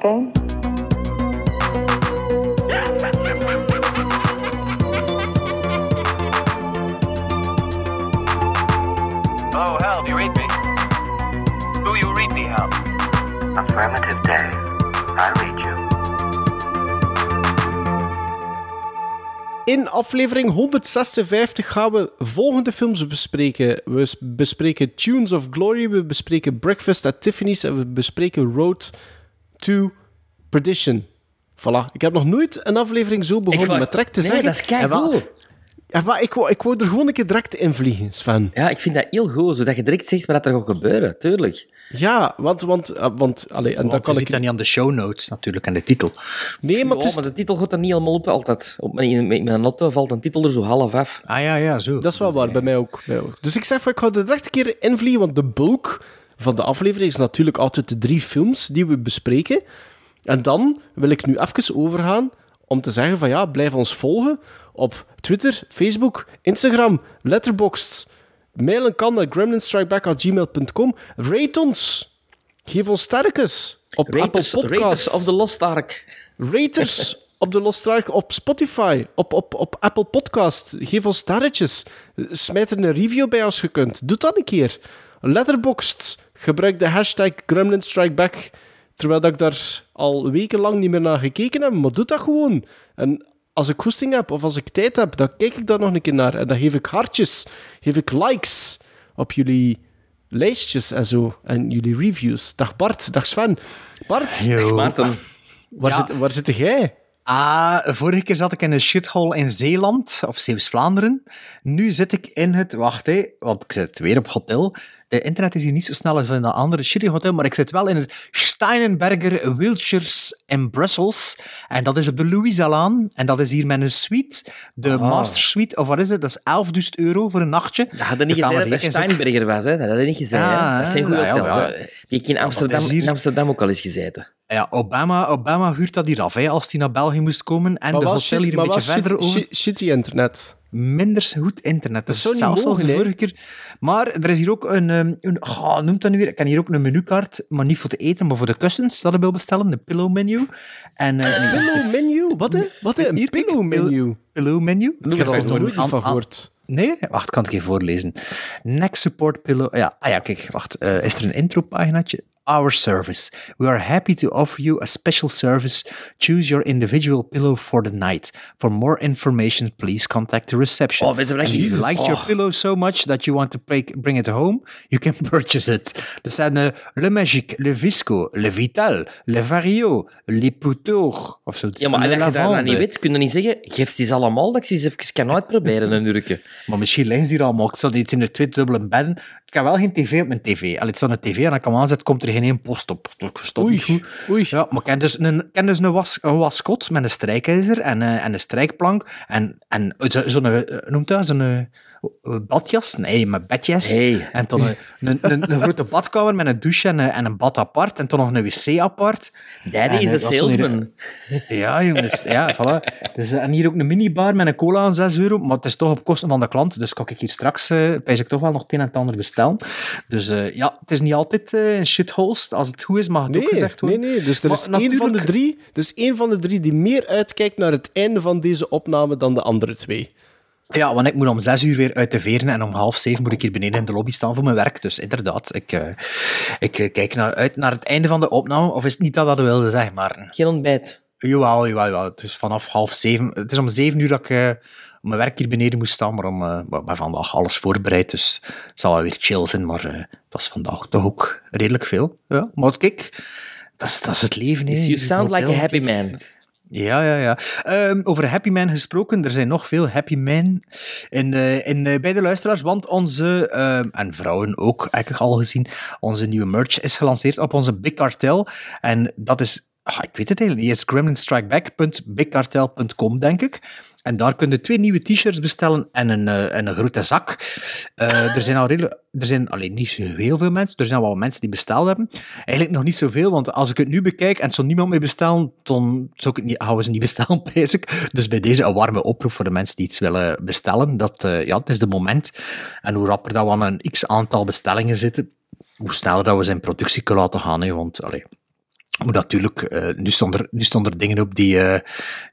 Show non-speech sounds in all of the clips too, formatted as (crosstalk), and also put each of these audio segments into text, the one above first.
game? Oh, Hal, do you read me? Do you read me, Hal? Affirmative day. I read you. In aflevering 156 gaan we volgende films bespreken. We bespreken Tunes of Glory, we bespreken Breakfast at Tiffany's en we bespreken Road to Perdition. Voilà. Ik heb nog nooit een aflevering zo begonnen wou- met direct te nee, zeggen. dat is En keigoed. Ja, maar ik, wou, ik wou er gewoon een keer direct in vliegen, Sven. Ja, ik vind dat heel goed, zodat je direct zegt wat er gaat gebeuren, tuurlijk. Ja, want... want, eh, want allee, en dan Want kan je ik... ziet dat niet aan de show notes natuurlijk en de titel. Nee, maar het Ja, is, maar de titel gaat er niet helemaal op altijd. Op mijn, met mijn lotto valt een titel er zo half af. Ah ja, ja, zo. Dat is wel waar, bij mij ook. Bij mij ook. Dus ik zeg van, ik ga er direct een keer invliegen, want de bulk van de aflevering is natuurlijk altijd de drie films die we bespreken. En dan wil ik nu even overgaan om te zeggen van ja, blijf ons volgen op Twitter, Facebook, Instagram, Letterboxd. Mailen kan naar gremlinstrikeback.gmail.com. Rate ons. Geef ons sterkes op Apple Podcasts. Raiders of the Lost Ark. Raters op de Lost Ark, op Spotify, op, op, op Apple Podcast. Geef ons sterretjes. Smijt er een review bij als je kunt. Doe dat een keer. Letterboxd. Gebruik de hashtag GremlinStrikeback. Terwijl dat ik daar al wekenlang niet meer naar gekeken heb. Maar doe dat gewoon. En als ik goesting heb of als ik tijd heb, dan kijk ik daar nog een keer naar. En dan geef ik hartjes. Geef ik likes op jullie lijstjes en zo. En jullie reviews. Dag Bart. Dag Sven. Bart, Yo. Maarten, waar, Ja. zit, waar zit jij? Ah, vorige keer zat ik in een shithole in Zeeland, of Zeeuws-Vlaanderen. Nu zit ik in het... Wacht, hé, want ik zit weer op hotel. De internet is hier niet zo snel als in dat andere shitty hotel, maar ik zit wel in het Steinenberger Wiltshires in Brussels. En dat is op de Louisa-laan. En dat is hier met een suite. De Master Suite, of wat is het? Dat is 11.000 euro voor een nachtje. dat had je niet De gezegd dat zit- Steinberger was, hè? Dat had je niet gezegd, Ja, hè? Dat zijn goede ja, hotels, ja. hè? Heb ik in Amsterdam, hier- in Amsterdam ook al eens gezeten. Ja, Obama, Obama huurt dat hier af, hè, als hij naar België moest komen. En de hotel hier een beetje verder shit- over. shit- Shitty internet. Minder goed internet. Dat zou niet zelfs mogen, de vorige keer. Maar er is hier ook een, ehm, een oh, noemt dat nu weer? Ik kan hier ook een menukaart, maar niet voor te eten, maar voor de kussens dat ik wil bestellen, de pillow menu. En eh, een Pillow menu? Wat (laughs) hè? Wat hè? Een Hier, pillow menu? pillow menu. Ik heb er nog nooit van gehoord. Nee? Wacht, kan ik even voorlezen. Neck support pillow. Ja, ah ja, kijk, wacht. eh, is er een intro-paginaatje? Our service. We are happy to offer you a special service. Choose your individual pillow for the night. For more information, please contact the reception. Oh, weet je you liked your Oh. pillow so much that you want to bring it home, you can (laughs) purchase it. Er zijn eh, Le Magique, Le Visco, Le Vital, Le Vario, Le Poutour, of zo. Ja, maar als je niet weet, kun je niet zeggen, geef ze allemaal, dat ik ze eens even kan uitproberen, een urke. (laughs) Maar misschien liggen ze hier allemaal. Ik zat iets in de twee dubbele bedden. Ik heb wel geen tv op mijn tv. Al het staat een tv en als ik hem aanzet, komt er geen één post op. Dat verstond Oei, niet goed. oei. Ja, maar ik ken dus een, ik ken dus een, was, een waskot met een strijkijzer en, eh, en een strijkplank. En, en zo- zo'n, eh, noemt dat, zo'n eh, badjas? Nee, met bedjes. Hey. En dan een, een, een, een grote badkamer met een douche en, een- en een bad apart. En dan nog een wc apart. Daddy En, is eh, een ik- salesman. Ja, jongens. Ja, voilà. Dus, eh, en hier ook een minibar met een cola aan 6 euro. Maar het is toch op kosten van de klant. Dus kan ik hier straks eh pijs ik toch wel nog het een en het ander bestellen. Dus eh, ja, het is niet altijd eh, een shitholes. Als het goed is, mag het ook Nee, gezegd nee, worden. nee. Dus er Maar is één van de drie, is één van de drie die meer uitkijkt naar het einde van deze opname dan de andere twee. Ja, want ik moet om 6 uur weer uit de veren. En om half zeven moet ik hier beneden in de lobby staan voor mijn werk. Dus inderdaad, ik, eh, ik eh, kijk naar, uit naar het einde van de opname. Of is het niet dat dat wilde zeggen, maar... Geen ontbijt. Jawel, jawel, jawel. Dus vanaf half zeven. Het is om zeven uur dat ik eh, mijn werk hier beneden moest staan, maar om maar- vandaag alles voorbereid, dus het zal wel weer chill zijn, maar het was vandaag toch ook redelijk veel. Ja, maar kijk, dat is, dat is het leven. hè. You sound like a happy man. Ja, ja, ja. Ehm, over Happy Man gesproken, er zijn nog veel Happy Men in, eh, in, bij de luisteraars, want onze, ehm, en vrouwen ook, eigenlijk al gezien, onze nieuwe merch is gelanceerd op onze Big Cartel. En dat is, ah, ik weet het eigenlijk niet, het is gremlinstrikeback.bigcartel.com, denk ik. En daar kun je twee nieuwe t-shirts bestellen en een, eh, en een grote zak. Eh, er zijn al redelijk, er zijn alleen niet zo heel veel mensen, er zijn wel wat mensen die besteld hebben. Eigenlijk nog niet zoveel, want als ik het nu bekijk en zo niemand meer bestellen, dan zou ik het niet, we ze niet bestellen, (laughs) pijs ik. Dus bij deze een warme oproep voor de mensen die iets willen bestellen. Dat, eh, ja, het is de moment. En hoe rapper dat we aan een x aantal bestellingen zitten, hoe sneller dat we zijn productie kunnen laten gaan. Hè, want, allee, moet natuurlijk, eh, nu, stond er, nu stonden er dingen op die, eh,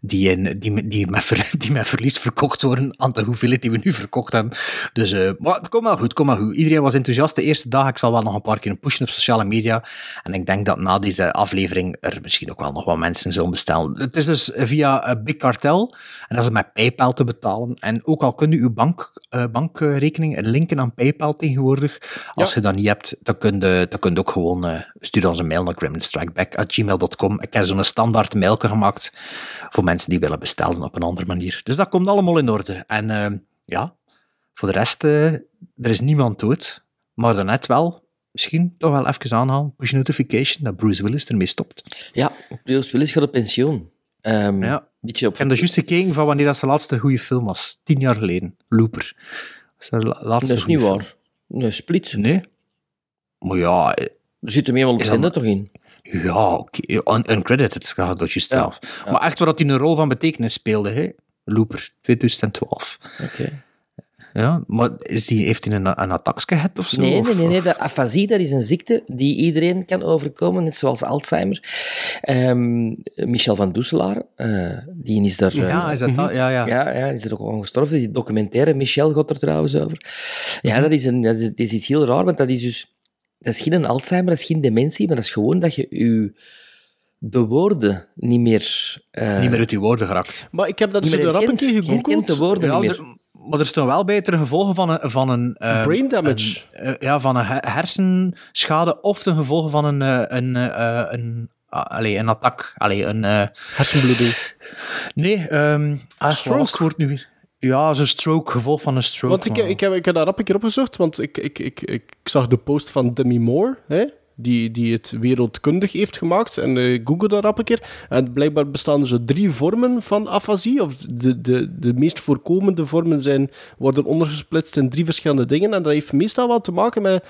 die, in, die, die, met ver- (laughs) die met verlies verkocht worden aan de hoeveelheid die we nu verkocht hebben. Dus, eh, maar het komt wel goed, komt wel goed. Iedereen was enthousiast de eerste dag. Ik zal wel nog een paar keer pushen op sociale media. En ik denk dat na deze aflevering er misschien ook wel nog wat mensen zullen bestellen. Het is dus via Big Cartel. En dat is met PayPal te betalen. En ook al kunt u uw bank, bankrekening linken aan PayPal tegenwoordig. Als je dat niet hebt, dan kun je, dan kun je ook gewoon stuur ons een mail naar grimandstrikeback.gmail.com. Ik heb zo'n standaard mailje gemaakt voor mensen die willen bestellen op een andere manier. Dus dat komt allemaal in orde. En eh, ja, voor de rest, eh, er is niemand dood. Maar daarnet wel, misschien toch wel even aanhalen, push notification, dat Bruce Willis ermee stopt. Ja, Bruce Willis gaat op pensioen. Ehm, Ja. Beetje op... Ik heb er juist gekeken van wanneer dat zijn laatste goede film was. Tien jaar geleden. Looper. Dat is de laatste Dat is niet waar. Nee, Split. Nee? Maar ja, eh, Er zit hem dat bekende toch in? Ja oké. Un- uncredited gaat dat juist Ja. zelf. Maar echt waar dat hij een rol van betekenis speelde, hè? Looper, 2012. Oké. Ja, maar is die, heeft hij een, een attackje gehad of zo? Nee, nee, nee, nee. De afasie, dat is een ziekte die iedereen kan overkomen, net zoals Alzheimer. Ehm, Michel van Doeselaar, eh, die is daar... eh, Ja, is dat dat? Ja, ja. Ja, ja, die is er ook al gestorven. Die documentaire, Michel gaat er trouwens over. Mhm. Ja, dat is, een, dat is, dat is iets heel raar, want dat is dus... Dat is geen Alzheimer, dat is geen dementie, maar dat is gewoon dat je je, de woorden niet meer... eh, Niet meer uit uw woorden geraakt. Maar ik heb dat zo meer de rap een keer Je herkent de gegoogeld. woorden Ja, niet meer. er- maar er staan wel bij ten gevolge van een... Van een eh, Brain damage. een, eh, ja, van een he- hersenschade of ten gevolge van een... eh, een, eh, een ah, allee, een attack. Allee, een... eh, Hersenbloeding. nee, het woord nu weer? Ja, zo'n stroke, gevolg van een stroke. Want ik, maar- ik, heb, ik heb daar rap een keer opgezocht, want ik, ik, ik, ik, ik zag de post van Demi Moore, hè, die, die het wereldkundig heeft gemaakt, en eh google daar rap een keer. En blijkbaar bestaan er zo drie vormen van afasie, of de, de, de meest voorkomende vormen zijn, worden ondergesplitst in drie verschillende dingen, en dat heeft meestal wel te maken met,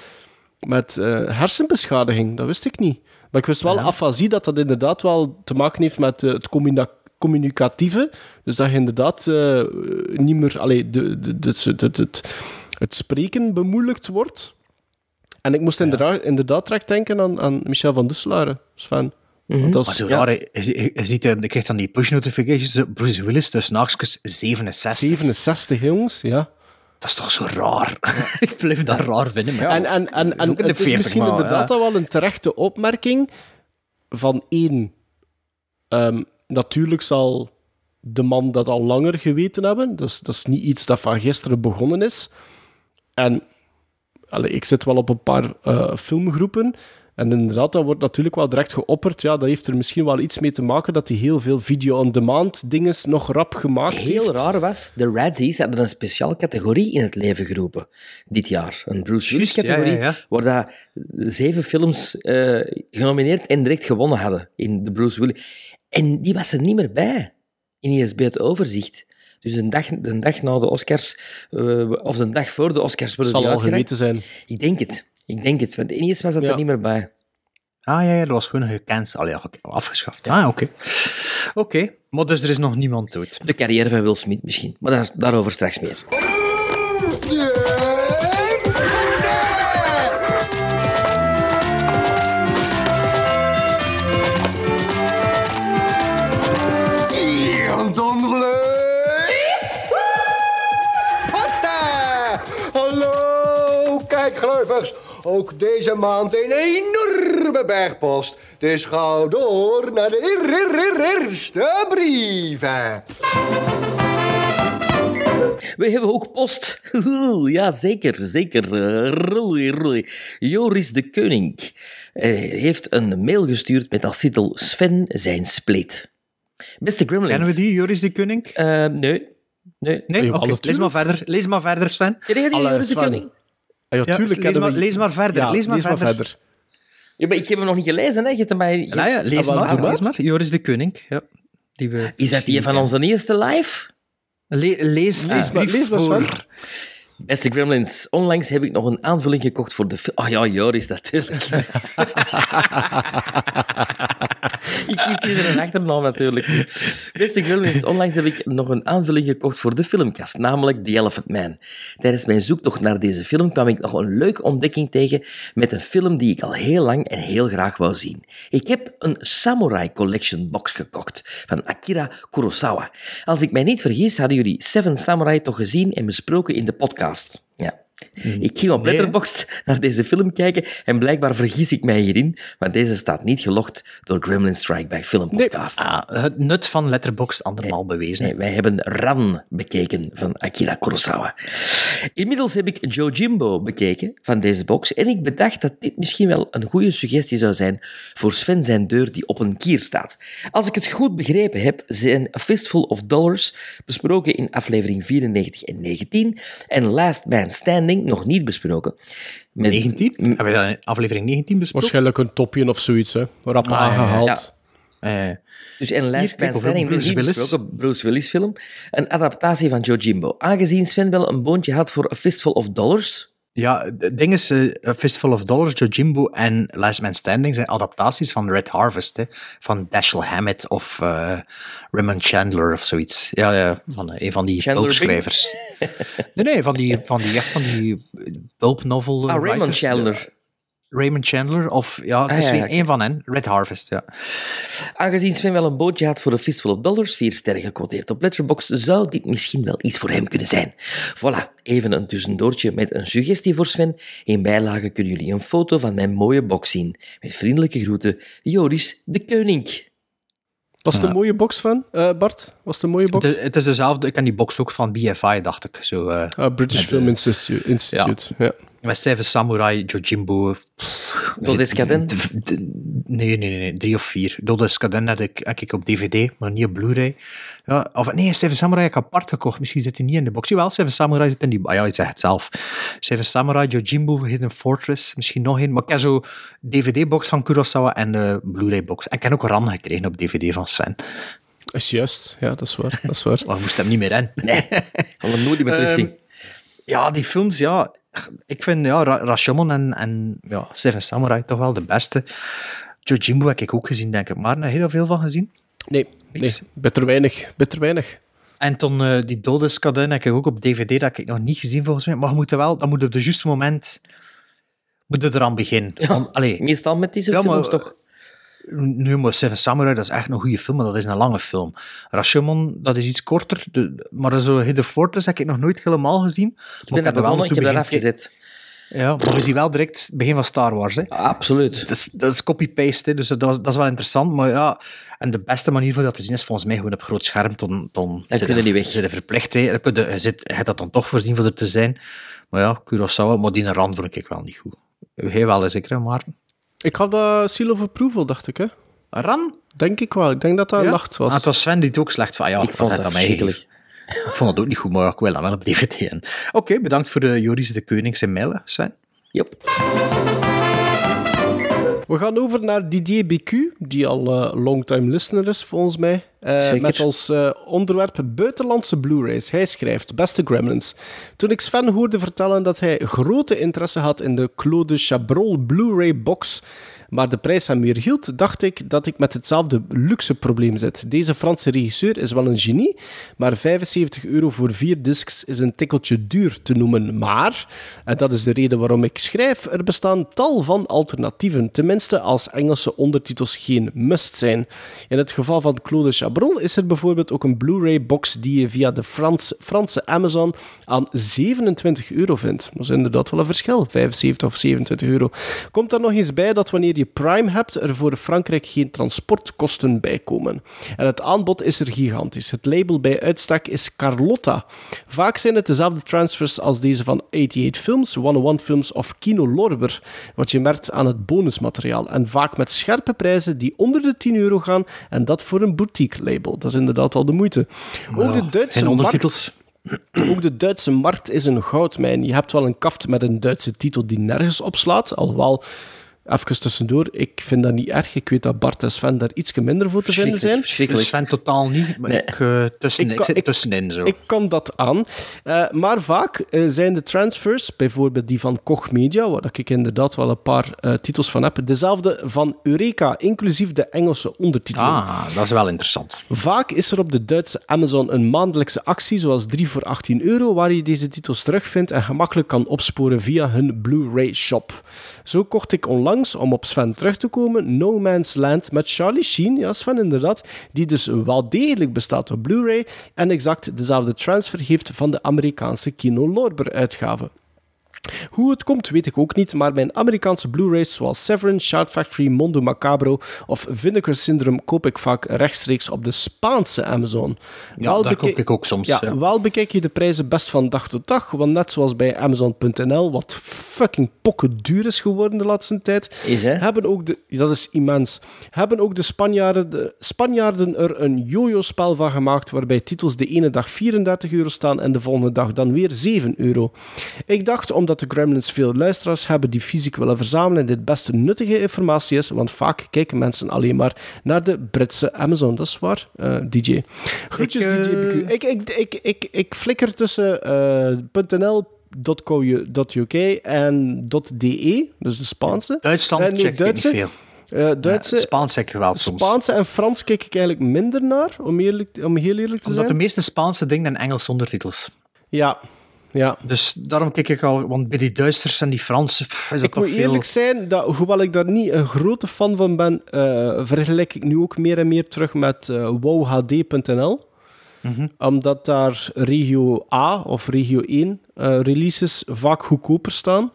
met eh, hersenbeschadiging, dat wist ik niet. Maar ik wist wel, afasie, dat dat inderdaad wel te maken heeft met eh, het communa- communicatieve. Dus dat je inderdaad eh, niet meer... Allee, de, de, de, het, het, het, het spreken bemoeilijkt wordt. En ik moest inderdaad, inderdaad direct denken aan, aan Michel van Dusselaar, Sven. Want dat Maar is zo Ja. raar, je, je, je ziet, eh, je krijgt dan die push notifications, zo, Bruce Willis, dus naakjes 67. 67, jongens, ja. Dat is toch zo raar? (laughs) ik blijf dat raar vinden. Maar ja, en en, en, en het is 40, misschien maar, inderdaad ja. al wel een terechte opmerking van één. ehm, natuurlijk zal de man dat al langer geweten hebben. Dus dat is niet iets dat van gisteren begonnen is. En ik zit wel op een paar eh, filmgroepen. En inderdaad, dat wordt natuurlijk wel direct geopperd. Ja, dat heeft er misschien wel iets mee te maken dat hij heel veel video-on-demand dingen nog rap gemaakt Heel heeft. raar was, de Razzies hadden een speciaal categorie in het leven geroepen dit jaar. Een Bruce Willis Juist, ja, categorie, ja, ja. waar dat zeven films eh, genomineerd en direct gewonnen hadden in de Bruce Willis. En die was er niet meer bij, in ISB het overzicht. Dus een dag, de dag na de Oscars, eh, of de dag voor de Oscars worden zal die al geweten zijn. Ik denk het. Ik denk het, want ineens was dat Ja. er niet meer bij. Ah ja, ja, dat was gewoon gecanceld. Allee, ja, afgeschaft. Ah, oké. Oké, maar dus er is nog niemand dood. De carrière van Will Smith misschien, maar daar, daarover straks meer. Ook deze maand een enorme bergpost. Dus ga door naar de eer- eer- eer- eerste brieven. We hebben ook post. Ja, zeker, zeker. Roei, roei. Joris de Koning eh, heeft een mail gestuurd met als titel Sven zijn spleet. Beste Gremlins. Kennen we die, Joris de Koning? Eh, nee. Nee. Nee? Natuurlijk. lees maar verder. Lees maar verder, Sven. Ken je die Alle, Joris de. Koning? Ah, ja, Ja, tuurlijk lees, maar, we- lees maar verder. Ja, lees maar verder. verder. Ja, maar ik heb hem nog niet gelezen, hè. Je hebt hem mij... je- Ja, ja, lees, Ah, maar, maar. lees maar. Joris de Koning. Ja. Die we Is dat die van onze eerste live? Le- lees, lees, Lees maar- brief lees maar, voor. Sven. Beste Gremlins, onlangs heb ik nog een aanvulling gekocht voor de film. Ah ja, Joris, natuurlijk. (laughs) (laughs) Ik wist hier een achternaam natuurlijk. Beste Gremlins, onlangs heb ik nog een aanvulling gekocht voor de filmkast, namelijk The Elephant Man. Tijdens mijn zoektocht naar deze film kwam ik nog een leuke ontdekking tegen met een film die ik al heel lang en heel graag wou zien. Ik heb een Samurai Collection box gekocht van Akira Kurosawa. Als ik mij niet vergis, hadden jullie Seven Samurai toch gezien en besproken in de podcast. Ja. Ik ging op Nee. Letterboxd naar deze film kijken en blijkbaar vergis ik mij hierin, want deze staat niet gelogd door Gremlin Strike Back Film Podcast. Ah, het nut van Letterboxd andermaal bewezen. Nee, wij hebben Ran bekeken van Akira Kurosawa. Inmiddels heb ik Jojimbo bekeken van deze box en ik bedacht dat dit misschien wel een goede suggestie zou zijn voor Sven zijn deur die op een kier staat. Als ik het goed begrepen heb, zijn A Fistful of Dollars besproken in aflevering 94 en 19 en Last Man Nog niet besproken. Met- 19? m- Hebben we dat in aflevering 19 besproken? Waarschijnlijk een topje of zoiets, hè. Rap Ah, ja, ja, aangehaald. Eh, Dus en Last kijk, Man over Standing, Bruce niet Willis. besproken, Bruce Willis film. Een adaptatie van Jojimbo. Aangezien Sven wel een boontje had voor A Fistful of Dollars... ja, het ding is, A Fistful of Dollars, Jojimbo en Last Man Standing zijn adaptaties van Red Harvest, hè, van Dashiell Hammett of eh, Raymond Chandler of zoiets. Ja, ja van eh, een van die pulpschrijvers. nee, nee, van die, van die, echt van die pulp novel Ah, Raymond. Chandler. Raymond Chandler, of ja, Ah, ja, een van hen, Red Harvest, ja. Aangezien Sven wel een bootje had voor A Fistful of Dollars, vier sterren gequoteerd op Letterboxd, zou dit misschien wel iets voor hem kunnen zijn. Voilà, even een tussendoortje met een suggestie voor Sven. In bijlage kunnen jullie een foto van mijn mooie box zien. Met vriendelijke groeten, Joris de Koning. Was het een mooie box van, eh, Bart? Was het een mooie box? De- het is dezelfde, ik ken die box ook van BFI, dacht ik. Zo, eh, Ah, British Film Institute. Institute. Ja. Met Seven Samurai, Jojimbo. pff, Dodescaden? d- d- Nee, nee, nee, nee, drie of vier. Dodescaden had ik, had ik op DVD, maar niet op Blu-ray. Ja, of nee, Seven Samurai heb ik apart gekocht. Misschien zit hij niet in de box. Jawel, Seven Samurai zit in die... Ah ja, je zegt het zelf. Seven Samurai, Jojimbo, Hidden Fortress, misschien nog één. Maar ik heb zo DVD-box van Kurosawa en de Blu-ray-box. En ik heb ook Ran gekregen op DVD van Sven. Is juist. Ja, dat is waar. Dat is waar. (laughs) Maar we moesten hem niet meer in. Nee, (laughs) gaan we nooit meer terugzien. Ja, die films, ja. Ik vind ja, Ra- Rashomon en, en ja, Seven Samurai toch wel de beste. Jojimbo heb ik ook gezien, denk ik. Maar er heel veel van gezien. Nee, nee. Bitter weinig. Bitter weinig. En toen eh, die Dodeskadin heb ik ook op DVD, dat heb ik nog niet gezien volgens mij. Maar je moet er wel, dan moet op het juiste moment moet je eraan beginnen. Want, allee, Meestal met deze Ja, maar- films toch? Nu, maar Seven Samurai, dat is echt een goede film, maar dat is een lange film. Rashomon, dat is iets korter. De, maar zo Hidden Fortress heb ik nog nooit helemaal gezien. Ik ben heb daar er wel begonnen, ik heb daar afgezet. Ja, maar we zien wel direct het begin van Star Wars. Hè. Absoluut. Dat is, dat is copy-paste, dus dat, dat is wel interessant. Maar ja, en de beste manier voor dat te zien is volgens mij gewoon op groot scherm. Dan, dan zit kun je er- niet weg. er verplicht. Hè. Dan kun je, zit, je dat dan toch voorzien voor er te zijn. Maar ja, Kurosawa, maar die rand vond ik wel niet goed. Heel wel eens, zeker, Maarten? Ik had uh, Seal of Approval, dacht ik. Hè? Ran? Denk ik wel. Ik denk dat dat Ja? nacht was. Ah, het was Sven die het ook slecht van. Ja, Ik vond dat het verschrikkelijk. Ik vond het ook niet goed, maar ik wil dat wel op DVD in. Oké, bedankt voor de Joris de Koning zijn mailen, Sven. Yep. We gaan over naar Didier BQ, die al eh longtime listener is volgens mij. Eh, met als eh, onderwerp buitenlandse Blu-rays. Hij schrijft, beste Gremlins. Toen ik Sven hoorde vertellen dat hij grote interesse had in de Claude Chabrol Blu-ray box, maar de prijs hem weer hield, dacht ik dat ik met hetzelfde luxe probleem zit. Deze Franse regisseur is wel een genie, maar 75 euro voor vier discs is een tikkeltje duur te noemen. Maar, en dat is de reden waarom ik schrijf, er bestaan tal van alternatieven, tenminste als Engelse ondertitels geen must zijn. In het geval van Claude Chabrol is er bijvoorbeeld ook een Blu-ray box die je via de Frans, Franse Amazon aan 27 euro vindt. Dat is inderdaad wel een verschil, 75 of 27 euro. Komt er nog eens bij dat wanneer je Prime hebt, er voor Frankrijk geen transportkosten bij komen. En het aanbod is er gigantisch. Het label bij uitstek is Carlotta. Vaak zijn het dezelfde transfers als deze van 88 Films, 101 Films of Kino Lorber, wat je merkt aan het bonusmateriaal. En vaak met scherpe prijzen die onder de 10 euro gaan, en dat voor een boutique label. Dat is inderdaad al de moeite. Ook de Duitse markt ondertitels. (clears throat) ook de Duitse markt is een goudmijn. Je hebt wel een kaft met een Duitse titel die nergens op slaat, alhoewel even tussendoor, ik vind dat niet erg. Ik weet dat Bart en Sven daar iets minder voor te vinden zijn. Verschrikkelijk. Dus Sven totaal niet, maar Nee. ik, eh, tussen, Ik ik, kan- zit tussenin zo. Ik kan dat aan. Eh, maar vaak eh, zijn de transfers, bijvoorbeeld die van Koch Media, waar ik inderdaad wel een paar eh, titels van heb, dezelfde van Eureka, inclusief de Engelse ondertiteling. ah, dat is wel interessant. Vaak is er op de Duitse Amazon een maandelijkse actie, zoals 3 voor 18 euro, waar je deze titels terugvindt en gemakkelijk kan opsporen via hun Blu-ray shop. Zo kocht ik onlangs, om op Sven terug te komen, No Man's Land met Charlie Sheen, ja Sven inderdaad, die dus wel degelijk bestaat op Blu-ray en exact dezelfde transfer heeft van de Amerikaanse Kino Lorber uitgave. Hoe het komt, weet ik ook niet, maar mijn Amerikaanse Blu-rays zoals Severance, Shout Factory, Mondo Macabro of Vinegar Syndrome koop ik vaak rechtstreeks op de Spaanse Amazon. Ja, daar beke- koop ik ook soms. Ja, ja. wel bekijk je de prijzen best van dag tot dag, want net zoals bij Amazon.nl, wat fucking pokken duur is geworden de laatste tijd, Is, hè? hebben ook de, dat is immens, hebben ook de Spanjaarden, de Spanjaarden er een jojo-spel van gemaakt, waarbij titels de ene dag 34 euro staan en de volgende dag dan weer 7 euro. Ik dacht, omdat de Gremlins veel luisteraars hebben die fysiek willen verzamelen en dit best nuttige informatie is, want vaak kijken mensen alleen maar naar de Britse Amazon. Dat is waar, eh, DJ. Groetjes, Ik, eh, DJ BQ. Ik, ik, ik, ik, ik flikker tussen eh, .nl.co.uk en .de, dus de Spaanse. Duitsland Eh, nee, check ik niet veel. Eh, Duitse, Ja, Spaans zeg ik wel soms. Spaanse en Frans kijk ik eigenlijk minder naar, om, eerlijk, om heel eerlijk te Omdat de zijn. meeste Spaanse dingen zijn Engels ondertitels. Ja, ja. Dus daarom kijk ik al, want bij die Duitsers en die Fransen pff, is dat Ik toch moet veel... eerlijk zijn, dat, hoewel ik daar niet een grote fan van ben, eh, vergelijk ik nu ook meer en meer terug met eh wowhd.nl. Mhm. Omdat daar regio A of regio 1 eh, releases vaak goedkoper staan.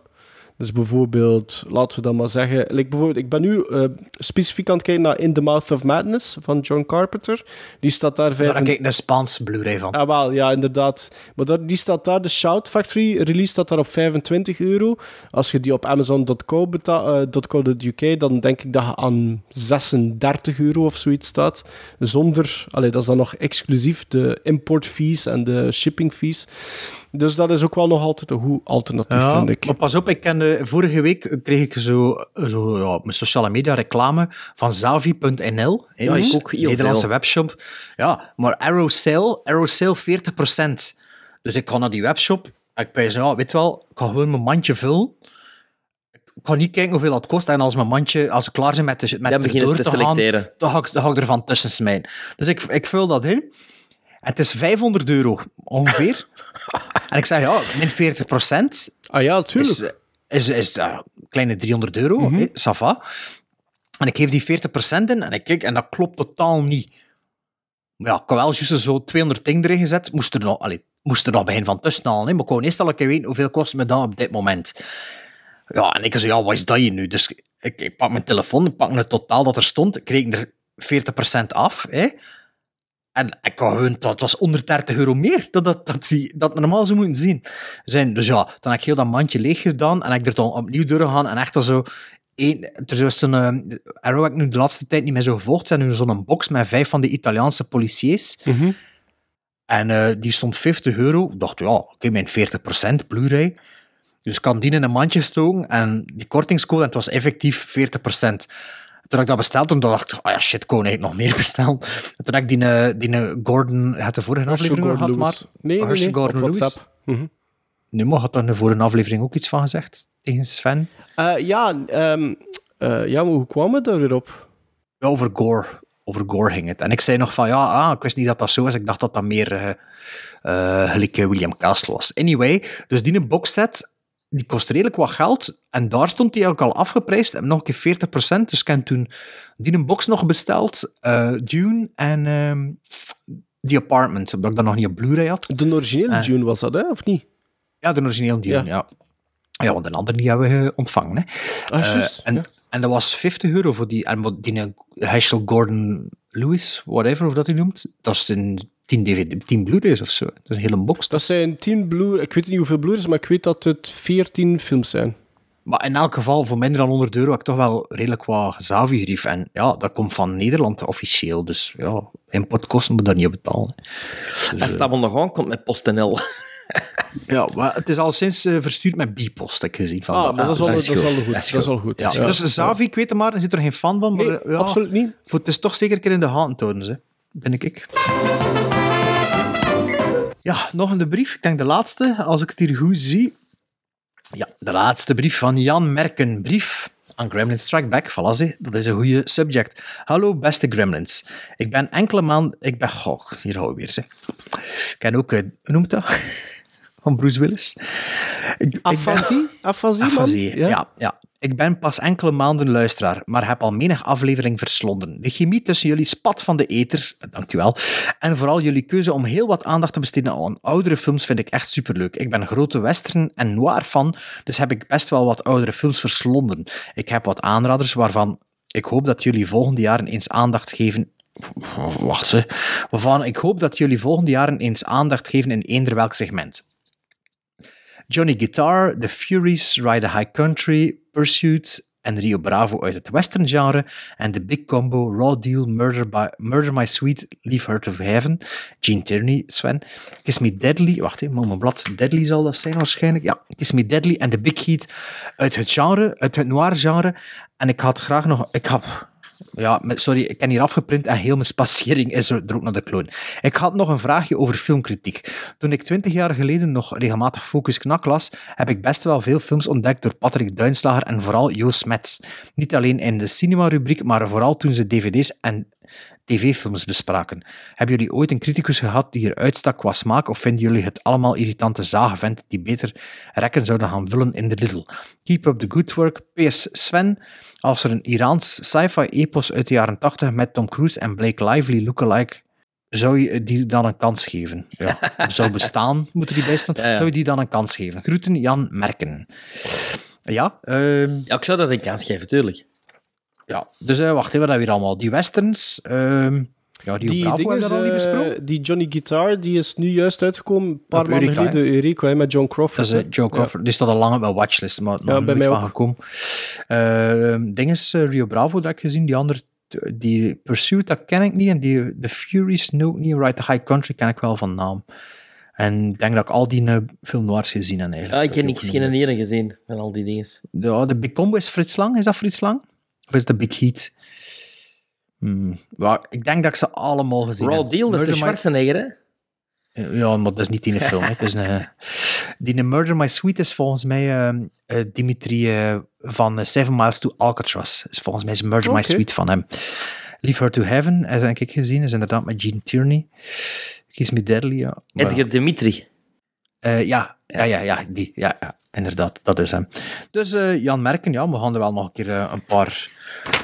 Dus bijvoorbeeld, laten we dan maar zeggen... Like bijvoorbeeld, ik ben nu eh, specifiek aan het kijken naar In the Mouth of Madness van John Carpenter. Die staat daar... Daar 25 kijk ik een Spaans Blu-ray van. Ah, wel, ja, inderdaad. Maar dat, die staat daar, de Shout Factory release staat daar op 25 euro. Als je die op Amazon.co beta- eh, dan denk ik dat je aan 36 euro of zoiets staat. Zonder, allee, dat is dan nog exclusief de import fees en de shipping fees. Dus dat is ook wel nog altijd een goed alternatief, Ja, vind ik. maar pas op, ik kende, vorige week kreeg ik zo, zo ja, mijn sociale media reclame van Zavi.nl. hè, Ja, ik dus ook heel Nederlandse veel. webshop. Ja, maar Arrow Sale, Arrow Sale 40%. Dus ik ga naar die webshop en ik ben ja, weet je wel, ik ga gewoon mijn mandje vullen. Ik ga niet kijken hoeveel dat kost. En als mijn mandje, als ik klaar ben met, de, met erdoor ze te te gaan, selecteren. dan ga, ik, dan ga ik er van tussen smijten. Dus ik, ik vul dat in. En het is 500 euro ongeveer. (laughs) en ik zeg, ja, min 40% Ah ja, tuurlijk. is, is, is een kleine 300 euro, va. En ik geef die 40% in en ik kijk, en dat klopt totaal niet. Maar ja, ik had wel juist zo 200 dingen erin gezet, moest er nog, allee, moest er nog begin van tussen halen. hè. Maar ik wou eerst al een keer weten hoeveel kost me dat op dit moment. Ja, en ik zei, ja, wat is dat hier nu? Dus ik, ik pak mijn telefoon, ik pak het totaal dat er stond, ik reken er 40% af, hè. En ik kan gewoon, dat was onder 30 euro meer dan dat, dat, die, dat normaal zou moeten zien. Zijn. Dus ja, dan heb ik heel dat mandje leeg gedaan en heb ik er dan opnieuw doorgegaan en echt zo... Één, er is een, eh, Arrow heb ik nu de laatste tijd niet meer zo gevolgd. Er is nu zo'n box met vijf van de Italiaanse policiers. Mhm. En eh, die stond 50 euro. Ik dacht, ja, oké, mijn 40% Blu-ray. Dus ik kan die in een mandje stoken en die kortingscode, en het was effectief 40%. Toen ik dat besteld, toen dacht ik, ah ja, shit, ik kon eigenlijk nog meer (laughs) bestellen. En toen ik die, eh, die eh, Gordon, had de vorige aflevering gehad, maar... Nee, nee, Herschel nee, op Gordon Lewis. WhatsApp. Nee, maar had daar in de vorige aflevering ook iets van gezegd tegen Sven? Eh, ja, ehm, eh, ja, maar hoe kwam het daar weer op? Ja, over gore. Over gore ging het. En ik zei nog van, ja, ah, ik wist niet dat dat zo was. Ik dacht dat dat meer gelijk eh, William Castle was. Anyway, dus die boxset, die kost redelijk wat geld. En daar stond die ook al afgeprijsd. En nog een keer 40%. Dus ik heb toen die een box nog besteld. eh, Dune en ehm The Apartment. Omdat ik dat nog niet op Blu-ray had. De originele Eh. Dune was dat, hè? Of niet? Ja, de origineel Dune, Ja. ja. ja. want een ander die hebben we ontvangen. Hè. Ah, Eh, juist. en, ja. en dat was 50 euro voor die. En wat die eh, Herschel Gordon Lewis, whatever of dat hij noemt, dat is een 10, DVD, 10 Blu-rays of zo. Dat is een hele box. Dat zijn 10 Blu... Ik weet niet hoeveel Blu-rays, maar ik weet dat het 14 films zijn. Maar in elk geval, voor minder dan 100 euro, heb ik toch wel redelijk wat Zavi-grief. En ja, dat komt van Nederland officieel. Dus ja, importkosten moet daar niet op betalen. Als dat wel nog aankomt met PostNL. Ja, maar het is al sinds eh, verstuurd met B-post, heb ik gezien. Van Ah, maar dat is al, dat dat is al goed. Dat is Dat is goed. al goed. Ja, Ja. Dus Zavi, ik weet het maar, er zit er geen fan van. Maar, Nee, ja, absoluut niet. Voor, het is toch zeker een keer in de hand houden, ze. Ben ik ik. Ja, nog een brief. Ik denk de laatste, als ik het hier goed zie. Ja, de laatste brief van Jan Merken. Brief aan Gremlin Strike Back. Voilà, zie, dat is een goede subject. Hallo, beste Gremlins. Ik ben enkele maanden... Ik ben... Goh, hier hou ik weer, ze. Ik ken ook... eh, Hoe noemt dat? Van Bruce Willis. Ik, ik ben- Afasie? Afasie, man? Afasie, ja. Ja, Ik ben pas enkele maanden luisteraar, maar heb al menig aflevering verslonden. De chemie tussen jullie spat van de eter, dankjewel, en vooral jullie keuze om heel wat aandacht te besteden aan oudere films vind ik echt superleuk. Ik ben een grote western en noir fan, dus heb ik best wel wat oudere films verslonden. Ik heb wat aanraders waarvan ik hoop dat jullie volgende jaren eens aandacht geven Wacht ze. Waarvan ik hoop dat jullie volgende jaren eens aandacht geven in eender welk segment. Johnny Guitar, The Furies, Ride the High Country, Pursuit en Rio Bravo uit het western genre en de big combo Raw Deal, Murder, by, Murder My Sweet, Leave Her to Heaven, Gene Tierney, Sven, Kiss Me Deadly, wacht even, mijn blad, Deadly zal dat zijn waarschijnlijk, ja, Kiss Me Deadly en de Big Heat uit het genre, uit het noir genre. En ik had graag nog, ik had... Ja, sorry, ik heb hier afgeprint en heel mijn spatiëring is er ook naar de kloon. Ik had nog een vraagje over filmkritiek. Toen ik twintig jaar geleden nog regelmatig Focus Knak las, heb ik best wel veel films ontdekt door Patrick Duinslager en vooral Joost Mets. Niet alleen in de cinema-rubriek, maar vooral toen ze dvd's en tv-films bespraken. Hebben jullie ooit een criticus gehad die er uitstak qua smaak, of vinden jullie het allemaal irritante zagenventen die beter rekken zouden gaan vullen in de Lidl? Keep up the good work. PS Sven, als er een Iraans sci-fi epos uit de jaren 80 met Tom Cruise en Blake Lively lookalike, zou je die dan een kans geven? Ja, (laughs) zou bestaan, moet er die bij staan. Ja, ja. Zou je die dan een kans geven? Groeten, Jan Merken. Ja, ehm, Ja, ik zou dat een kans geven, tuurlijk. Ja. dus eh, wacht even, wat hebben we hier allemaal? Die westerns, ehm ja, die, Die Bravo dingen, hebben we al niet besproken. die Johnny Guitar, die is nu juist uitgekomen, een paar maanden geleden. Eureka, hè, met John Crawford. Dat is eh, Joe Crawford. Die staat al lang op mijn watchlist, maar nog bij nooit mij van ook. gekomen. Ehm ding is eh, Rio Bravo, dat ik gezien. Die andere, die Pursuit, dat ken ik niet. En die The Furies, no, niet. Ride the High Country ken ik wel van naam. En ik denk dat ik al die uh, film noirs gezien heb eigenlijk. Ja, ik heb niks, geen ene gezien van al die dingen. Ja, de Big Combo is Frits Lang. Is dat Frits Lang? Of is de Big Heat? Hmm. Ja, ik denk dat ik ze allemaal gezien Raw heb. Deal, dat is de Schwarzenegger, hè? Ja, maar dat is niet in de (laughs) film. Het is een, eh, die in Murder My Sweet is volgens mij ehm, eh, Dimitri eh, van eh, Seven Miles to Alcatraz. Is volgens mij is Murder My. Sweet van hem. Leave Her to Heaven, heb ik gezien. Is inderdaad met Gene Tierney. Kiss Me Deadly, ja. Maar- Edgar Dimitri. eh, ja, ja, ja, ja, die. Ja, ja, inderdaad, dat is hem. Dus eh, Jan Merken, ja, we gaan er wel nog een keer eh, een paar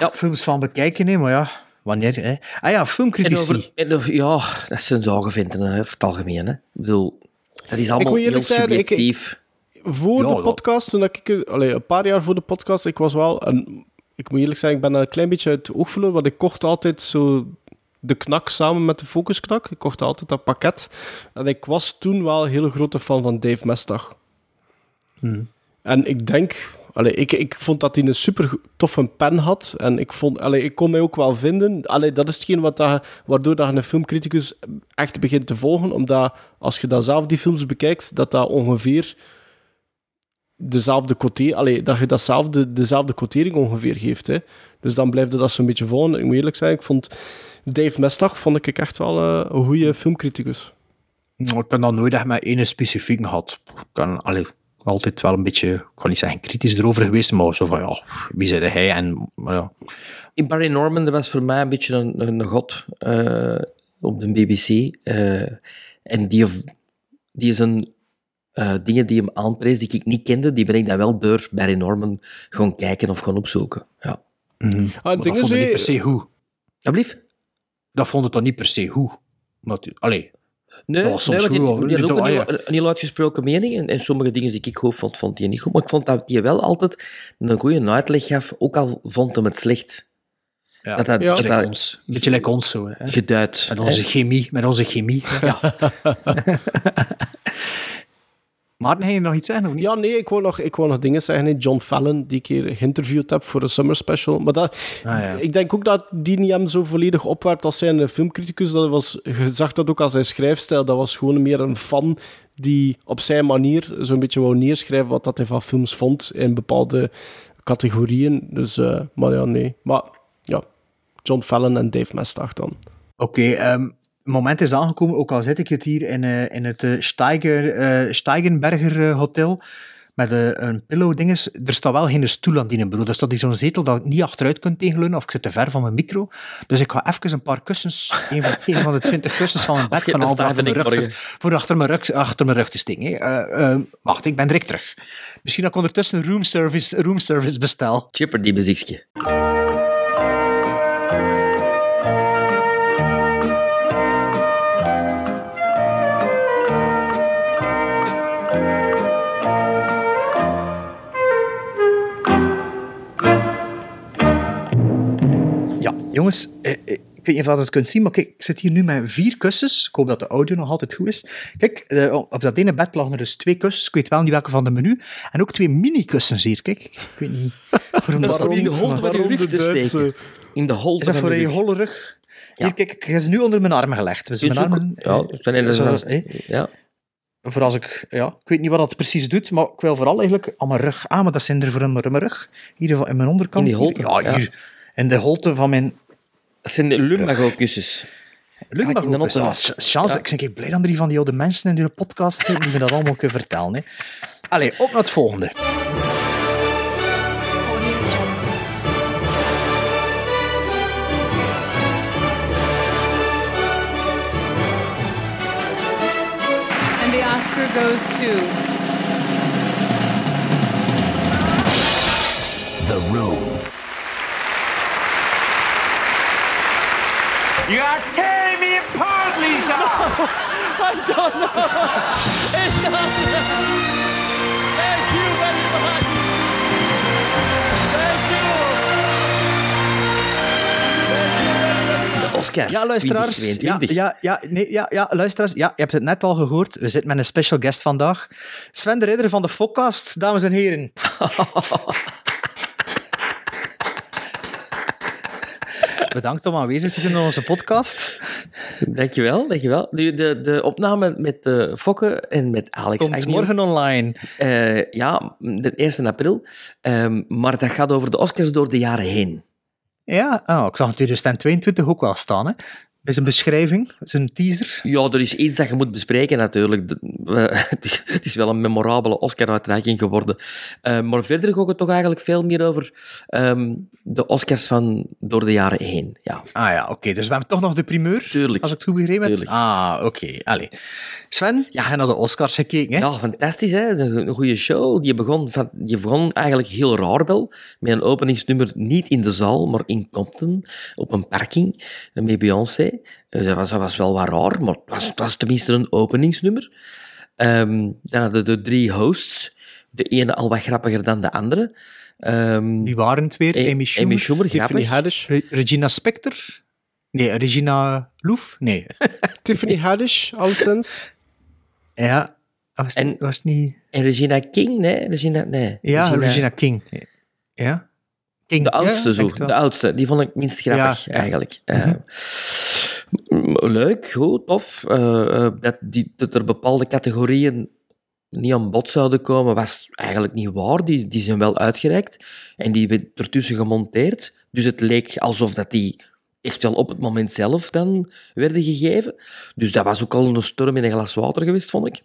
Ja. films van bekijken. Hè, maar ja, wanneer? Hè? Ah ja, En filmcritici. over, en over- ja, dat zijn zagenvinten, hè, over het algemeen. Hè. Ik bedoel, dat is allemaal heel zeggen, ik- subjectief. Voor Ja, de podcast, toen ik, allee, een paar jaar voor de podcast, ik was wel, een, ik moet eerlijk zeggen, ik ben een klein beetje uit het oog verloren, want ik kocht altijd zo de knak samen met de focusknak. Ik kocht altijd dat pakket. En ik was toen wel een hele grote fan van Dave Mestag. En ik denk, allee, ik, ik vond dat hij een super toffe pen had. En ik, vond, allee, ik kon mij ook wel vinden. Allee, dat is hetgeen wat dat, waardoor dat een filmcriticus echt begint te volgen. Omdat als je dan zelf die films bekijkt, dat dat ongeveer dezelfde quotering, dat je datzelfde, dezelfde quotering ongeveer geeft. Hè. Dus dan blijft dat zo'n beetje volgen. Ik moet eerlijk zijn, ik vond Dave Mestag vond ik echt wel eh, een goede filmcriticus. Ik heb dat nooit echt met ene specifiek gehad. Ik kan allee, altijd wel een beetje, ik kan niet zeggen kritisch erover geweest, maar zo van, ja, wie zei hij? En, maar ja. Barry Norman, dat was voor mij een beetje een, een god eh, op de BBC. eh, en die, die is een eh, dingen die hem aanprees die ik niet kende, die ben ik dan wel door Barry Norman gaan kijken of gaan opzoeken. Ja. Ah, Maar het dat vond ik niet per se goed. Alblieft? Dat vond ik toch niet per se. Maar, tu- allee, Nee, Dat was soms die, goed, die had ook een, ah, heel, een heel uitgesproken mening. En, en sommige dingen die ik goed vond, vond hij niet goed. Maar ik vond dat hij wel altijd een goede uitleg gaf, ook al vond hem het slecht. ja, Dat dat- ons. Een beetje like ons zo. Hè. Geduid. Met onze hè. chemie, met onze chemie. (laughs) (laughs) Ja. (laughs) Maarten, ga je nog iets zeggen of niet? Ja, nee, ik wou nog, ik nog dingen zeggen. John Fallon, die ik hier geïnterviewd heb voor een summer special. Maar dat, Ah, ja. ik denk ook dat die niet hem zo volledig opwerpt als zijn eh, filmcriticus. Dat was, je zag dat ook als zijn schrijfstijl. Dat was gewoon meer een fan die op zijn manier zo'n beetje wou neerschrijven wat dat hij van films vond in bepaalde categorieën. Dus, eh, maar ja, nee. Maar ja, John Fallon en Dave Mestag dan. Oké, ehm, het moment is aangekomen, ook al zit ik het hier in, eh, in het eh, Steiger, eh, Steigenberger Hotel met een pillow dinges. Er staat wel geen stoel aan die bureau. Er staat hier zo'n zetel dat ik niet achteruit kunt tegenleunen of ik zit te ver van mijn micro. Dus ik ga even een paar kussens, een van, een van de twintig kussens van mijn (laughs) bed gaan dat halen voor, staat achter mijn ik rug te- voor achter mijn rug, achter mijn rug te steken. eh, wacht, ik ben direct terug. Misschien dat ik ondertussen room service, room service bestel. Chipper muziekje. Jongens, eh, eh, ik weet niet of je het kunt zien, maar kijk, ik zit hier nu met vier kussens. Ik hoop dat de audio nog altijd goed is. Kijk, eh, op dat ene bed lagen er dus twee kussens. Ik weet wel niet welke van de menu. En ook twee mini-kussens hier, kijk. Ik weet niet (laughs) waarom Dat in de holte van je rug te steken. In de holte Is dat van voor je holle rug? Hier, kijk, ik heb ze nu onder mijn armen gelegd. Dus mijn armen? Ja, ja. voor als ik, ja, ik weet niet wat dat precies doet, maar ik wil vooral eigenlijk aan mijn rug. Ah, maar dat zijn er voor mijn, rug. Hier in mijn onderkant. In die holte, ja. hier. In de holte van mijn Dat zijn de lumbago-kussens. Lukt Kan ik noten- Ah, Ja. ik ben blij dat er die van die oude mensen in de podcast zitten die me dat allemaal kunnen vertellen. Hè. Allee, op naar het volgende. And the Oscar goes to The Room. You are tearing me apart, Lisa! De Oscars Ja, luisteraars. Ja, 2022. ja, ja, nee, ja, ja, luisteraars. Ja, je hebt het net al gehoord. We zitten met een special guest vandaag. Sven de Ridder van de Fokcast, dames en heren. (laughs) Bedankt om aanwezig te zijn in onze podcast. Dankjewel, dankjewel. Nu, de, de opname met uh, Fokke en met Alex Komt Agnew, morgen online. eh, ja, de 1 april. Ehm, maar dat gaat over de Oscars door de jaren heen. Ja, oh, ik zag het 2022 ook wel staan. Hè. Bij zijn beschrijving, zijn teaser. Ja, er is iets dat je moet bespreken natuurlijk. (laughs) Het, is, het is wel een memorabele Oscar-uitreiking geworden. Eh, maar verder gaat het toch eigenlijk veel meer over ehm, de Oscars van door de jaren heen. Ja. Ah ja, oké. Dus we hebben toch nog de primeur. Tuurlijk. Als ik het goed begrepen heb. Ah, oké. Allee. Sven, ja. je hebt naar de Oscars gekeken, hè? Ja, fantastisch, hè? Een goede show. Die begon, van, die begon eigenlijk heel raar wel, met een openingsnummer niet in de zaal, maar in Compton, op een parking, met Beyoncé. Dus dat was, dat was wel wat raar, maar het was, het was tenminste een openingsnummer. Ehm, dan hadden de drie hosts, de ene al wat grappiger dan de andere. Ehm, Wie waren het weer? A- Amy Schumer? Amy Schumer, Tiffany. Haddish. Re- Regina Spector? Nee, Regina Loef? Nee. (laughs) Tiffany Haddish, alleszins. Ja. Was En- was niet... En Regina King, nee? Regina, nee. Ja, Regina, King. Ja? King. De oudste ja, zo, de oudste. Die vond ik minst grappig, Ja, eigenlijk. Eh, m- leuk, goed, tof. Eh, eh, dat, die, dat er bepaalde categorieën niet aan bod zouden komen, was eigenlijk niet waar. Die, die zijn wel uitgereikt en die werd ertussen gemonteerd. Dus het leek alsof dat die echt wel op het moment zelf dan werden gegeven. Dus dat was ook al een storm in een glas water geweest, vond ik.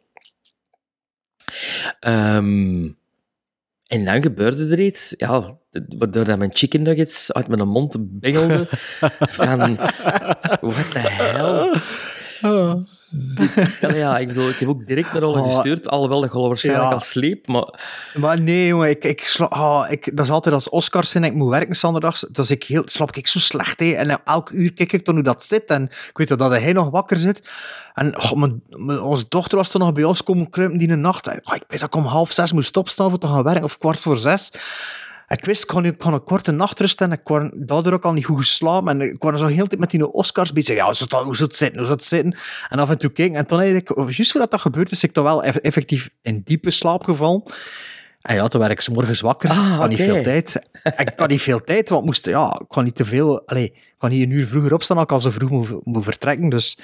Ehm, en dan gebeurde er iets, ja, waardoor dat mijn chicken nuggets uit mijn mond bengelden. (laughs) van, what the hell? Ja, ja, ik bedoel, ik heb ook direct naar Rolle Oh. gestuurd, alhoewel dat Rolle waarschijnlijk Ja. al sliep, maar Maar nee, jongen, ik, ik, sla- ah, ik, dat is altijd als Oscars zijn en ik moet werken zondags, dat is ik heel, slaap ik zo slecht, hè. En elk uur kijk ik dan hoe dat zit, en ik weet dat hij nog wakker zit. En oh, mijn, mijn- onze dochter was toen nog bij ons komen kruipen die nacht. En, oh, ik weet dat ik om half zes moest opstaan voor te gaan werken, of kwart voor zes. Ik wist, ik kon, ik kon een korte nachtrust en ik kon daardoor ook al niet goed geslapen. En ik was zo heel tijd met die Oscars bezig. Ja, hoe zou het, hoe zou het zitten, hoe zou het zitten? En af en toe keek En toen eigenlijk, juist voordat dat gebeurd is, ik toch wel eff- effectief in diepe slaap gevallen. En ja, toen werd ik 's morgens wakker. Ah, ik had niet veel tijd. Ik had niet veel tijd, want ik moest, ja, ik kon niet te veel... Allee, ik kon niet een uur vroeger opstaan als ik al zo vroeg moet, moet vertrekken. Dus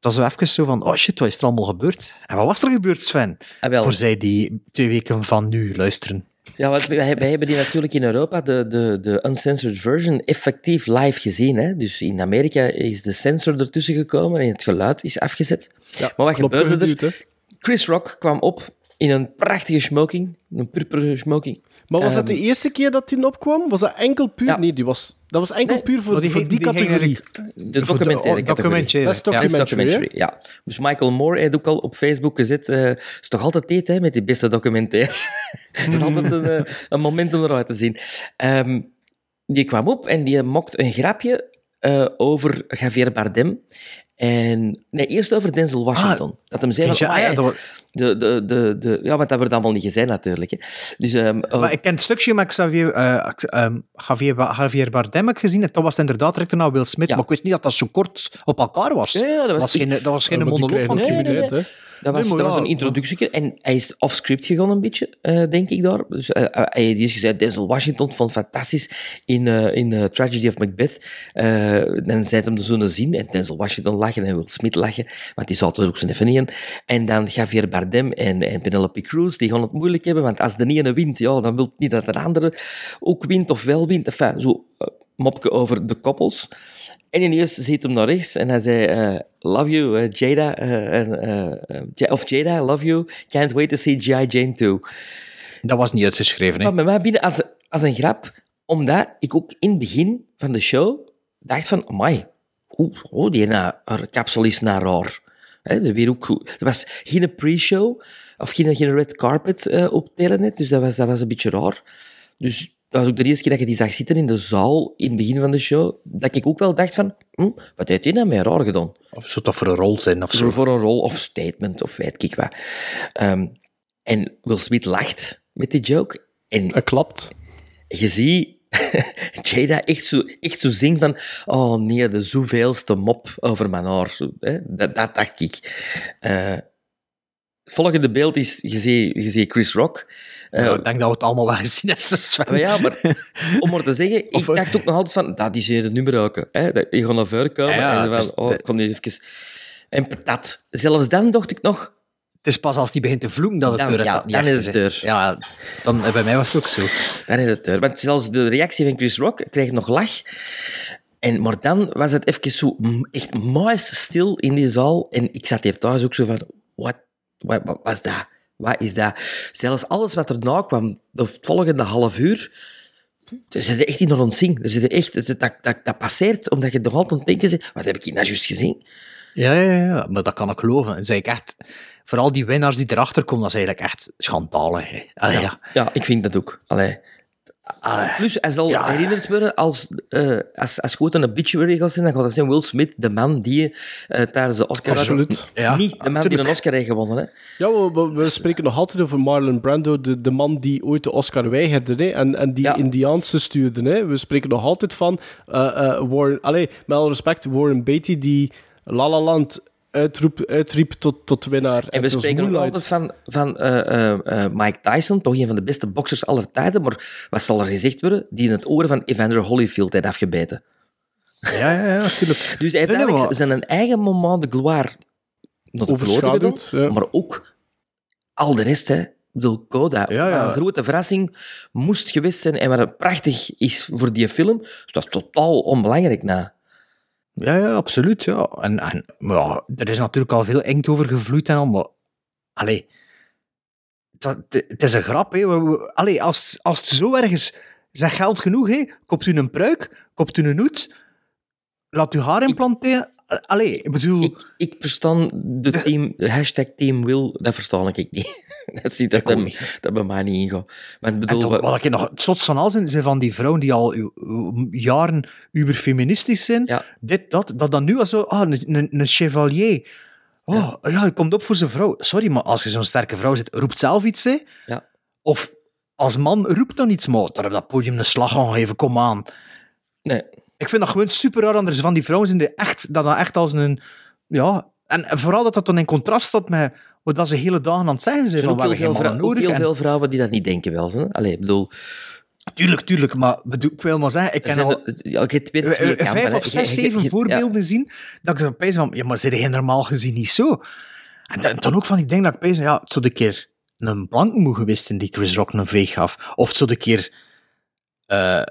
dat was zo even zo van, oh shit, wat is er allemaal gebeurd? En wat was er gebeurd, Sven? Ah, wel. Voor zij die twee weken van nu luisteren. Ja, want wij, wij hebben die natuurlijk in Europa, de, de, de uncensored version, effectief live gezien. Hè? Dus in Amerika is de sensor ertussen gekomen en het geluid is afgezet. maar wat gebeurde er? Chris Rock kwam op in een prachtige smoking, een purperen smoking. Maar was dat Ehm, de eerste keer dat die opkwam? Was dat enkel puur? Ja. Nee, die was, dat was enkel Nee, puur voor, die voor die, categorie. De documentaire categorie. documentaire. Dat is Ja. Dat is documentary, documentary, ja. Dus Michael Moore heeft ook al op Facebook gezet. eh is toch altijd tijd hè, met die beste documentaire. (laughs) dat is altijd een, eh, een moment om eruit te zien. Ehm, die kwam op en die mokt een grapje eh, over Javier Bardem. En, nee, eerst over Denzel Washington. dat hem zei van, Ja, oh, ah, ja, dat de, de, de, de, ja, want dat wordt allemaal niet gezegd natuurlijk. Hè. Dus, ehm, oh, Maar ik ken het stukje met Xavier, eh, ehm, Javier, Javier Bardem heb ik gezien. En toen was het inderdaad direct naar Will Smith. Ja. Maar ik wist niet dat dat zo kort op elkaar was. Ja, ja, dat was- geen, dat was geen monoloog van Nee, nee, nee. Dat was, Nee, maar dat was een introductie en hij is off-script gegaan een beetje, eh, denk ik daar. Dus, eh, eh, hij is gezegd, Denzel Washington vond het fantastisch in, eh, in Tragedy of Macbeth. Dan zei hem de zo'n zin en Denzel Washington lachen en Will Smith lachen, want die zaten er ook zo even in. En dan Javier Bardem en, en Penelope Cruz, die gaan het moeilijk hebben, want als de ene wint, ja, dan wil het niet dat de andere ook wint of wel wint. Enfin, zo mopje over de koppels. En ineens ziet hem naar rechts en hij zei: eh, Love you, eh, Jada. eh, of Jada, love you. Can't wait to see G.I. Jane too. Dat was niet uitgeschreven. Hè. Maar bij mij binnen als, als een grap, omdat ik ook in het begin van de show dacht van: Amai, oeh, oh, die na, haar kapsel is naar raar. Weer ook. Er was geen pre-show of geen, geen red carpet eh, op Telenet, dus dat was, dat was een beetje raar. Dus dat was ook de eerste keer dat je die zag zitten in de zaal in het begin van de show, dat ik ook wel dacht van, hm, wat heeft hij nou mij raar gedaan? Of zou dat voor een rol zijn of zo? Voor, een rol of statement of weet ik wat. Ehm, en Will Smith lacht met die joke. En Dat klapt. je ziet (laughs) Jada echt zo, echt zo zingen van oh nee, de zoveelste mop over mijn haar. Zo, hè? Dat, dat dacht ik. Eh, het volgende beeld is, je ziet, je ziet Chris Rock. Ja, ik denk dat we het allemaal wel gezien hebben. Maar ja, maar (laughs) om maar te zeggen, ik Of, eh, dacht ook nog altijd van, dat is hier het nummer ook. Hè? Je gaat naar voren komen Ja, en dus oh, ik kon even... En patat. Zelfs dan dacht ik nog, Het is pas als die begint te vloeken dat het Dan- deur ja, dat niet dan is het deur. Ja, dan, eh, bij mij was het ook zo. Dan is het deur. Want zelfs de reactie van Chris Rock kreeg nog lach. En, maar dan was het even zo echt muis stil in die zaal. En ik zat hier thuis ook zo van, wat, wat, wat was dat? Wat is dat? Zelfs alles wat erna kwam, de volgende half uur, er zit echt in een ontzing. Er zit echt, er zit- dat, dat, dat passeert, omdat je nog altijd denken bent, wat heb ik hier nou juist gezien? Ja, ja, ja, maar dat kan ik geloven. En zei ik echt, vooral die winnaars die erachter komen, dat is eigenlijk echt schandalig. Allee, ja. Ja, ik vind dat ook. Allee. Plus, hij zal Ja. herinnerd worden als, eh als, als goed een obituary gaat zijn, dan gaat dat zijn Will Smith, de man die eh, tijdens de Oscar... Absoluut. Ja, Niet de man die een Oscar heeft gewonnen. Hè. Ja, we, we- we spreken nog altijd over Marlon Brando, de, de man die ooit de Oscar weigerde hè, en, en die Ja. Indiaanse stuurde. Hè. We spreken nog altijd van eh, eh, Warren... Allee, met alle respect, Warren Beatty die La La Land uitroep, uitriep tot, tot winnaar. En we spreken altijd van, van eh, eh, eh, Mike Tyson, toch een van de beste boxers aller tijden, maar wat zal er gezegd worden? Die in het oor van Evander Holyfield heeft afgebeten. Ja, ja, ja, natuurlijk. (laughs) Dus hij heeft Nee, eigenlijk zijn eigen moment de gloire Overschaduwd, ja. maar ook al de rest, hè. Ik bedoel, Coda, Ja, ja. een grote verrassing, moest geweest zijn. En wat prachtig is voor die film, dus dat is totaal onbelangrijk na. Ja, ja, absoluut. Ja. En, en maar ja, er is natuurlijk al veel inkt over gevloeid en al, maar... Allee, dat, het is een grap, hè. Allee, als, als het zo erg is, zeg geld genoeg, hè. Koopt u een pruik, koopt u een hoed, laat u haar implanteren. Allee, ik bedoel... Ik, ik verstaan de, (laughs) team, de hashtag Team Will, dat verstaan ik niet. (laughs) Dat is niet dat, dat, niet. dat bij mij niet ingaat. Maar bedoel, wat- ik nog het zotst van al zijn, zijn van die vrouwen die al jaren uberfeministisch zijn. Ja. Dit, dat, dat dan nu al zo, ah, een, chevalier. Oh, ja. hij komt op voor zijn vrouw. Sorry, maar als je zo'n sterke vrouw zit, roept zelf iets, hè. Ja. Of als man roept dan iets, maar daar op dat podium een slag aan geven, kom aan. Nee. Ik vind dat gewoon super raar. Anders van die vrouwen zijn die echt, dat dat echt als een... Ja, en vooral dat dat dan in contrast staat met wat dat ze hele dagen aan het zeggen Er zijn. zijn ook we heel, veel, ook heel. En- veel vrouwen die dat niet denken wel. Hè? Allee, ik bedoel... Tuurlijk, tuurlijk. Maar bedoel, ik wil maar zeggen, ik Er ken zijn al er- eh, twee eh, vijf of zes, (laughs) zeven voorbeelden zien, dat ik zo opeens van, ja, maar ze zijn normaal gezien niet zo. En dan, dan ook van die dingen dat ik opeens, ja, het zou een keer een blank moe geweest zijn die Chris Rock een veeg gaf. Of het zou een keer... eh,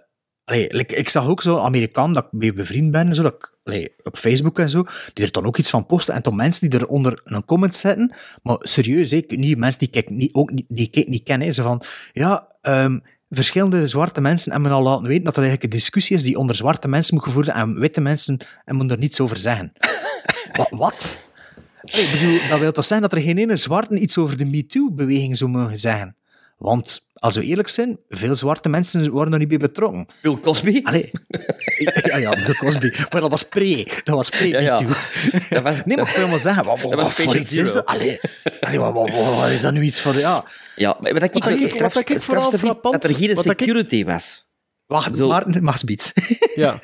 allee, like, ik zag ook zo'n Amerikaan dat ik mee bevriend ben, zo, dat ik, allee, op Facebook en zo, die er dan ook iets van posten. En dan mensen die eronder een comment zetten, maar serieus, hè, niet mensen die ik niet, ook niet, die ik niet ken, hè, zo van, ja, ehm, verschillende zwarte mensen hebben me al laten weten dat er eigenlijk een discussie is die onder zwarte mensen moet gevoerd worden en witte mensen en moeten er niets over zeggen. (laughs) Wa- Wat? Allee, ik bedoel, dat wil toch zeggen dat er geen ene zwarte iets over de MeToo-beweging zou mogen zeggen? Want, als we eerlijk zijn, veel zwarte mensen worden er niet bij betrokken. Bill Cosby? Allee. Ja, ja, Bill Cosby. Maar dat was pre. Dat was pre Ja, ja. Dat was- Nee, maar ik wil maar zeggen, wat, wat, Dat was wat voor iets is dat? Allee, allee, wat, wat, wat- wat is dat nu iets voor... Ja, Ja, maar wat ik, Wat ik- straf- wat ik vooral frappant- dat er geen wat ik- security was. wacht, bedoel- maar, maar Spiets. (laughs) Ja.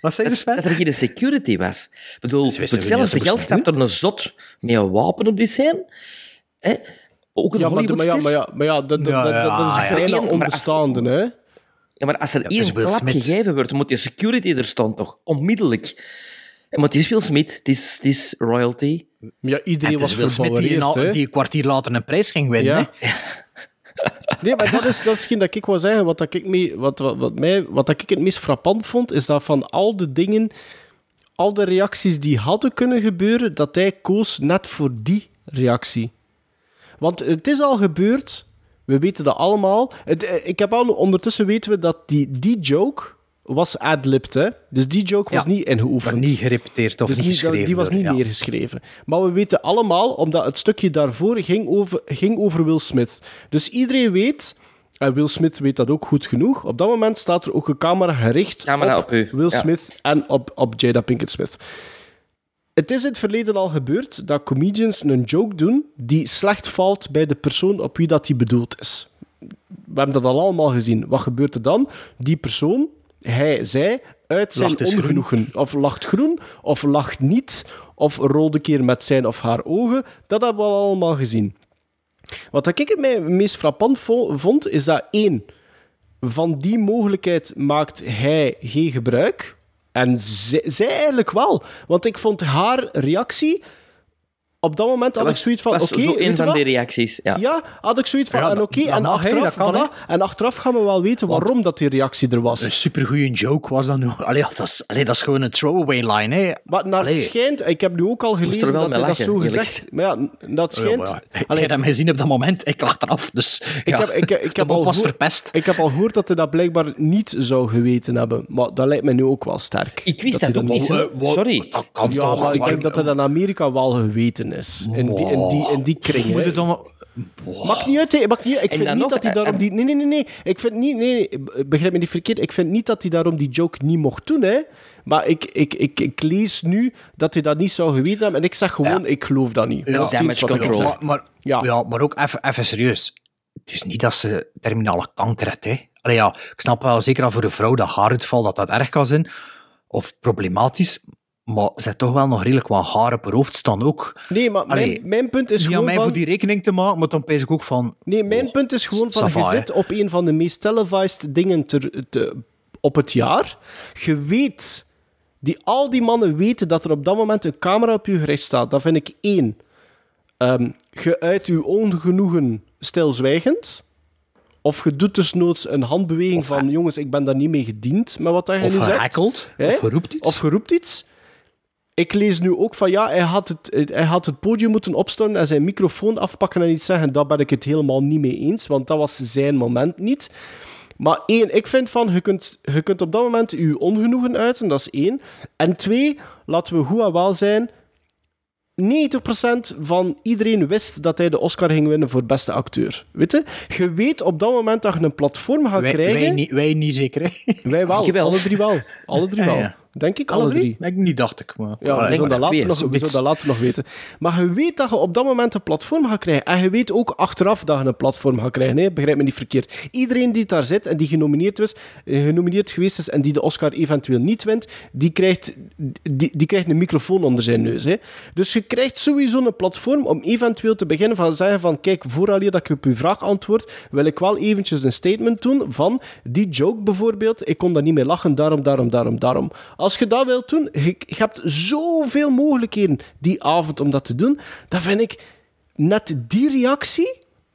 Wat zei je, Dat, Sven? dat er geen security was. Ik bedoel, hetzelfde geld staat er een zot met een wapen op die scène. Hè? Ook een Ja, maar, maar ja, maar ja, maar ja, dat, dat, Ja, dat, ja, dat is ja. bijna als- onbestaande, hè? Ja, maar als er één klap Smith. gegeven wordt, moet die security er staan toch? Onmiddellijk. En Maar het is Will Smith, het is, het is royalty. Ja, En iedereen was Will Smith die, een, hè? die een kwartier later een prijs ging winnen. Ja. hè. (laughs) Nee, maar dat is, dat is geen dat ik wou zeggen. Wat, dat ik, mee, wat, wat, wat, mij, wat dat ik het meest frappant vond, is dat van al de dingen, al de reacties die hadden kunnen gebeuren, dat hij koos net voor die reactie. Want het is al gebeurd, we weten dat allemaal. Het, eh, ik heb al, ondertussen weten we dat die, die joke was ad-libbed, hè? Dus die joke was Ja, niet ingeoefend. Maar niet gerepeteerd of Dus niet geschreven. die was door- niet ja. neergeschreven. Maar we weten allemaal, omdat het stukje daarvoor ging over, ging over Will Smith. Dus iedereen weet, en Will Smith weet dat ook goed genoeg, op dat moment staat er ook een camera gericht Camera op Will ja. Smith en op, op Jada Pinkett Smith. Het is in het verleden al gebeurd dat comedians een joke doen die slecht valt bij de persoon op wie dat die bedoeld is. We hebben dat al allemaal gezien. Wat gebeurt er dan? Die persoon, hij, zij, uit zijn Lacht eens groen. ongenoegen. Of lacht groen, of lacht niet, of rolt een keer met zijn of haar ogen. Dat hebben we al allemaal gezien. Wat ik het mij meest frappant vo- vond, is dat één, van die mogelijkheid maakt hij geen gebruik. En zij, eigenlijk wel. Want ik vond haar reactie... Op dat moment had ik zoiets van... was Oké, zo weet een van wat? die reacties. Ja. Ja, had ik zoiets van... Ja, en oké, en, achteraf, dat kan, voilà, en achteraf gaan we wel weten waarom dat die reactie er was. Een supergoeie joke was dat nu. Allee, dat is, allee, dat is gewoon een throwaway line. Hè. Maar naar het schijnt, ik heb nu ook al gelezen dat hij dat zo eerlijk. gezegd... Maar ja, dat Ja, schijnt... maar ja, Allee, ik heb hem gezien op dat moment. Ik lag eraf. Dus ik, ja, heb, ik, ik, heb al was verpest. ik heb al gehoord dat hij dat blijkbaar niet zou geweten hebben. Maar dat lijkt mij nu ook wel sterk. Ik wist hij dat ook niet. Sorry. Dat kan Ja, toch. maar ik denk dat dat in Amerika wel geweten is. In die, in die, in die kring. Moet het dan... Maakt niet uit, hè. Maakt niet uit. Ik En vind niet nog, dat hij daarom die... Nee, nee, nee, nee. Ik vind niet... Nee, nee, begrijp me niet verkeerd. Ik vind niet dat hij daarom die joke niet mocht doen, hè. Maar ik, ik, ik, ik lees nu dat hij dat niet zou geweten hebben. En ik zeg gewoon, ik geloof dat niet. Dat is damage control. Maar, maar, Ja. ja. maar ook even, even serieus. Het is niet dat ze terminale kanker heeft. Hè. Allee, ja, ik snap wel, zeker al voor een vrouw, dat haaruitval dat dat erg kan zijn. Of problematisch. Maar ze toch wel nog redelijk wat haar op haar hoofd staan ook. Nee, maar mijn, Allee, mijn punt is gewoon mij van... voor die rekening te maken, maar dan pees ik ook van... Nee, mijn punt is gewoon van, je zit op een van de meest televised dingen ter, te- op het jaar. Je weet, die, al die mannen weten dat er op dat moment een camera op je gericht staat. Dat vind ik één. Ehm je uit je ongenoegen stilzwijgend. Of je doet desnoods een handbeweging van, jongens, ik ben daar niet mee gediend met wat je Of nu zegt. gehackeld, Hè? of geroept iets. Of geroept iets. Ik lees nu ook van ja, hij had, het, hij had het podium moeten opstormen en zijn microfoon afpakken en iets zeggen. Daar ben ik het helemaal niet mee eens, want dat was zijn moment niet. Maar één, ik vind van, je kunt, je kunt op dat moment je ongenoegen uiten, dat is één. En twee, laten we goed en wel zijn, 90% van iedereen wist dat hij de Oscar ging winnen voor beste acteur. Weet je? Je weet op dat moment dat je een platform gaat wij, krijgen... wij, niet, wij niet zeker, hè. Wij wel, alle drie wel. Alle drie Ja, wel. ja. Denk ik, alle, Alle drie. drie? Ik niet, dacht ik. Maar, Ja, we Allee, zullen, dat maar later nog, dat later nog weten. Maar je weet dat je op dat moment een platform gaat krijgen. En je weet ook achteraf dat je een platform gaat krijgen. Hè? Begrijp me niet verkeerd. Iedereen die daar zit en die genomineerd, was, genomineerd geweest is en die de Oscar eventueel niet wint, die krijgt, die, die krijgt een microfoon onder zijn neus. Hè? Dus je krijgt sowieso een platform om eventueel te beginnen van zeggen van kijk, vooraleer dat ik op uw vraag antwoord, wil ik wel eventjes een statement doen van die joke bijvoorbeeld, ik kon daar niet meer lachen, daarom, daarom, daarom, daarom. Als je dat wilt doen, je, je hebt zoveel mogelijkheden die avond om dat te doen, dan vind ik net die reactie,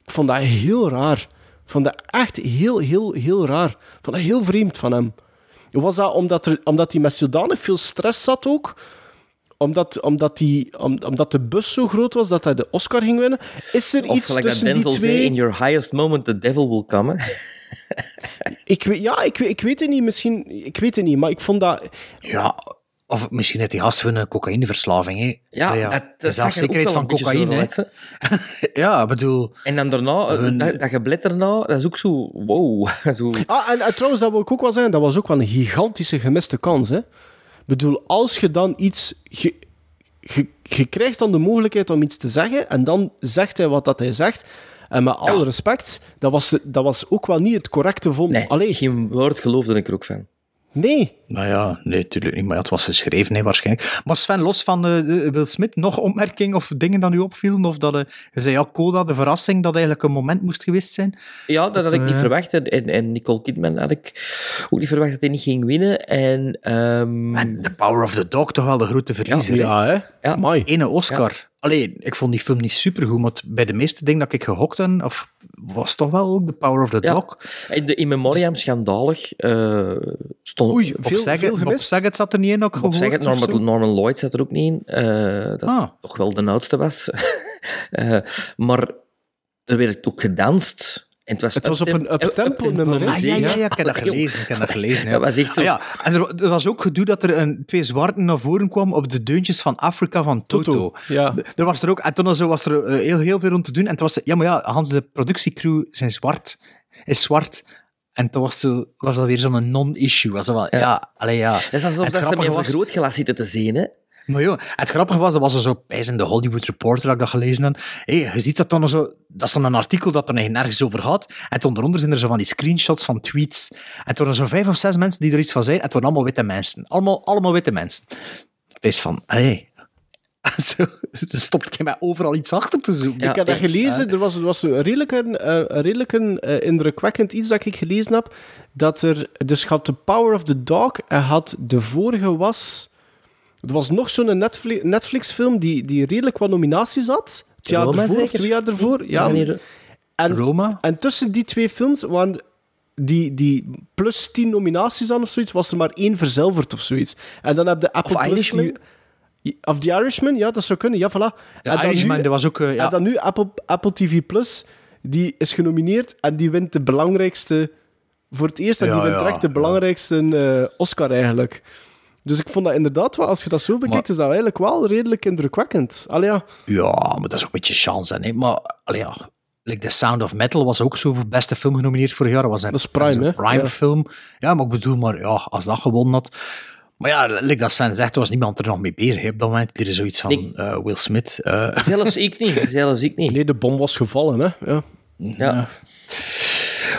ik vond dat heel raar. Ik vond dat echt heel, heel, heel raar. Ik vond dat heel vreemd van hem. Was dat omdat, er, omdat hij met zodanig veel stress zat ook? Omdat, omdat, die, om- omdat de bus zo groot was dat hij de Oscar ging winnen? Is er Of iets dat tussen die twee? zei, in your highest moment the devil will come. Ik, weet- ja, ik, weet- ik weet het niet. Misschien, ik weet het niet, maar ik vond dat... Ja, of misschien heeft die gast een cocaïneverslaving. Hè. Ja, Allee, dat, de dat zag er ook zelfzekerheid wel van zo cocaïne. hè. (laughs) Ja, ik bedoel... En dan daarna, Hun- dat, dat erna, dat is ook zo, wow. (laughs) Zo, Ah, en, en trouwens, dat wil ik ook wel zeggen, dat was ook wel een gigantische gemiste kans. Hè? Ik bedoel, als je dan iets... Je, je, je krijgt dan de mogelijkheid om iets te zeggen, en dan zegt hij wat dat hij zegt. En met alle respect, dat was, dat was ook wel niet het correcte vond. nee, Allee, geen woord geloofde ik er ook van. nee. Nou ja, nee, natuurlijk niet. Maar ja, het was geschreven, hè, waarschijnlijk. Maar Sven, los van eh, de Will Smith, nog opmerking of dingen dat u opvielen? Of dat, eh, je zei ja, Coda, de verrassing, dat eigenlijk een moment moest geweest zijn. Ja, dat had ik niet verwacht. En, en Nicole Kidman had ik ook niet verwacht dat hij niet ging winnen. En, ehm, En The Power of the Dog, toch wel de grote verliezer. hè? Ja, hè? Ja. Ene Oscar. Allee, ik vond die film niet supergoed, maar bij de meeste dingen dat ik gehokt heb, of, was toch wel ook The Power of the Ja. Dog. en de In Memoriam, schandalig, eh stond... Oei, Bob veel, Saget, veel Bob gemist. Saget zat er niet in, ook Bob Saget? Norman Lloyd zat er ook niet in. eh, dat Ah. toch wel de oudste was. (laughs) Eh, maar er werd ook gedanst. En het was, Het was op een uptem- uptempo uptempo nummer? Ah, ja, ja, ja, ik heb dat (laughs) gelezen. Ik heb dat gelezen ja. Dat was echt zo. Ah, ja. En er, er was ook gedoe dat er een, twee zwarten naar voren kwamen op de deuntjes van Afrika van Toto. Toto, ja. Er was er ook, en toen zo was er eh, heel, heel veel om te doen. En het was, ja, maar ja, Hans, de productiecrew zijn zwart, is zwart. En toen was, was dat weer zo'n non-issue. Was dat wel, ja, ja allee, ja. Dat is alsof Het dat ze met een was- vergrootglas zitten te zien. Hè? Maar joh, het grappige was, dat was er zo bij in de Hollywood Reporter dat ik dat gelezen heb. Hey, je ziet dat dan zo, dat is dan een artikel dat er nergens over gaat. En toen onderonder zijn er zo van die screenshots van tweets. En toen waren er zo vijf of zes mensen die er iets van zeiden. En het waren allemaal witte mensen. Allemaal, allemaal witte mensen. Ik van, hey. (laughs) Zo, stopte ik mij overal iets achter te zoeken. Ja, ik heb dat gelezen. Er was, er was een redelijk, een, eh, redelijk een, eh, indrukwekkend iets dat ik gelezen heb. Dat er, dus had The Power of the Dog en had de vorige was... Er was nog zo'n Netflix, Netflix-film die, die redelijk wat nominaties had. Het jaar Roma ervoor of twee jaar ervoor. Ja, en, Roma? en tussen die twee films waren die, die plus tien nominaties aan of zoiets, was er maar één verzilverd of zoiets. En dan heb de Apple Of Plus Irishman? nu- Of The Irishman, ja, dat zou kunnen. Ja, voilà. De En Irishman, nu- dat was ook... eh, ja. en dan nu Apple, Apple TV Plus, die is genomineerd en die wint de belangrijkste... Voor het eerst, en die wint ja, direct de belangrijkste eh, Oscar eigenlijk. Dus ik vond dat inderdaad wel, als je dat zo bekijkt, Maar- is dat eigenlijk wel redelijk indrukwekkend. Allee, ja. Ja, maar dat is ook een beetje chance, hè. Maar, allee, ja... Like The Sound of Metal was ook zo voor beste film genomineerd vorig jaar. Dat was een, Dat is Prime, een hè? Prime Ja. film. Ja, maar ik bedoel, maar ja, als dat gewonnen had... Maar ja, like dat Sven zegt, er was niemand er nog mee bezig hè, op dat moment. Er is zoiets van eh, Will Smith. eh, (laughs) Zelfs ik niet. Zelfs ik niet. Nee, de bom was gevallen, hè. Ja. Ja.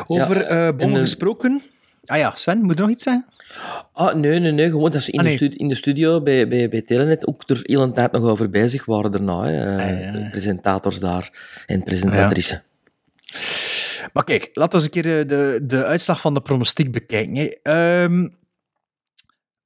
over Ja, eh bommen en, gesproken. Ah ja, Sven, moet je nog iets zeggen? Ah, nee, nee, nee. Gewoon dat ze in, Ah, de, nee. stu- in de studio bij, bij, bij Telenet ook er heel een tijd nog over bezig waren daarna. Hè. Eh, Ah, ja. presentators daar en presentatrices. Maar kijk, laten we eens een keer eh, de, de uitslag van de pronostiek bekijken. hè. Ehm,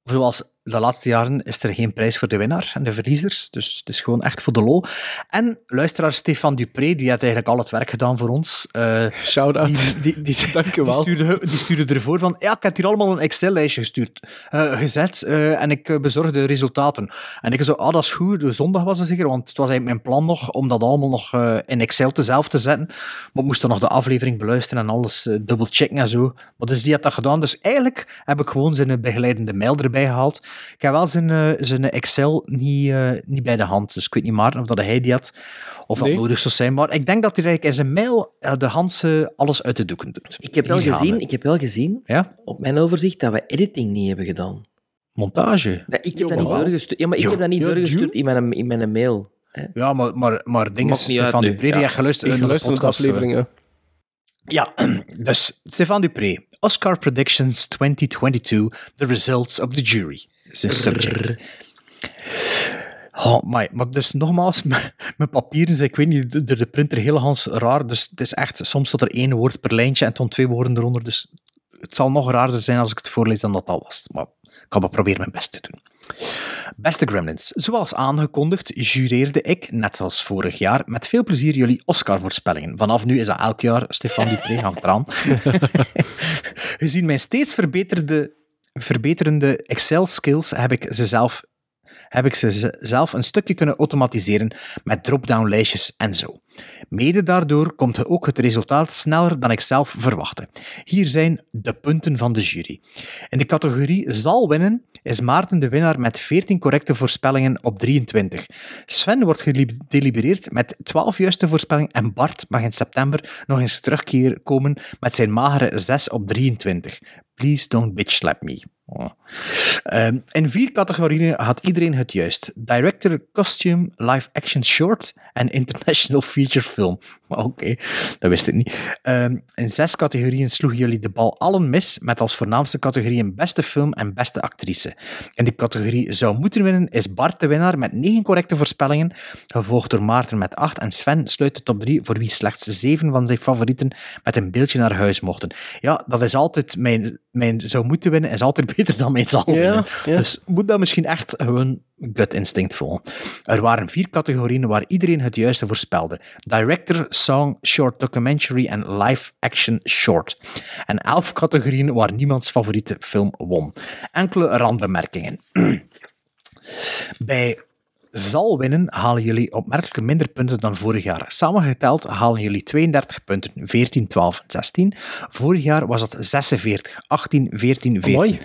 zoals de laatste jaren is er geen prijs voor de winnaar en de verliezers. Dus het is gewoon echt voor de lol. En luisteraar Stefan Dupré, die had eigenlijk al het werk gedaan voor ons. Eh, Shout-out. die, die, die, Dank je die, wel. stuurde, die stuurde ervoor van, ja, ik heb hier allemaal een Excel-lijstje gestuurd, eh, gezet eh, en ik bezorg de resultaten. En ik zo, ah, dat is goed, de zondag was het zeker, want het was eigenlijk mijn plan nog om dat allemaal nog in Excel te zelf te zetten. Maar ik moest dan nog de aflevering beluisteren en alles uh, dubbelchecken en zo. Maar dus die had dat gedaan. Dus eigenlijk heb ik gewoon zijn begeleidende mail erbij gehaald. Ik heb wel zijn, eh, zijn Excel niet, eh, niet bij de hand, dus ik weet niet maar of dat hij die had, of Nee. dat nodig zou zijn. Maar ik denk dat hij eigenlijk in zijn mail eh, de Hans eh, alles uit de doeken doet. Ik heb wel Hier gezien, ik heb wel gezien Ja? op mijn overzicht dat we editing niet hebben gedaan. montage. Nee, ik heb dat niet doorgestuurd. Ja, maar ik Ja. heb dat niet Ja, doorgestuurd in mijn, in mijn mail. Ja, maar, maar, maar dingen, Stefan. Dupré, die Ja. heeft geluisterd naar de geluisterd naar de podcast, aflevering, ja. Ja, (clears throat) dus Stefan Dupré. Oscar Predictions 2022, The Results of the Jury. Een subject. Oh, maar, maar dus nogmaals, (laughs) mijn papieren zijn, ik weet niet, de, de printer helemaal raar. Dus het is echt, soms staat er één woord per lijntje en dan twee woorden eronder. Dus het zal nog raarder zijn als ik het voorlees dan dat al was. Maar ik ga maar proberen mijn best te doen. Beste Gremlins, zoals aangekondigd, jureerde ik, net als vorig jaar, met veel plezier jullie Oscar-voorspellingen. Vanaf nu is dat elk jaar, Stefan Dupré hangt eraan. (laughs) Gezien mijn steeds verbeterde, verbeterende Excel-skills heb ik ze zelf heb ik ze zelf een stukje kunnen automatiseren met drop-down lijstjes en zo. Mede daardoor komt ook het resultaat sneller dan ik zelf verwachtte. Hier zijn de punten van de jury. In de categorie zal winnen is Maarten de winnaar met 14 correcte voorspellingen op 23. Sven wordt gedelibereerd met 12 juiste voorspellingen en Bart mag in september nog eens terugkeer komen met zijn magere 6 op 23. Please don't bitch slap me. Oh. Ehm, in vier categorieën had iedereen het juist. Director, Costume, Live Action Short en International Feature Film. (laughs) Oké, dat wist ik niet. Ehm, in zes categorieën sloegen jullie de bal allen mis, met als voornaamste categorieën beste film en beste actrice. In de categorie zou moeten winnen is Bart de winnaar met negen correcte voorspellingen, gevolgd door Maarten met acht en Sven sluit de top drie voor wie slechts zeven van zijn favorieten met een beeldje naar huis mochten. Ja, dat is altijd mijn, mijn zou moeten winnen, is altijd beter dan mijn zal winnen. ja. Dus moet dat misschien echt gewoon gut instinct volgen. Er waren vier categorieën waar iedereen het juiste voorspelde. Director, Song, Short Documentary en Live Action Short. En elf categorieën waar niemands favoriete film won. Enkele randbemerkingen. (clears throat) Bij zal winnen halen jullie opmerkelijk minder punten dan vorig jaar. Samengeteld halen jullie 32 punten, 14, 12 en 16. Vorig jaar was dat 46, 18, 14, 14. Amai.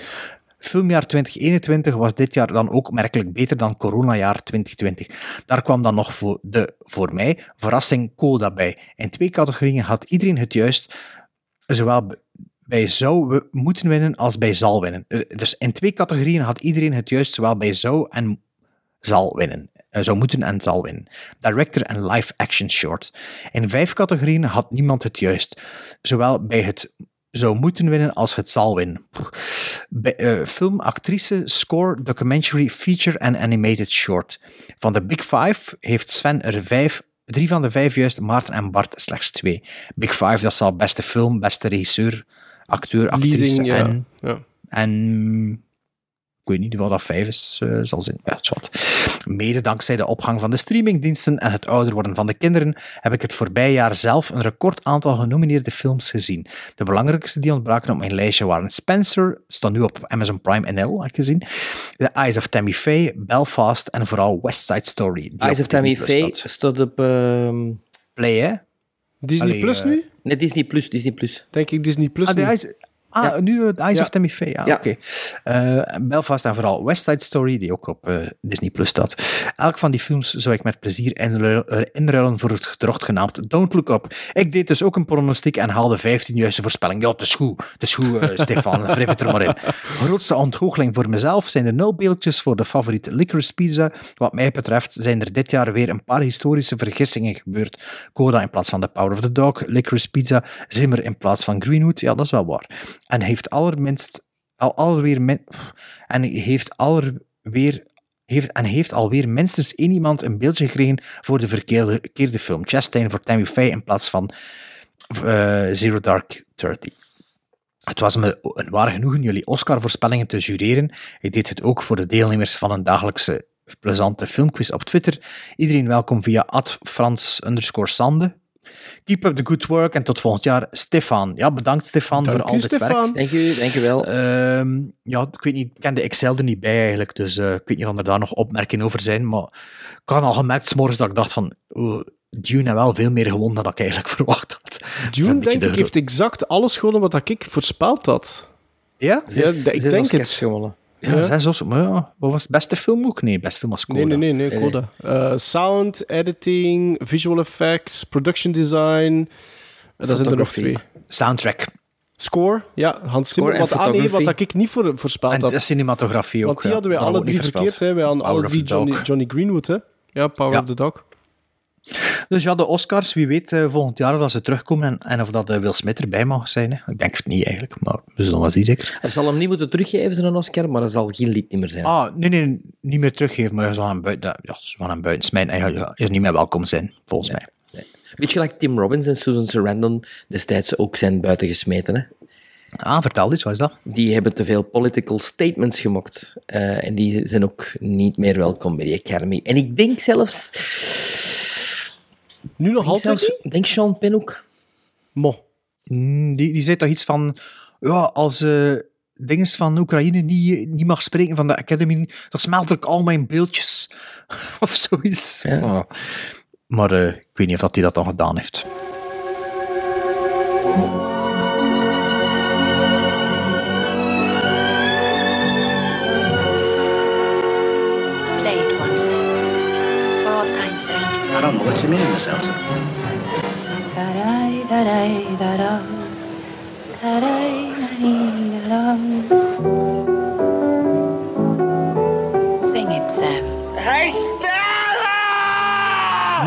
Filmjaar 2021 was dit jaar dan ook merkelijk beter dan coronajaar 2020. Daar kwam dan nog voor de, voor mij, verrassing Coda bij. In twee categorieën had iedereen het juist, zowel bij zou moeten winnen als bij zal winnen. Eh, Dus in twee categorieën had iedereen het juist, zowel bij zou en zal winnen. Eh, Zou moeten en zal winnen. Director en live action short. In vijf categorieën had niemand het juist. Zowel bij het zou moeten winnen als het zal winnen. Bij, eh, film, actrice, score, documentary, feature en animated short. Van de Big Five heeft Sven er vijf, drie van de vijf juist, Maarten en Bart slechts twee. Big Five, dat zal beste film, beste regisseur, acteur, actrice Leading, ja. en ja. en ik weet niet wat dat vijf is, eh, zal zijn. Ja, is wat. Mede dankzij de opgang van de streamingdiensten en het ouder worden van de kinderen heb ik het voorbije jaar zelf een record aantal genomineerde films gezien. De belangrijkste die ontbraken op mijn lijstje waren Spencer, staat nu op Amazon Prime NL, heb ik gezien. The Eyes of Tammy Faye, Belfast en vooral West Side Story. Eyes of Tammy Faye staat. op... ehm, Play, hè? Disney Allee, Plus eh, nu? nee, Disney Plus, Disney Plus. Denk ik Disney Plus Ah, de ah Ja. nu uh, Eyes of Tammy Faye. Ja, Ja. oké. Eh, Belfast en vooral West Side Story, die ook op eh, Disney Plus staat. Elk van die films zou ik met plezier inruilen, inruilen voor het gedrocht genaamd Don't Look Up. Ik deed dus ook een pronostiek en haalde 15 juiste voorspellingen. Ja, het is goed. Het is goed, Stefan. (laughs) Wrijf het er maar in. Grootste ontgoocheling voor mezelf zijn de nulbeeldjes voor de favoriete Licorice Pizza. Wat mij betreft zijn er dit jaar weer een paar historische vergissingen gebeurd. Coda in plaats van The Power of the Dog, Licorice Pizza, Zimmer in plaats van Greenwood. Ja, dat is wel waar. En heeft allerminst al, alweer en heeft alweer heeft, en heeft alweer minstens één iemand een beeldje gekregen voor de verkeerde, film. Chastain voor Tammy Faye in plaats van eh, Zero Dark Thirty. Het was me een waar genoegen jullie Oscar-voorspellingen te jureren. Ik deed het ook voor de deelnemers van een dagelijkse plezante filmquiz op Twitter. Iedereen welkom via frans underscore sande. Keep up the good work en tot volgend jaar. Stefan. Ja, bedankt Stefan Dank voor u, al dit werk. Dank u, dank u wel. Ehm, ja, ik weet niet, ik ken de Excel er niet bij eigenlijk, dus eh, ik weet niet of er daar nog opmerkingen over zijn, maar ik had al gemerkt, 's morgens dat ik dacht van, oh, Dune heeft wel veel meer gewonnen dan ik eigenlijk (laughs) verwacht had. Dune, denk de ik, heeft exact alles gewonnen wat ik voorspeld had. Ja? Zes, ja, ik zes denk het. gewonnen. Ja, zes Oscars, maar ja, wat was het beste film ook? Nee, beste film was Coda. Nee, nee, nee, nee, Coda. Eh, sound, editing, visual effects, production design. Eh, dat zijn er nog twee. Soundtrack. Score, ja, Hans Zimmer. en Want, ah nee, wat ik niet voor, voorspeld En had. de cinematografie ook. Want die ja. hadden wij alle drie verkeerd. Hè. Wij hadden Power alle drie Johnny, Greenwood. Hè. Ja, Power Ja. of the Dog. Dus ja, de Oscars, wie weet eh, volgend jaar of dat ze terugkomen en, en of dat eh, Will Smith erbij mag zijn. Hè. Ik denk het niet eigenlijk, maar we zullen wel zien zeker. Hij zal hem niet moeten teruggeven, zijn Oscar, maar dat zal geen lied niet meer zijn. Ah, nee, nee, niet meer teruggeven, maar je zal hem buiten, ja, ze gaan hem buiten smijten en hij is niet meer welkom zijn, volgens mij. Beetje gelijk Tim Robbins en Susan Sarandon destijds ook zijn buiten gesmeten. Hè? Ah, vertel eens, wat is dat? Die hebben te veel political statements gemokt. eh, en die zijn ook niet meer welkom bij die Academy. En ik denk zelfs... Nu nog altijd zelfs, niet? ik denk Sean Penn ook. Mo. Mm, Die, die zei toch iets van, ja, als eh dinges van Oekraïne niet, niet mag spreken van de Academy, dan smelt ik al mijn beeldjes. (laughs) of zoiets. Ja. Maar eh, ik weet niet of dat hij dat dan gedaan heeft. Don't know what you mean, Miss Elton. Da-dai, da-dai, da-da. Da-dai, da-dee, da-da. Sing it, Sam.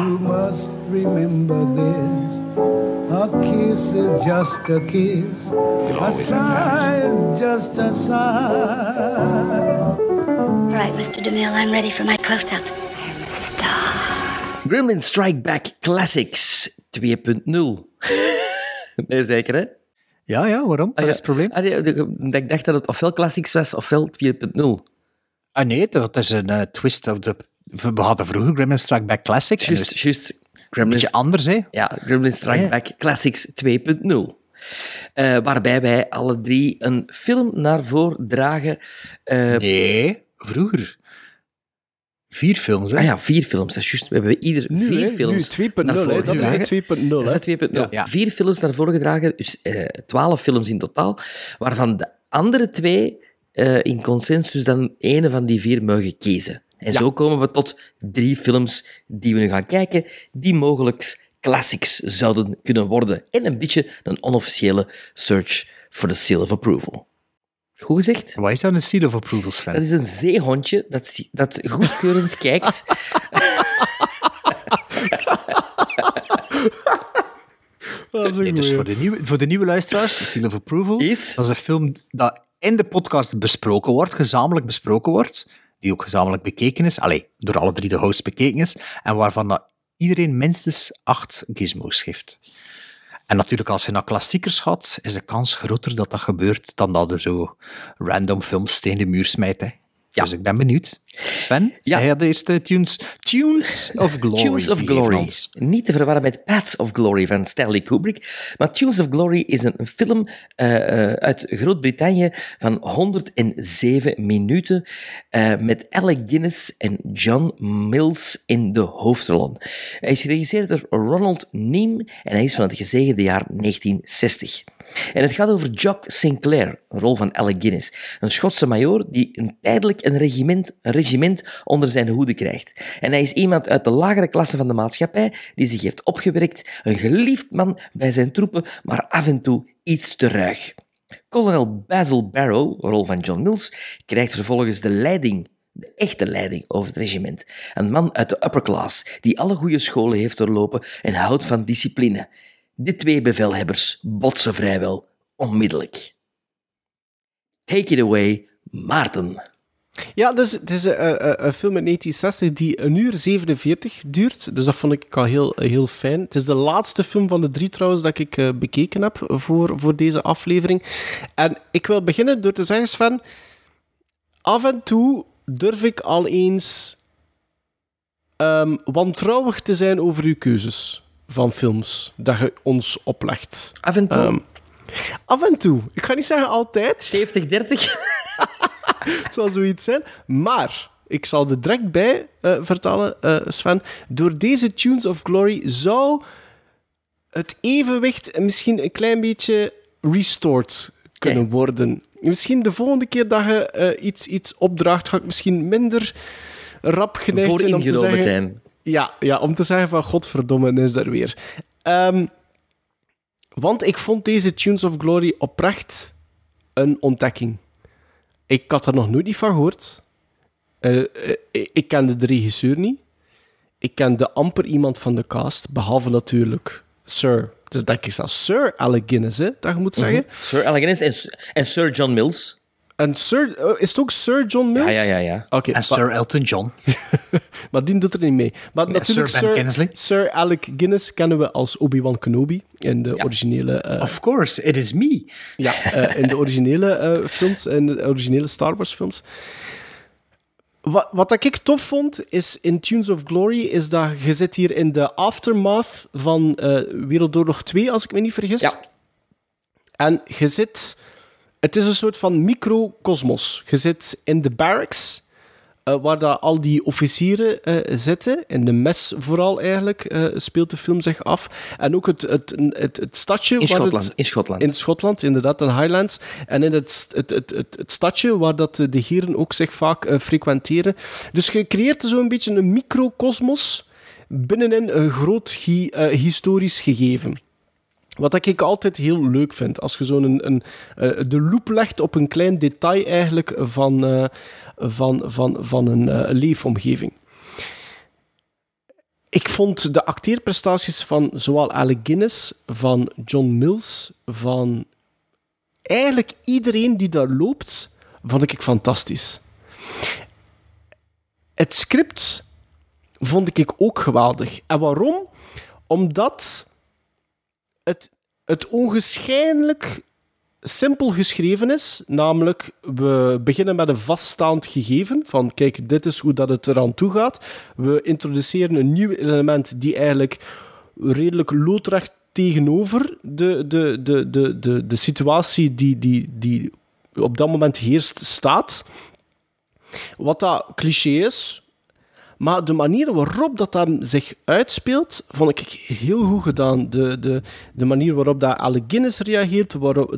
You must remember this. A kiss is just a kiss. A sigh is just a sigh. All right, Mr. DeMille, I'm ready for my close-up. I'm a Star. Gremlin Strike Back Classics 2.0. (laughs) nee, zeker hè? Ja, ja, waarom? Wat is het probleem? Ah, ik dacht dat het ofwel Classics was, ofwel 2.0. Ah nee, dat is een eh, twist op de... We hadden vroeger Gremlin Strike Back Classic. en dat Juist, is juist. beetje anders, hè? ja, Gremlin Strike Ja. Back Classics 2.0. Eh, waarbij wij alle drie een film naar voren dragen. Eh, Nee, vroeger. Vier films, hè? Ah ja, vier films. Dat is juist. We hebben ieder Nu, vier hè, films nu 2.0, naar hè. voren Dat is gedragen. de 2.0. Dat is hè. de 2.0. Ja. Ja. Vier films naar voren gedragen, dus eh, twaalf films in totaal, waarvan de andere twee eh, in consensus dan ene van die vier mogen kiezen. En zo komen we tot drie films die we nu gaan kijken, die mogelijk classics zouden kunnen worden. En een beetje een onofficiële search for the seal of approval. Goed gezegd? Wat is dat een seal of approval, Sven? Dat is een zeehondje dat, dat goedkeurend (laughs) kijkt. (laughs) Dat is een Nee, dus goeie. voor de, nieuwe, voor de nieuwe luisteraars, The Seal of Approval, Is? dat is een film dat in de podcast besproken wordt, gezamenlijk besproken wordt, die ook gezamenlijk bekeken is, allee, door alle drie de hosts bekeken is, en waarvan dat iedereen minstens acht gizmos heeft. En natuurlijk, als je naar klassiekers gaat, is de kans groter dat dat gebeurt dan dat er zo random films tegen de muur smijt. Ja. Dus ik ben benieuwd. Sven, Ja. had eerst de tunes, tunes of Glory. Tunes of Glory. Niet te verwarren met Paths of Glory van Stanley Kubrick. Maar Tunes of Glory is een film eh, eh, uit Groot-Brittannië van 107 minuten. eh, met Alec Guinness en John Mills in de hoofdrollen. Hij is geregisseerd door Ronald Neame en hij is van het gezegende jaar 1960. En het gaat over Jock Sinclair, een rol van Alec Guinness. Een Schotse majoor die een tijdelijk een regiment, een regiment onder zijn hoede krijgt. En hij is iemand uit de lagere klasse van de maatschappij die zich heeft opgewerkt, een geliefd man bij zijn troepen, maar af en toe iets te ruig. Kolonel Basil Barrow, rol van John Mills, krijgt vervolgens de leiding de echte leiding over het regiment. Een man uit de upper class, die alle goede scholen heeft doorlopen en houdt van discipline. De twee bevelhebbers botsen vrijwel onmiddellijk. Take it away, Maarten. Ja, dus, het is een, een, een film uit 1960 die een uur 47 duurt. Dus dat vond ik al heel, heel fijn. Het is de laatste film van de drie trouwens dat ik eh, bekeken heb voor, voor deze aflevering. En ik wil beginnen door te zeggen, Sven... Af en toe durf ik al eens ehm, wantrouwig te zijn over uw keuzes van films dat je ons oplegt. Af en toe. Ehm, af en toe. Ik ga niet zeggen altijd. 70-30. (laughs) (laughs) Het zal zoiets zijn. Maar ik zal er direct bij eh, vertellen, eh, Sven. Door deze Tunes of Glory zou het evenwicht misschien een klein beetje restored kunnen worden. Misschien de volgende keer dat je eh, iets, iets opdraagt, ga ik misschien minder rap geneigd zijn om te zeggen... zijn. Ja, ja, om te zeggen van godverdomme, is daar weer. Ehm, Want ik vond deze Tunes of Glory oprecht een ontdekking. Ik had er nog nooit niet van gehoord. Eh, eh, ik kende de regisseur niet. Ik kende amper iemand van de cast, behalve natuurlijk Sir. Dus denk ik zelfs Sir Alec hè, dat je moet zeggen. Sir Alec en Sir John Mills. En Sir, eh, is het ook Sir John Mills? Ja, ja, ja. ja. Oké, En maar- Sir Elton John. (laughs) maar die doet er niet mee. Maar natuurlijk, Sir Ben Sir, Alec Guinness kennen we als Obi-Wan Kenobi in de originele eh, Of course, it is me. Ja, eh, in de originele eh, films, in de originele Star Wars films. Wat, wat ik tof vond, is in Tunes of Glory, is dat je zit hier in de aftermath van eh, Wereldoorlog 2, als ik me niet vergis. Ja. En je zit... Het is een soort van microcosmos. Je zit in de barracks, eh, waar dat al die officieren eh, zitten. In de mes vooral eigenlijk, eh, speelt de film zich af. En ook het, het, het, het stadje... In waar het- Schotland. In Schotland. in Schotland, inderdaad, in Highlands. En in het, het, het, het, het stadje waar dat de heren ook zich vaak frequenteren. Dus je creëert zo'n beetje een microcosmos binnenin een groot hi- historisch gegeven. Wat ik altijd heel leuk vind, als je zo'n een, een, eh, de loep legt op een klein detail eigenlijk van, eh, van, van, van een eh, leefomgeving. Ik vond de acteerprestaties van zowel Alec Guinness, van John Mills, van eigenlijk iedereen die daar loopt, vond ik fantastisch. Het script vond ik ook geweldig. En waarom? Omdat het, het ongeschijnlijk simpel geschreven is. Namelijk, we beginnen met een vaststaand gegeven. Van kijk, dit is hoe dat het eraan toe gaat. We introduceren een nieuw element die eigenlijk redelijk loodrecht tegenover de, de, de, de, de, de situatie die, die, die op dat moment heerst staat. Wat dat cliché is, maar de manier waarop dat, dat zich uitspeelt, vond ik heel goed gedaan. De, de, de manier waarop dat Alec Guinness reageert,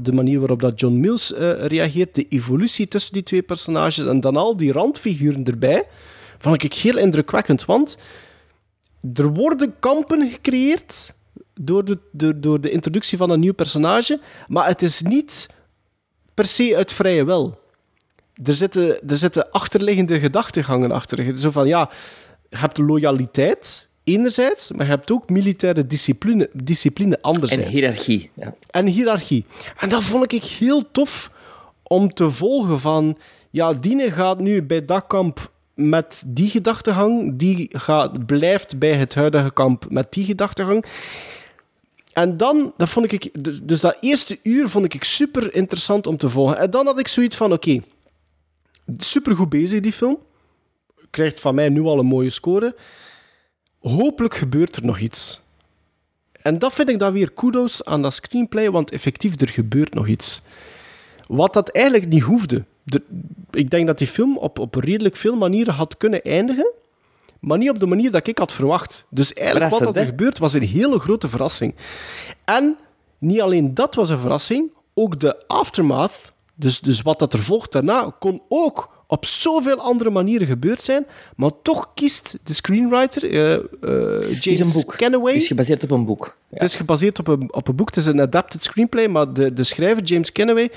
de manier waarop dat John Mills eh, reageert, de evolutie tussen die twee personages en dan al die randfiguren erbij, vond ik heel indrukwekkend. Want er worden kampen gecreëerd door de, door de introductie van een nieuw personage, maar het is niet per se uit vrije wil er zitten, er zitten achterliggende gedachtegangen achter. Zo van, ja, je hebt loyaliteit, enerzijds, maar je hebt ook militaire discipline, discipline En anderzijds. hiërarchie. Ja. En hiërarchie. En dat vond ik heel tof om te volgen van... Ja, Diene gaat nu bij dat kamp met die gedachtegang. Die gaat, blijft bij het huidige kamp met die gedachtegang. En dan, dat vond ik... dus- dat eerste uur vond ik super interessant om te volgen. En dan had ik zoiets van, oké... goed bezig, die film. Krijgt van mij nu al een mooie score. Hopelijk gebeurt er nog iets. En dat vind ik dan weer kudos aan dat screenplay, want effectief, er gebeurt nog iets. Wat dat eigenlijk niet hoefde. De- ik denk dat die film op, op redelijk veel manieren had kunnen eindigen, maar niet op de manier dat ik had verwacht. Dus eigenlijk wat dat er gebeurt, was een hele grote verrassing. En niet alleen dat was een verrassing, ook de aftermath, dus, dus wat dat er volgt daarna, kon ook op zoveel andere manieren gebeurd zijn, maar toch kiest de screenwriter, is James. Kennaway... Het is gebaseerd op een boek. Ja. Het is gebaseerd op een, op een boek. Het is een adapted screenplay, maar de, de schrijver James Kennaway,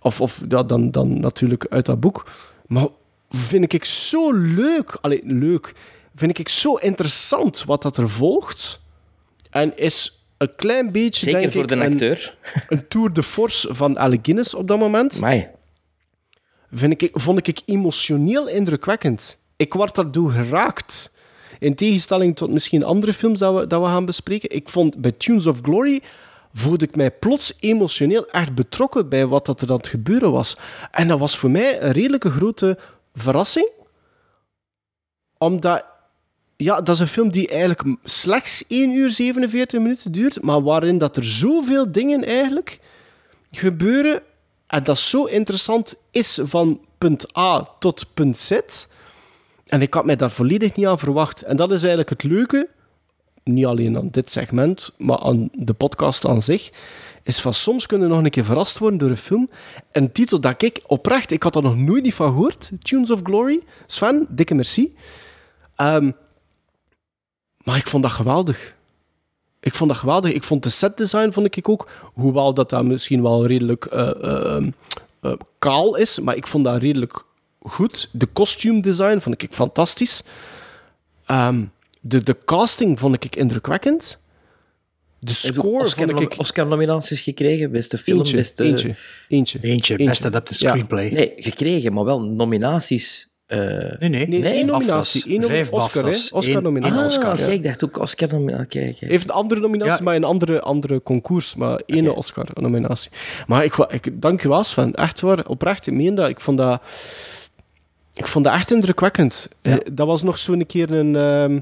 of, of ja, dan, dan natuurlijk uit dat boek, maar vind ik zo leuk. Allee, leuk. Vind ik zo interessant wat dat er volgt. En is een klein beetje, Zeker denk voor ik, de een, acteur. (laughs) een tour de force van Alec Guinness op dat moment. Mai. Vind ik, vond ik emotioneel indrukwekkend. Ik word daardoor geraakt. In tegenstelling tot misschien andere films dat we, dat we gaan bespreken. Ik vond bij Tunes of Glory voelde ik mij plots emotioneel echt betrokken bij wat dat er aan het gebeuren was. En dat was voor mij een redelijke grote verrassing. Omdat, ja, dat is een film die eigenlijk slechts 1 uur 47 minuten duurt, maar waarin dat er zoveel dingen eigenlijk gebeuren en dat zo interessant is van punt A tot punt Z. En ik had mij daar volledig niet aan verwacht. En dat is eigenlijk het leuke, niet alleen aan dit segment, maar aan de podcast aan zich, is van soms kunnen nog een keer verrast worden door een film. Een titel dat ik oprecht, ik had er nog nooit niet van gehoord, Tunes of Glory. Sven, dikke merci. Ehm, maar ik vond dat geweldig. Ik vond dat geweldig. Ik vond de setdesign, vond ik ook, hoewel dat dat misschien wel redelijk eh, eh, eh, kaal is, maar ik vond dat redelijk goed. De costume design vond ik fantastisch. Ehm, de, de casting vond ik indrukwekkend. De score Oscar, vond ik... Oscar-nominaties gekregen. Beste film, Eentje, beste... eentje, eentje. Eentje, best adapted Ja. screenplay. Nee, gekregen, maar wel nominaties. Eh, Nee, nee. Nee, één nominatie. Één Vijf Oscar, hè? Oscar-nominatie. Eén- Ah, Oscar, kijk, ja. ik dacht ook Oscar-nominatie. Heeft een andere nominatie, Ja. maar een andere, andere concours. Maar één Oscar-nominatie. Maar ik, ik dank je wel, Sven. Echt waar, oprecht. Ik meen dat. Ik vond dat... Ik vond dat echt indrukwekkend. Eh, Dat was nog zo'n keer een... ehm,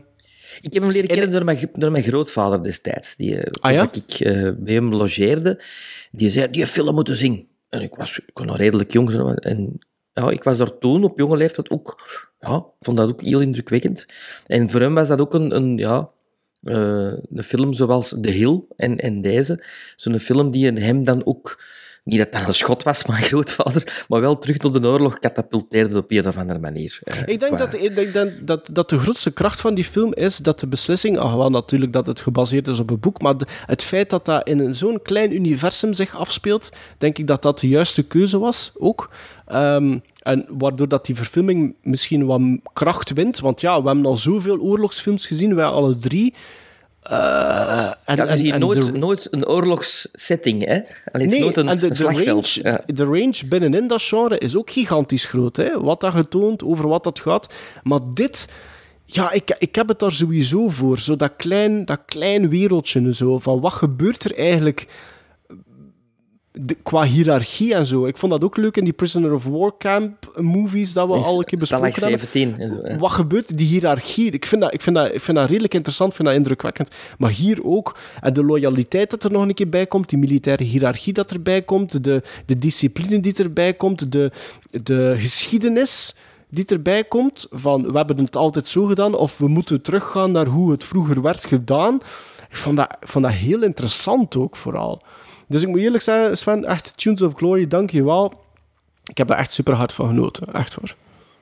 Ik heb hem leren kennen door mijn, door mijn grootvader destijds. Die, eh, Ah, ja? Dat ik eh, bij hem logeerde. Die zei, die film moeten zien. En ik was, ik was nog redelijk jong. zo, En ja, ik was daar toen op jonge leeftijd ook... Ja, vond dat ook heel indrukwekkend. En voor hem was dat ook een... een ja, eh, een film zoals The Hill en, en deze. Zo'n film die hem dan ook... Niet dat dat een schot was, mijn grootvader, maar wel terug tot de oorlog katapulteerde op een of andere manier. Eh, Ik denk, qua- dat, ik denk dat, dat, dat de grootste kracht van die film is dat de beslissing, ah, wel natuurlijk dat het gebaseerd is op een boek, maar de- het feit dat dat in zo'n klein universum zich afspeelt, denk ik dat dat de juiste keuze was ook. Ehm, en waardoor dat die verfilming misschien wat kracht wint, want ja, we hebben al zoveel oorlogsfilms gezien, wij alle drie. Eh, en, Ja, ziet en nooit, de- nooit een oorlogssetting, hè? Alleen is nooit een, en de, een de slagveld. range, Ja. de range binnenin dat genre is ook gigantisch groot. Hè? Wat dat getoond, over wat dat gaat. Maar dit... Ja, ik, ik heb het daar sowieso voor. Zo dat klein, dat klein wereldje. en Zo, van wat gebeurt er eigenlijk de- qua hiërarchie en zo. Ik vond dat ook leuk in die Prisoner of War camp movies dat we al een keer besproken hebben. 17 en zo. hè. Wat gebeurt, die hiërarchie? Ik vind, dat, ik, vind dat, ik vind dat redelijk interessant, ik vind dat indrukwekkend. Maar hier ook, en de loyaliteit dat er nog een keer bij komt, die militaire hiërarchie dat erbij komt, de, de discipline die erbij komt, de, de geschiedenis die erbij komt, van we hebben het altijd zo gedaan, of we moeten teruggaan naar hoe het vroeger werd gedaan. Ik vond dat, ik vond dat heel interessant ook, vooral. Dus ik moet eerlijk zeggen, Sven, echt Tunes of Glory, dank je wel. Ik heb er echt super hard van genoten, echt hoor.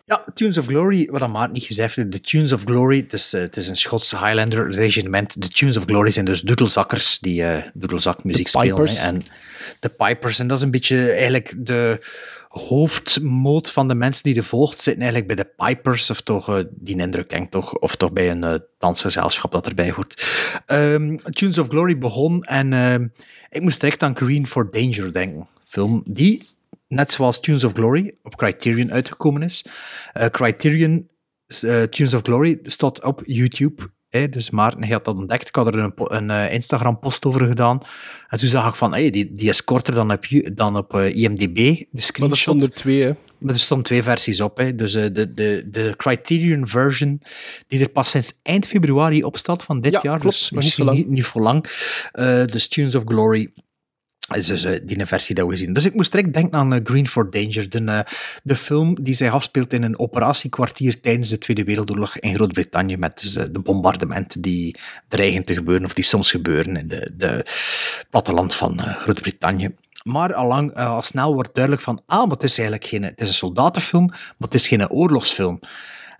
Ja, Tunes of Glory, wat Maat niet gezegd heeft, de Tunes of Glory, het is, eh, het is een Schotse Highlander regiment. De Tunes of Glory zijn dus doedelzakkers die eh doedelzakmuziek De spelen. hè. En de pipers, en dat is een beetje eigenlijk de hoofdmoot van de mensen die er volgt, zitten eigenlijk bij de pipers, of toch, eh, die indruk ken ik toch, of toch bij een eh, dansgezelschap dat erbij hoort. Ehm, Tunes of Glory begon en ehm, ik moest direct aan Green for Danger denken. Film die net zoals Tunes of Glory op Criterion uitgekomen is. Eh, Criterion eh, Tunes of Glory staat op YouTube. Dus Maarten hij had dat ontdekt. Ik had er een, een eh, Instagram-post over gedaan. En toen zag ik van, hey, die, die is korter dan op, dan op eh, IMDb, de Maar er screenshot. stonden er twee, hè. Maar er stonden twee versies op. Hè. Dus eh, de, de, de Criterion version, die er pas sinds eind februari op staat van dit Ja, jaar. klopt, dus niet niet, niet voor lang. Dus Tunes of Glory is dus eh, die versie dat we zien. Dus ik moest direct denken aan eh, Green for Danger, de, eh, de film die zich afspeelt in een operatiekwartier tijdens de Tweede Wereldoorlog in Groot-Brittannië, met dus, de bombardementen die dreigen te gebeuren, of die soms gebeuren in de, de platteland van Groot-Brittannië. Maar allang, al snel wordt duidelijk van, ah, maar het is eigenlijk geen, het is een soldatenfilm, maar het is geen oorlogsfilm.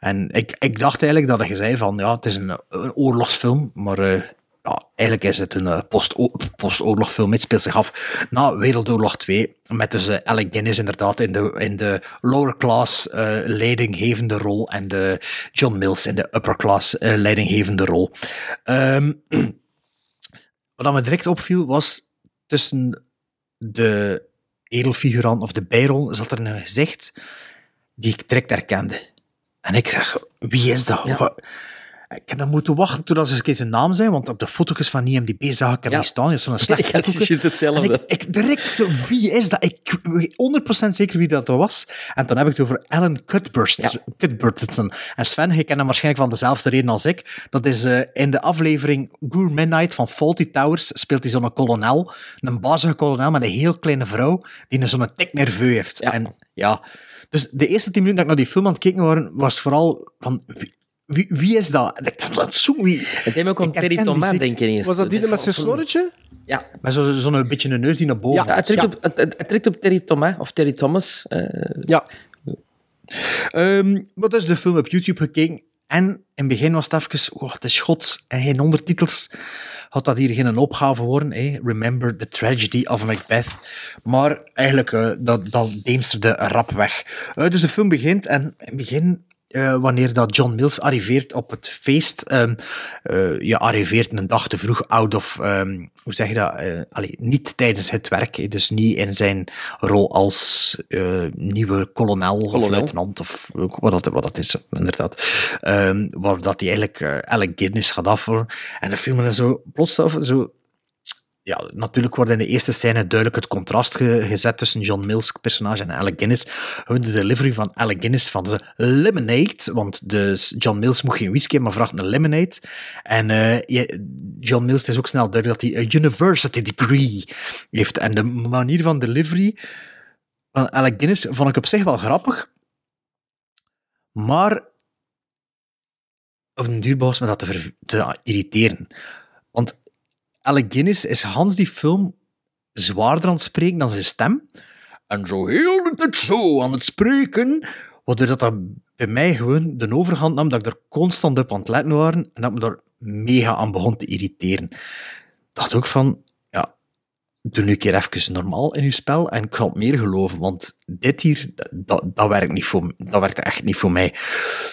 En ik, ik dacht eigenlijk dat je zei van, ja, het is een, een oorlogsfilm, maar ja, eigenlijk is het een eh, post- postoorlogfilm. Het speelt zich af na Wereldoorlog 2, met dus eh, Alec Guinness inderdaad in de, in de lower class eh, leidinggevende rol en de John Mills in de upper class eh, leidinggevende rol. Ehm, (clears throat) wat me direct opviel was tussen de edelfigurant of de bijrol zat er een gezicht die ik direct herkende. En ik zeg, wie is dat? Ja. Ik heb dan moeten wachten totdat ze eens een keer zijn naam zijn, want op de foto's van IMDb zag ik hem Ja. niet staan. Je zo'n slecht (laughs) Ja, het is hetzelfde. En ik, ik direct zo, wie is dat? Ik weet 100% zeker wie dat was. En dan heb ik het over Alan Cuthbert. Ja. Cuthbertson. En Sven, je kent hem waarschijnlijk van dezelfde reden als ik. Dat is eh, in de aflevering Gour Midnight van Faulty Towers speelt hij zo'n kolonel, een bazige kolonel met een heel kleine vrouw, die een zo'n tik nerveux heeft. Ja. En ja... Dus de eerste tien minuten dat ik naar die film aan het kijken was, was vooral van... Wie, wie, is dat? Ik dacht, dat zo wie. Het heeft me ook Ik Terry Thomas eens. Was dat die met zijn snorretje? Ja. Met zo- zo'n beetje een neus die naar boven Ja, het, trekt op, het, trekt op Terry Thomas, of Terry Thomas. eh, Ja. Ehm maar dus de film op YouTube gekeken. En in het begin was het even, oh, het is Schots en geen ondertitels. Had dat hier geen opgave worden, hè? Remember the Tragedy of Macbeth. Maar eigenlijk, eh, dat, dat deemsterde rap weg. Eh, dus de film begint en in het begin eh, wanneer dat John Mills arriveert op het feest. ehm, eh, je arriveert een dag te vroeg out of, ehm, hoe zeg je dat? allee, niet tijdens het werk, dus niet in zijn rol als nieuwe kolonel, of Kolonel. luitenant of wat dat, wat dat is, inderdaad. Ehm, waar dat hij eigenlijk Alec Guinness gaat afvallen. En de film is zo plots af, zo ja, natuurlijk wordt in de eerste scène duidelijk het contrast ge- gezet tussen John Mills' personage en Alec Guinness. Gewoon de delivery van Alec Guinness van de lemonade, want de John Mills moet geen whisky, maar vraagt een lemonade. En eh, John Mills is ook snel duidelijk dat hij een university degree heeft. En de manier van delivery van Alec Guinness vond ik op zich wel grappig, maar op een duur begon me dat te irriteren. Want Alec Guinness is Hans die film zwaarder aan het spreken dan zijn stem. En zo heel tijd zo aan het spreken, waardoor dat, dat bij mij gewoon de overhand nam, dat ik er constant op aan het letten waren en dat me daar mega aan begon te irriteren. Dacht ook van, ja, doe nu een keer even normaal in je spel en ik ga het meer geloven, want dit hier, dat, dat, werkt niet voor, dat werkte echt niet voor mij.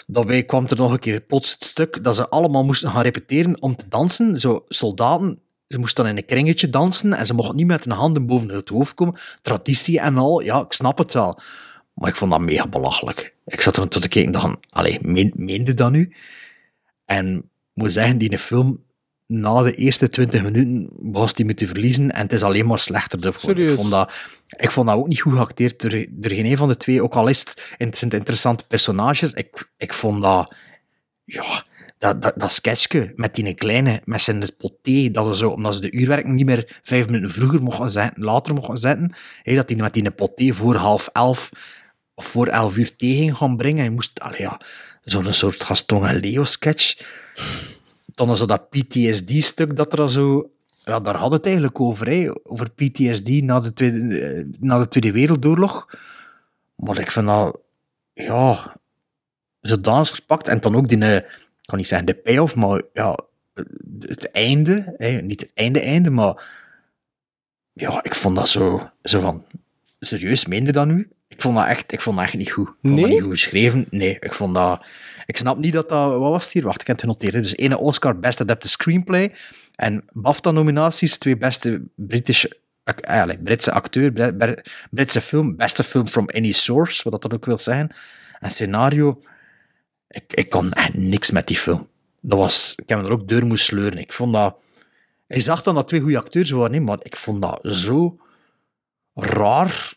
Daarbij kwam er nog een keer plots het stuk dat ze allemaal moesten gaan repeteren om te dansen. Zo, soldaten, ze moesten dan in een kringetje dansen en ze mochten niet met hun handen boven het hoofd komen. Traditie en al, ja, ik snap het wel. Maar ik vond dat mega belachelijk. Ik zat er tot te kijken en dacht, allee, meen, meende dat nu? En ik moet zeggen, die film, na de eerste 20 minuten was die me te verliezen en het is alleen maar slechter? Ik vond, dat, ik vond dat ook niet goed geacteerd door, door geen een van de twee, ook al is het, het zijn interessante personages. Ik, ik vond dat, ja, dat, dat, dat sketchje met die kleine, met zijn poté, dat ze zo, omdat ze de uurwerking niet meer vijf minuten vroeger mochten zetten, later mochten zetten, hé, dat die met die poté voor half elf of voor elf uur thee ging gaan brengen. Je moest, allee, ja, zo'n soort Gaston en Leo sketch. Dan zo dat PTSD-stuk dat er zo... Ja, daar had het eigenlijk over, hè. over PTSD na de, tweede, eh, na de Tweede Wereldoorlog. Maar ik vind dat... Ja... Zodanig gepakt. En dan ook die... kan niet zeggen de payoff, maar ja... Het einde. Hè. Niet het einde-einde, maar... Ja, ik vond dat zo... Zo van... Serieus, meende dat nu? Ik vond dat echt, ik vond dat echt niet goed. Ik vond dat Nee? niet goed geschreven. Nee, ik vond dat... Ik snap niet dat dat... Wat was het hier? Wacht, ik heb het genoteerd. hè. Dus ene Oscar Best Adapted Screenplay en BAFTA-nominaties, twee beste British, ac- eh, allee, Britse acteur, Br- Br- Britse film, beste film from any source, wat dat ook wil zeggen. En scenario... Ik, ik kon echt niks met die film. Dat was... Ik heb me er ook deur moeten sleuren. Ik vond dat... Ik zag dan dat twee goede acteurs waren, maar ik vond dat zo raar.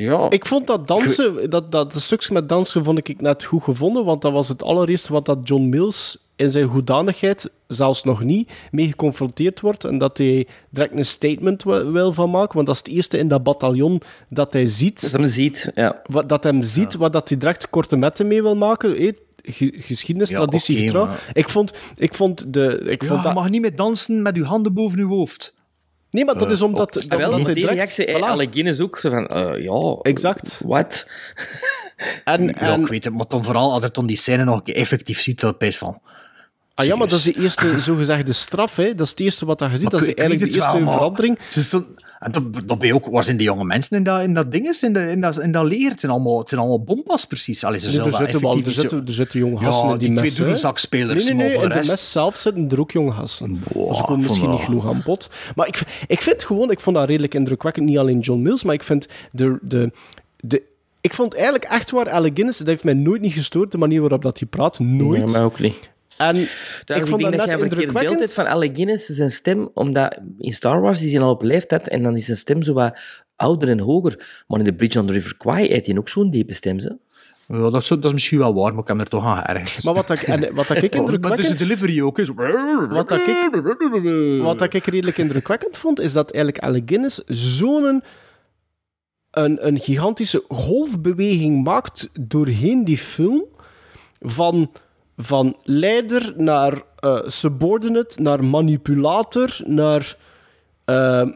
Ja. Ik vond dat dansen, dat, dat stukje met dansen vond ik net goed gevonden, want dat was het allereerste wat dat John Mills in zijn hoedanigheid zelfs nog niet mee geconfronteerd wordt en dat hij direct een statement wil, van maken, want dat is het eerste in dat bataljon dat hij ziet, Dat hem ziet, ja. wat, dat hem ziet, wat dat hij direct korte metten mee wil maken, ge- geschiedenis, Ja, traditie, maar- Ik vond, ik vond de... Ik Ja, vond je dat, mag niet meer dansen met je handen boven je hoofd. Nee, maar dat is omdat, dat, Ah, wel, die direct... reactie, voilà. voilà. Ook, zo van, eh, ja... Exact. Wat? En, Ja, en, ik weet het, maar dan vooral als je dan die scène nog een keer effectief ziet, dat is van... Ah ja, maar dat is de eerste (laughs) zogezegde straf. Hè. Dat is het eerste wat je ziet. Maar Dat is eigenlijk de eerste wel, verandering. Ze stond- en dan, dan ben je ook, waar zijn die jonge mensen in dat, in dat dinges, in, de, in, dat, in dat leer? Het zijn allemaal, het zijn allemaal bompas, precies. Allee, ze Nee, zullen er, dat zitten wel, er, zitten, zo- er zitten jonge gasten Ja, in die, die twee mes. hè. doedelzakspelers, Nee, nee, nee. In de de mes zelf zitten er ook jonge gasten. Boah, ze komen misschien niet dat- genoeg aan bod. Maar ik, ik vind gewoon, ik vond dat redelijk indrukwekkend. Niet alleen John Mills, maar ik vind de... de, de ik vond eigenlijk echt waar Alec Guinness, dat heeft mij nooit niet gestoord, de manier waarop dat hij praat. Nooit. Nee, mij ook niet. En Trouwens, ik ik, vond denk dat dat jij een verkeerd beeld hebt indrukwekkend. van Alec Guinness, zijn stem, omdat in Star Wars is hij al op leeftijd en dan is zijn stem zo wat ouder en hoger. Maar in The Bridge on the River Kwai heeft hij ook zo'n diepe stem, ze. Ja, dat, is, dat is misschien wel waar, maar ik heb er toch aan geërgerd. Maar wat ik, en, wat ik (laughs) maar dus indrukwekkend... de delivery ook is... Wat dat ik, wat dat ik redelijk indrukwekkend vond, is dat eigenlijk Alec Guinness zo'n een, een gigantische golfbeweging maakt doorheen die film. Van, van leider naar eh, subordinate, naar manipulator, naar... eh,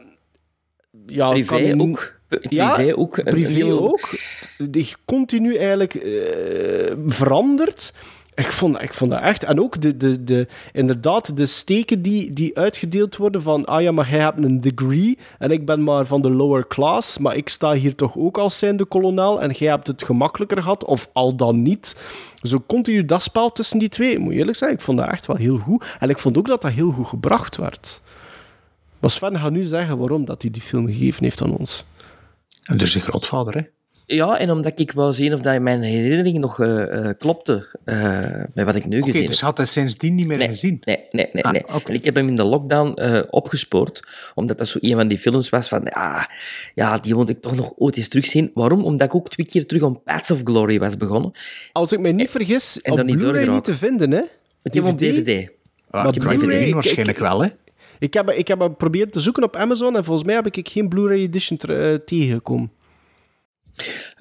ja, kan Privé je noemen- ook. Ja, Privé ook. privé heel- ook. Die continu eigenlijk eh, verandert. Ik vond, ik vond dat echt. En ook de, de, de, inderdaad, de steken die, die uitgedeeld worden van ah ja, maar jij hebt een degree en ik ben maar van de lower class, maar ik sta hier toch ook als zijnde kolonel en jij hebt het gemakkelijker gehad, of al dan niet. Zo continu dat spel tussen die twee. Moet eerlijk zijn, ik vond dat echt wel heel goed. En ik vond ook dat dat heel goed gebracht werd. Maar Sven gaat nu zeggen waarom dat hij die film gegeven heeft aan ons. En dus een grootvader, hè? Ja, en omdat ik wou zien of dat mijn herinnering nog eh, eh, klopte eh, met wat ik nu Oké, gezien dus heb. had hij sindsdien niet meer Nee, gezien. nee, nee, nee. Ah, nee. oké. En ik heb hem in de lockdown eh, opgespoord, omdat dat zo een van die films was van, ah, ja, die moet ik toch nog ooit eens terugzien. Waarom? Omdat ik ook twee keer terug aan Paths of Glory was begonnen. Als ik mij niet vergis, en op Blu-ray niet te vinden, hè? Ik heb op DVD. Ah, Maar ik Blu-ray, waarschijnlijk ik- wel, hè? Ik heb, ik heb geprobeerd te zoeken op Amazon en volgens mij heb ik geen Blu-ray edition ter- eh, tegengekomen.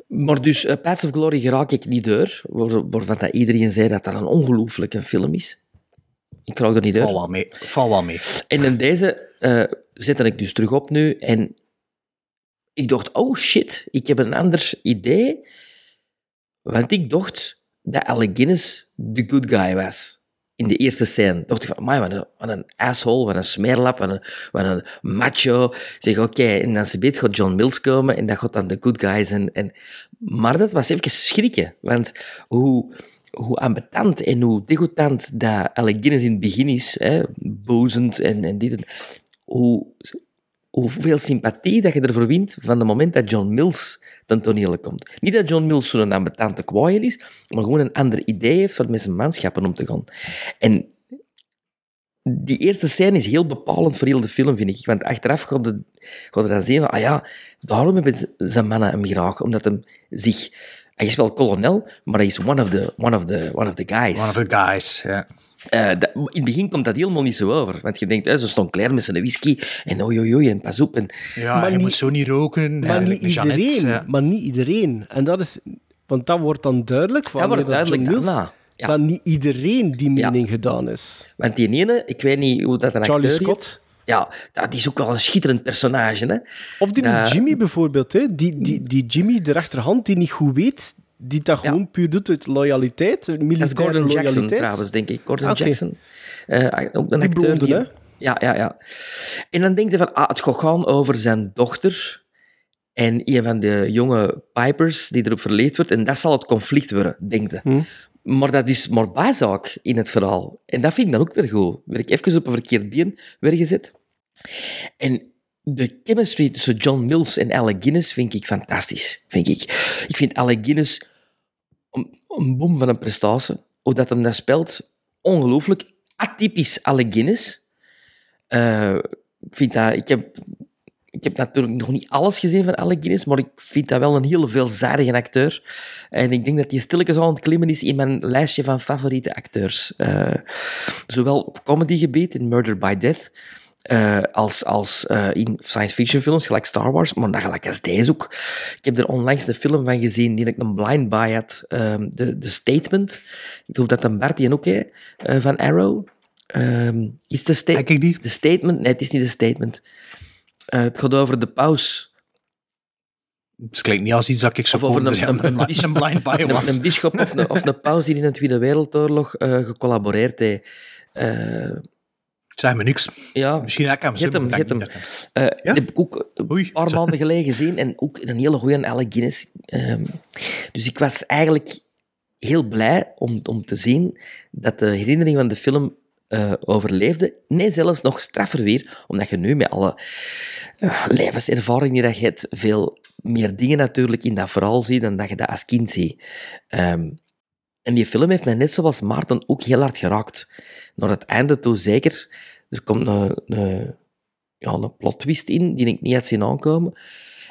Maar dus, uh, Paths of Glory geraak ik niet door, waar- waarvan dat iedereen zei dat dat een ongelooflijke film is. Ik raak er niet door. Val wel mee. Val wel mee. En in deze eh zette ik dus terug op nu en ik dacht, oh shit, ik heb een ander idee. Want ik dacht dat Alec Guinness de good guy was. In de eerste scène dacht ik van, "Amai, wat een, asshole, wat een smeerlap, wat een, een macho. Zeg, oké, en dan beet gaat John Mills komen en dat gaat dan de good guy zijn. En, maar dat was even schrikken, want hoe, hoe ambetant en hoe degoutant dat Alec in het begin is, hè, en, en dit en hoe, hoeveel sympathie dat je ervoor wint van het moment dat John Mills ten toneel komt. Niet dat John Mills zo'n ambetante kwaaien is, maar gewoon een ander idee heeft om met zijn manschappen om te gaan. En die eerste scène is heel bepalend voor heel de film, vind ik. Want achteraf gaat je, dan zien ah ja, daarom hebben zijn mannen hem graag. Omdat hem zich... Hij is wel kolonel, maar hij is one of the, one of the, one of the guys. One of the guys, ja. Eh, dat- in het begin komt dat helemaal niet zo over. Want je denkt, hè, zo stond Claire met zijn whisky en oei, oei, oei, en pas op. En, Ja, Maar je niet- moet zo niet roken. Maar niet iedereen. Maar niet iedereen. En dat is... Want dat wordt dan duidelijk van wordt duidelijk John Mills, daarna, ja. dat niet iedereen die Ja. mening gedaan is. want die ene, ik weet niet hoe dat een Charlie acteur Scott. Ja, dat is ook wel een schitterend personage. Hè? Of die. Jimmy bijvoorbeeld. Hè? Die, die, die Jimmy, de rechterhand, die niet goed weet, die dat Ja. gewoon puur doet uit loyaliteit, uit Dat is militaire Gordon loyaliteit. Jackson trouwens, denk ik. Gordon Ah. Jackson. Eh, ook een acteur. blonde, die- hè? Ja, ja, ja. En dan denk je van, ah, het gaat gaan over zijn dochter en een van de jonge pipers die erop verleefd wordt. En dat zal het conflict worden, denk je. Hm. Maar dat is maar bijzaak in het verhaal. En dat vind ik dan ook weer goed. Werd ik even op een verkeerd been weer gezet. En de chemistry tussen John Mills en Alec Guinness vind ik fantastisch. Vind ik. ik vind Alec Guinness een, bom van een prestatie. Hoe dat hem dat speelt, ongelooflijk. Atypisch Alec Guinness. Eh, ik, vind dat, ik, heb, ik heb natuurlijk nog niet alles gezien van Alec Guinness, maar ik vind dat wel een heel veelzijdige acteur. En ik denk dat hij stilletjes aan het klimmen is in mijn lijstje van favoriete acteurs. Eh, zowel op comedygebied, in Murder by Death, eh, als, als eh, in science fiction films, gelijk Star Wars, maar dan gelijk als deze ook. Ik heb er onlangs een film van gezien die ik een blind buy had, ehm, de, de Statement. Ik geloof dat een Bart die ook, hè, eh, van Arrow. Ehm, is de, sta ik die? de Statement? Nee, het is niet de Statement. Het gaat over de paus. Het klinkt niet als iets dat ik zo Of over een, een, een, blind buy (laughs) was. een bischop of een, of een paus die in de Tweede Wereldoorlog gecollaboreerd heeft. Zeg me niks. ja, Misschien heb ik hem. Get hem, get Eh, Ja? Heb ik ook een Oei. paar maanden geleden gezien en ook een hele goede Alec Guinness. Ehm, dus ik was eigenlijk heel blij om, om te zien dat de herinnering van de film eh, overleefde. Nee, zelfs nog straffer weer, omdat je nu met alle eh, levenservaring die dat je hebt, veel meer dingen natuurlijk in dat verhaal ziet dan dat je dat als kind ziet. Ehm, en die film heeft mij net zoals Maarten ook heel hard geraakt. Naar het einde toe zeker. Er komt een, een, ja, een plot twist in die ik niet had zien aankomen.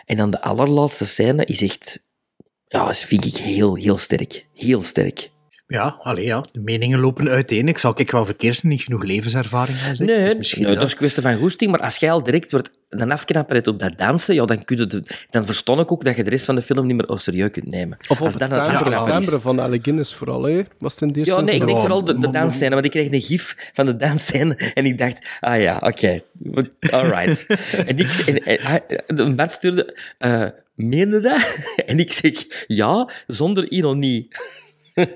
En dan de allerlaatste scène is echt... Ja, vind ik heel, heel sterk. Heel sterk. Ja, allee, ja. De meningen lopen uiteen. Ik zal ik wel verkeerd niet genoeg levenservaring hebben. Nee, Het is misschien, nee, ja. dat is een kwestie van goesting, maar als jij al direct wordt een afknapper hebt op dat dansen, ja, dan, kun je de, dan verstond ik ook dat je de rest van de film niet meer au serieus kunt nemen. Of als dat het een timbre, van Alec Guinness vooral. Hè? Was het in deze Ja, nee, ik denk vooral de, de dansscène, want ik kreeg een gif van de dansscène en ik dacht, ah ja, oké, alright. (laughs) en ik, en, en, de Bart stuurde, eh meende dat? (laughs) en ik zeg, ja, zonder ironie. (laughs)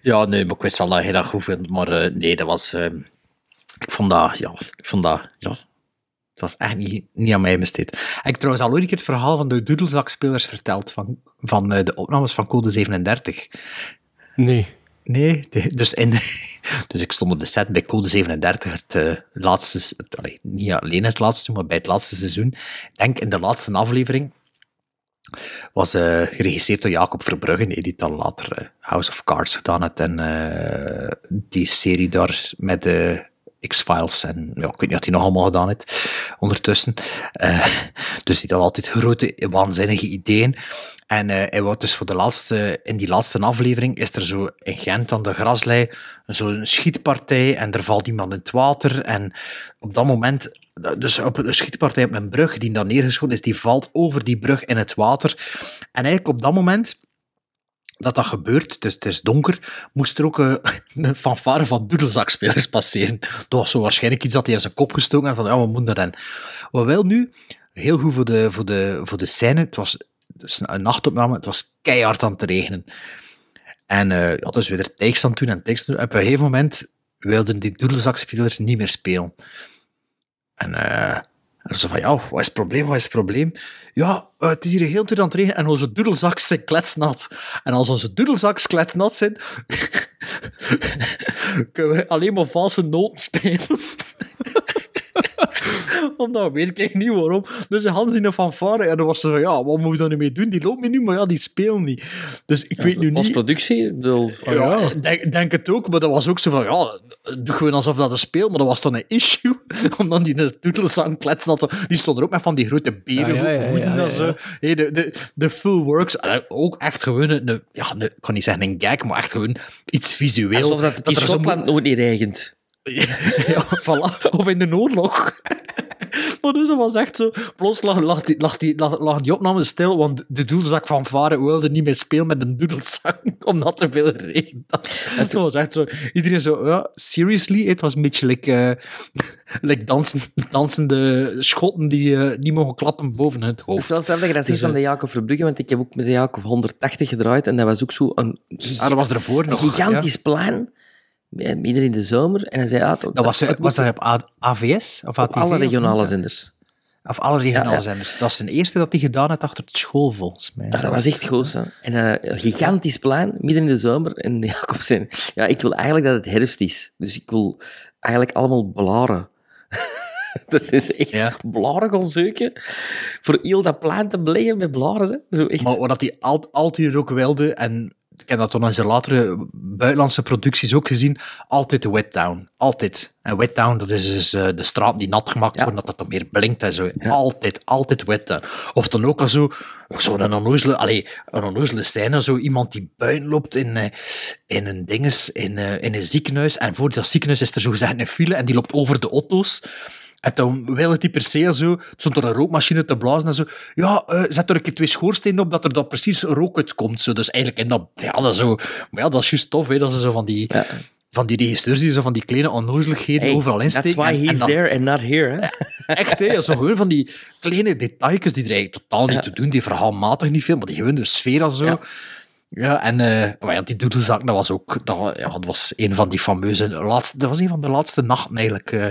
Ja, nee, maar ik wist wel dat je dat goed vindt, maar eh, nee, dat was... eh, ik vond dat, ja, ik vond dat, ja... Het was echt niet, niet aan mij besteed. Ik heb trouwens al ooit een keer het verhaal van de doedelzakspelers verteld, van, van eh, de opnames van Code 37. Nee. Nee, dus, in, (laughs) dus ik stond op de set bij Code 37, het eh, laatste, allee, niet alleen het laatste, maar bij het laatste seizoen. Ik denk in de laatste aflevering was eh, geregisseerd door Jacob Verbrugge, die die dan later eh, House of Cards gedaan heeft en eh, die serie daar met de X-Files en ik weet niet wat hij nog allemaal gedaan heeft ondertussen. Dus die had altijd grote, waanzinnige ideeën. En eh, hij wou dus voor de laatste, in die laatste aflevering is er zo in Gent aan de graslei zo'n schietpartij en er valt iemand in het water en op dat moment, dus op een schietpartij op een brug die dan neergeschoten is, die valt over die brug in het water. En eigenlijk op dat moment dat dat gebeurt, het is, het is donker, moest er ook een (laughs) fanfare van doedelzakspelers passeren. Dat was zo waarschijnlijk iets dat hij in zijn kop gestoken had van, ja, we moeten dan. Wat wel nu, heel goed voor de, voor de, voor de scène, het was een nachtopname, het was keihard aan het regenen. En eh ja, dus weer takes aan het doen en takes aan het doen. En op een gegeven moment wilden die doedelzakspelers niet meer spelen. En en ze van, ja, wat is het probleem, wat is het probleem? Ja, eh, het is hier heel tijd aan het regenen en onze doedelzaks zijn kletsnat. En als onze doedelzaks kletsnat zijn, (laughs) kunnen we alleen maar valse noten spelen. Omdat weet ik niet waarom. Dus Hans in een fanfare. En dan was ze van, ja, wat moet je dan nu mee doen? Die loopt me nu, maar ja, die spelen niet. Dus ik weet nu Als niet... productie, ik bedoel, Ja, ik denk, denk het ook, maar dat was ook zo van, ja, doe gewoon alsof dat een speel, maar dat was dan een issue, (laughs) omdat die een doedelzang kletsen had. Die stond er ook met van die grote beren, Ja, ja, ja, hoeden ja, ja, en zo. Hey, de, de, de full works, en ook echt gewoon een, ja, een, ik kan niet zeggen een gag, maar echt gewoon iets visueel. alsof dat het in er zo Schotland nooit niet regent. (laughs) ja, voilà. Of in de oorlog. (laughs) maar dus dat was echt zo... Plots lag, lag, die, lag, die, lag, lag die opname stil, want de doedelzak van Varen wilde niet meer spelen met een doedelzak, (laughs) omdat er veel regen had. Dat was echt zo... Iedereen zo, ja, seriously? Het was een beetje like, eh, like dansen, dansende schotten die eh, niet mogen klappen boven het Het is hoofd. wel stellig dat Dus, van de Jacob Verbrugge, want ik heb ook met de Jacob 180 gedraaid en dat was ook zo een, Ah, dat was ervoor een nog. gigantisch plan, eh, midden in de zomer. En hij zei, ja, Ja. Dat was, het was dat op A- AVS? Of ATV, alle regionale zenders. Of alle regionale Ja, ja. zenders. Dat is de eerste dat hij gedaan heeft achter het school, volgens mij. Ja, dat was echt goed. Hè. En eh, een gigantisch plan, midden in de zomer. En (laughs) Jacob zei, ja, ik wil eigenlijk dat het herfst is. Dus ik wil eigenlijk allemaal blaren. (laughs) dat is echt Ja. blaren gaan zoeken. Voor heel dat plan te beleggen met blaren. Hè. Zo echt. Maar wat hij al, altijd ook wilde, en ik heb dat dan in zijn latere buitenlandse producties ook gezien, altijd de wet down. Altijd. En wet down, dat is dus eh, de straat die nat gemaakt Ja. wordt, dat dat dan meer blinkt en zo. Altijd, altijd wet down. Of dan ook al zo, zo een onnozele, allee, een onnozele scène, zo iemand die buiten loopt in, eh, in een dinges, in, eh, in een ziekenhuis, en voor dat ziekenhuis is er zo gezegd een file, en die loopt over de auto's. En dan wil het die per se zo, het stond er een rookmachine te blazen en zo. Ja, eh, zet er een keer twee schoorstenen op, dat er dan precies rook uitkomt. Zo. Dus eigenlijk, en dat, ja, dat is zo, maar ja, dat is juist tof, hè, dat ze zo van die, Ja. van die regisseurs die zo van die kleine onnozeligheden Hey, overal insteken. That's why en he's dat- there and not here. Hè. (laughs) Echt, hè, zo gewoon van die kleine detailjes die er eigenlijk totaal niet Ja. te doen, die verhaalmatig niet veel, maar die gewoon de sfeer al zo. Ja. Ja. en maar ja, die doedelzak, dat was ook, dat, ja, dat was een van die fameuze, laatste, dat was een van de laatste nachten eigenlijk eh,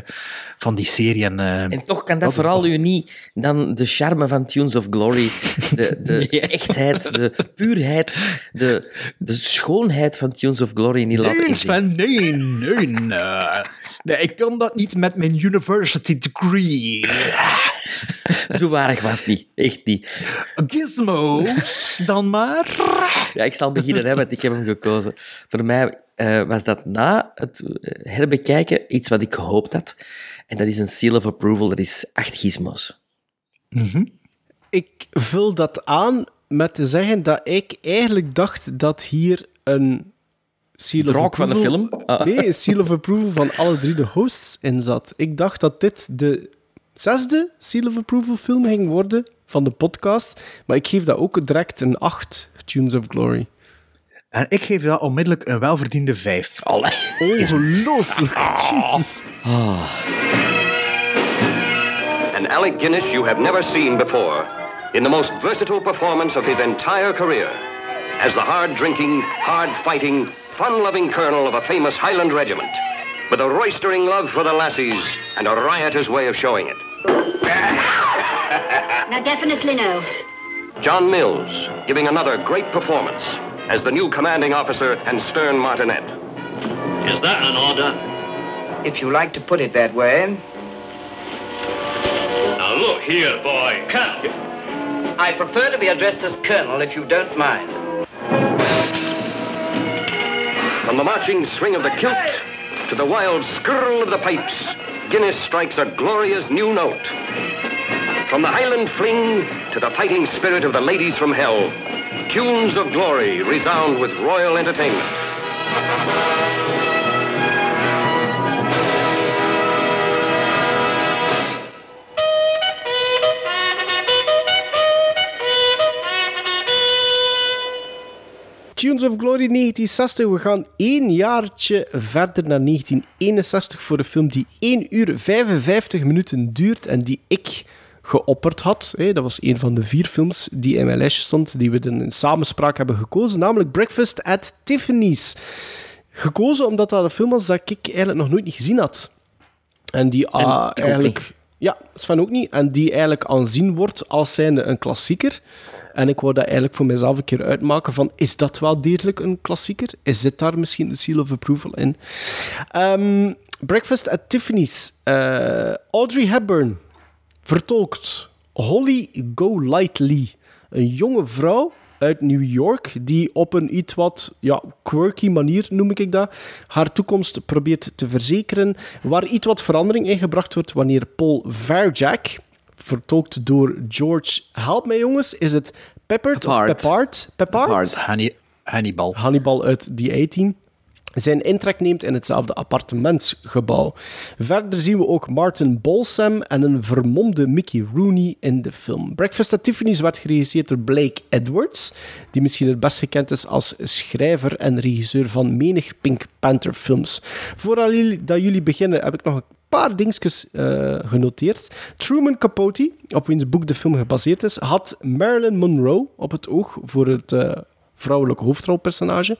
van die serie. En, eh, En toch kan dat vooral u niet dan de charme van Tunes of Glory, de, de (laughs) Nee. echtheid, de puurheid, de, de schoonheid van Tunes of Glory niet laten Nee, inzien. Nee, nee, eh, nee. Ik kan dat niet met mijn university degree. (laughs) Zo waardig was het niet. Echt niet. Gizmos, dan maar. Ja, ik zal beginnen, hè, want ik heb hem gekozen. Voor mij eh, was dat na het eh, herbekijken iets wat ik gehoopt had. En dat is een seal of approval, dat is acht gizmos. Ik vul dat aan met te zeggen dat ik eigenlijk dacht dat hier een seal of Draak van de approval- film? Ah. Nee, seal of approval van alle drie de hosts in zat. Ik dacht dat dit de zesde seal of approval film ging worden van de podcast, maar ik geef dat ook direct een 8, Tunes of Glory. En ik geef dat onmiddellijk een welverdiende vijf. Allee. Ongelooflijk, Jesus. An Alec Guinness you have never seen before in the most versatile performance of his entire career. as the hard drinking, hard fighting, fun loving colonel of a famous Highland regiment, with a roistering love for the lassies and a riotous way of showing it. now, definitely no. John Mills giving another great performance as the new commanding officer and stern martinet. Is that an order? If you like to put it that way. Now look here, boy. Colonel. I prefer to be addressed as Colonel if you don't mind. From the marching swing of the kilt to the wild skirl of the pipes, Guinness strikes a glorious new note. From the Highland fling to the fighting spirit of the ladies from hell, tunes of glory resound with royal entertainment. Tunes of Glory 1960. We gaan één jaartje verder naar 1961 voor een film die 1 uur 55 minuten duurt en die ik geopperd had. Dat was een van de vier films die in mijn lijstje stond, die we dan in samenspraak hebben gekozen, namelijk Breakfast at Tiffany's. Gekozen omdat dat een film was dat ik eigenlijk nog nooit niet gezien had. En die ah, eigenlijk... Ja, Sven ook niet. En die eigenlijk aanzien wordt als zijnde een klassieker. En ik wou dat eigenlijk voor mezelf een keer uitmaken van, is dat wel degelijk een klassieker? Is dit daar misschien de seal of approval in? Ehm, Breakfast at Tiffany's. Eh, Audrey Hepburn vertolkt Holly Golightly. Een jonge vrouw uit New York die op een iets wat ja, quirky manier, noem ik dat, haar toekomst probeert te verzekeren, waar iets wat verandering in gebracht wordt wanneer Paul Verjack, vertolkt door George, help mij jongens, is het Peppard of Peppard. Peppard? Peppard? Hanni- Hannibal. Hannibal uit die 18 zijn intrek neemt in hetzelfde appartementsgebouw. Verder zien we ook Martin Balsam en een vermomde Mickey Rooney in de film. Breakfast at Tiffany's werd geregisseerd door Blake Edwards, die misschien het best gekend is als schrijver en regisseur van menig Pink Panther films. Voordat jullie, dat jullie beginnen, heb ik nog een paar dingetjes eh, genoteerd. Truman Capote, op wiens boek de film gebaseerd is, had Marilyn Monroe op het oog voor het eh, vrouwelijke hoofdrolpersonage.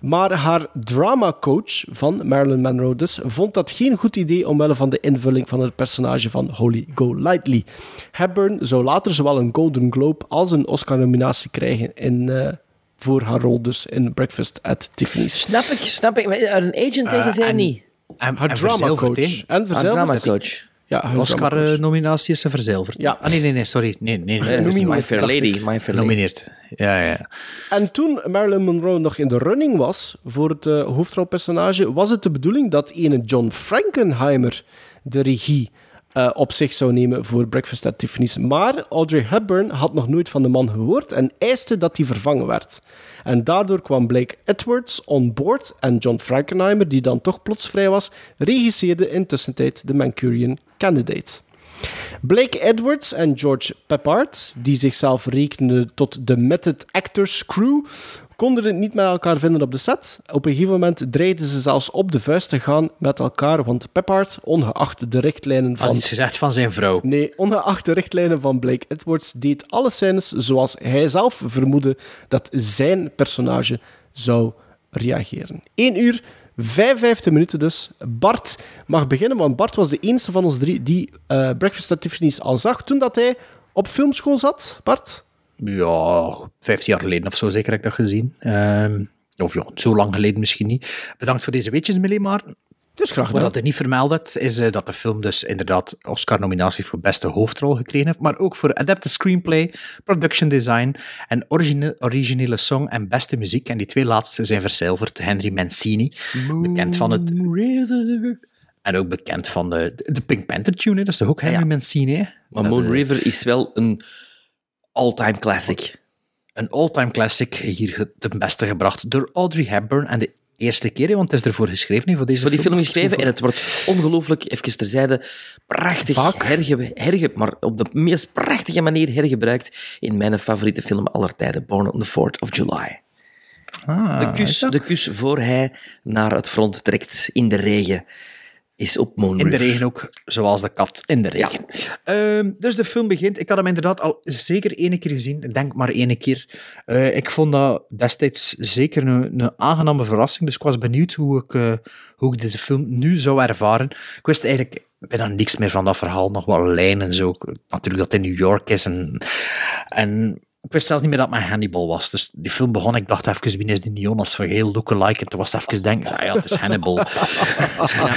Maar haar dramacoach van Marilyn Monroe dus vond dat geen goed idee omwille van de invulling van het personage van Holly Golightly. Hepburn zou later zowel een Golden Globe als een Oscar-nominatie krijgen in, eh, voor haar rol dus in Breakfast at Tiffany's. Snap ik, snap ik. Maar Een agent tegen Eh, zij en- niet. En, Haar en dramacoach. verzilverd, hè. En Een verzilverd. dramacoach. Ja. Oscar-nominatie is ze verzilverd. Ja. Ah, nee, nee, nee, sorry. Nee, nee, Nee, My. Fair Lady. My Fair Lady. Genomineerd. Ja, ja. En toen Marilyn Monroe nog in de running was voor het eh, hoofdrolpersonage, was het de bedoeling dat ene John Frankenheimer de regie eh, op zich zou nemen voor Breakfast at Tiffany's. Maar Audrey Hepburn had nog nooit van de man gehoord en eiste dat hij vervangen werd. En daardoor kwam Blake Edwards on board en John Frankenheimer, die dan toch plots vrij was, regisseerde intussen tijd de Mancurian Candidate. Blake Edwards en George Peppard, die zichzelf rekenden tot de Method Actors Crew, konden het niet met elkaar vinden op de set. Op een gegeven moment dreigden ze zelfs op de vuist te gaan met elkaar, want Peppard, ongeacht de richtlijnen Had van... iets gezegd van zijn vrouw. Nee, ongeacht de richtlijnen van Blake Edwards deed alle scènes zoals hij zelf vermoedde dat zijn personage zou reageren. 1 uur, 55 minuten dus. Bart mag beginnen, want Bart was de enige van ons drie die eh, Breakfast at Tiffany's al zag toen dat hij op filmschool zat. Bart? Ja, 15 jaar geleden of zo zeker heb ik dat gezien. Ehm, of zo lang geleden misschien niet. Bedankt voor deze weetjes, Millie, maar... Dus graag Wat gedaan. dat er niet vermeld had, is eh, dat de film dus inderdaad Oscar-nominatie voor beste hoofdrol gekregen heeft, maar ook voor adapted screenplay, production design en origine- originele song en beste muziek. En die twee laatste zijn verzilverd. Henry Mancini, bekend van het... En ook bekend van de, de Pink Panther tune, hè. dat is toch ook Henry Mancini? hè? Maar Dat, Moon eh, River is wel een all-time classic. Een all-time classic, hier ten beste gebracht door Audrey Hepburn. En de eerste keer, want het is ervoor geschreven hè, voor deze voor die film geschreven en het wordt ongelooflijk, even terzijde, prachtig herge, herge, maar op de meest prachtige manier hergebruikt in mijn favoriete film aller tijden, Born on the 4th of July. Ah, de, kus, de kus voor hij naar het front trekt in de regen. Is op Moon In de regen ook, zoals de kat in de regen. Ehm, dus de film begint. Ik had hem inderdaad al zeker één keer gezien. Ik denk maar één keer. Eh, ik vond dat destijds zeker een, een aangename verrassing. Dus ik was benieuwd hoe ik, eh, hoe ik deze film nu zou ervaren. Ik wist eigenlijk bijna niks meer van dat verhaal. Nog wel lijnen en zo. Natuurlijk dat het in New York is. En, en ik wist zelfs niet meer dat met Hannibal was. Dus die film begon, ik dacht even, wie is die neon als geheel lookalike? En toen was het even denken, ah ja, het is Hannibal. (laughs)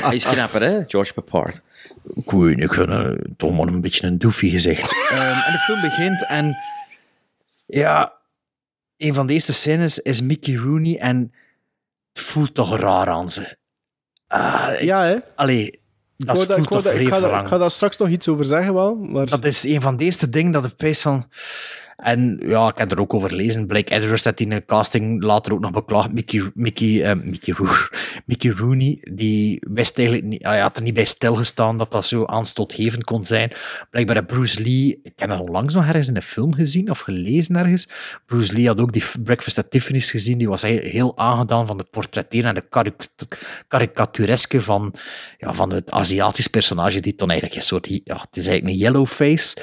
Hij is knapper, hè? George Papard. Ik weet niet, ik vind eh, toch maar een beetje een doefie gezicht. (laughs) Ehm, en de film begint en ja, een van de eerste scènes is Mickey Rooney en het voelt toch raar aan ze. Ah, ik- Ja, hè? Allee, Ik dat dat- ik, dat- ik, vrij ga daar- ik ga daar straks nog iets over zeggen, wel. Maar Dat is een van de eerste dingen dat ik pees van... En ja, ik heb er ook over gelezen. Blake Edwards had in een casting later ook nog beklaagd. Mickey, Mickey, eh, Mickey, (laughs) Mickey Rooney, die wist eigenlijk niet... Hij had er niet bij stilgestaan dat dat zo aanstootgevend kon zijn. Blijkbaar had Bruce Lee... Ik heb dat onlangs nog ergens in een film gezien of gelezen ergens. Bruce Lee had ook die Breakfast at Tiffany's gezien. Die was heel, aangedaan van het portretteren en de karic- karikatureske van, ja, van het Aziatisch personage, die dan eigenlijk een soort... Ja, het is eigenlijk een yellow face.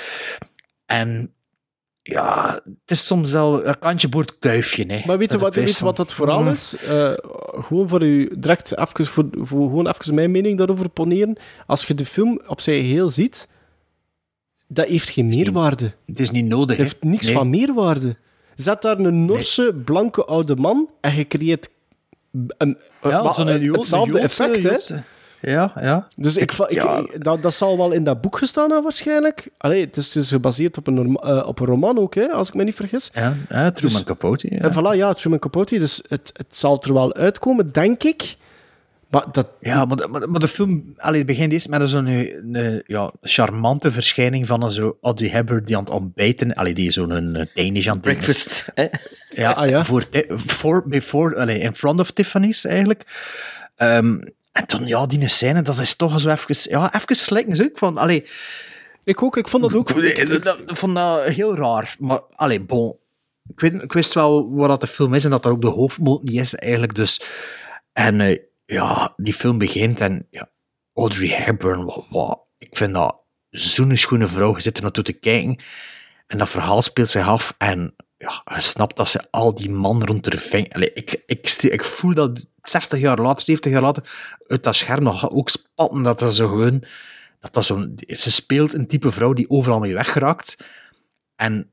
En ja, het is soms wel een kantje boord kuifje. Hè. Maar weet je wat, weet wat dat vooral Mm. is? Eh, gewoon voor u direct even, voor, voor gewoon even mijn mening daarover poneren. Als je de film op zijn geheel ziet, dat heeft geen meerwaarde. Het is niet nodig. Hè. heeft niks Nee. van meerwaarde. Zet daar een Norse, blanke oude man en je creëert een, Ja, het- hetzelfde een Joodse- effect, hè? Ja, ja. Dus ik, ik, ja. ik- dat, dat zal wel in dat boek gestaan hebben, waarschijnlijk. Allee, het is dus gebaseerd op een, eh, op een roman ook, hè, als ik me niet vergis. Ja, ja Truman Dus- Capote. Ja. En voilà, ja, Truman Capote. Dus het, het zal er wel uitkomen, denk ik. Maar dat... Ja, maar de, maar, de- maar de film allee, het begint eerst met zo'n een, een, ja, charmante verschijning van een zo Audrey Hepburn die aan het ontbijten, allee, die zo'n een Danish aan het. Breakfast, hè? Ja, Ah, ja. Voor, before, allee, in front of Tiffany's eigenlijk. Ehm, en toen, ja, die scène, dat is toch zo even, ja, even slikken. Zo. Ik vond, allee, Ik ook, ik vond dat ook... ik, ik- dat- ik vond dat heel raar. Maar, allee, bon. Ik, weet, ik wist wel wat dat de film is en dat dat ook de hoofdmoot niet is eigenlijk. Dus, en eh, ja, die film begint en ja, Audrey Hepburn, wat, wat, ik vind dat zo'n schone vrouw. Je zit er naartoe te kijken en dat verhaal speelt zich af en ja, je snapt dat ze al die man rond haar vinger... Allee, ik, ik, st- ik voel dat 60 jaar later, 70 jaar later, uit dat scherm nog ook spatten dat dat zo gewoon... Dat dat zo'n, ze speelt een type vrouw die overal mee weggeraakt. En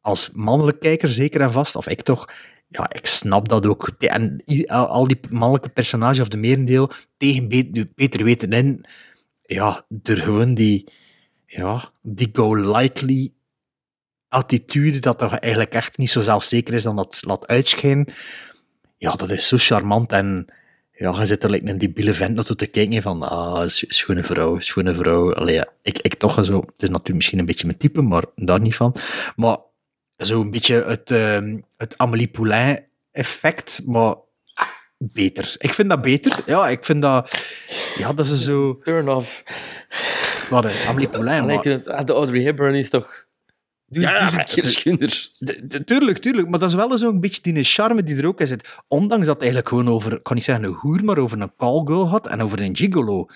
als mannelijk kijker, zeker en vast, of ik toch, ja, ik snap dat ook. En al die mannelijke personages, of de merendeel, tegen Peter Weten in, ja, door gewoon die, ja, die go likely attitude, dat toch eigenlijk echt niet zo zelfzeker is dan dat laat uitschijnen. Ja, dat is zo charmant en ja, je zit er like een debiele vent naartoe te kijken van, ah, schone vrouw, schone vrouw. Allee, ja, ik, ik toch zo, het is natuurlijk misschien een beetje mijn type, maar daar niet van. Maar zo een beetje het, ehm, het Amélie Poulain effect, maar beter. Ik vind dat beter. Ja, ik vind dat, ja, dat is zo, Turn off. wat, hè, Amélie Poulain, maar... De Audrey Hepburn is toch... Ja, duizend keer schunder. Tuurlijk, tuurlijk. Maar dat is wel zo'n beetje die charme die er ook in zit. Ondanks dat het eigenlijk gewoon over, ik kan niet zeggen een hoer, maar over een callgirl had en over een gigolo.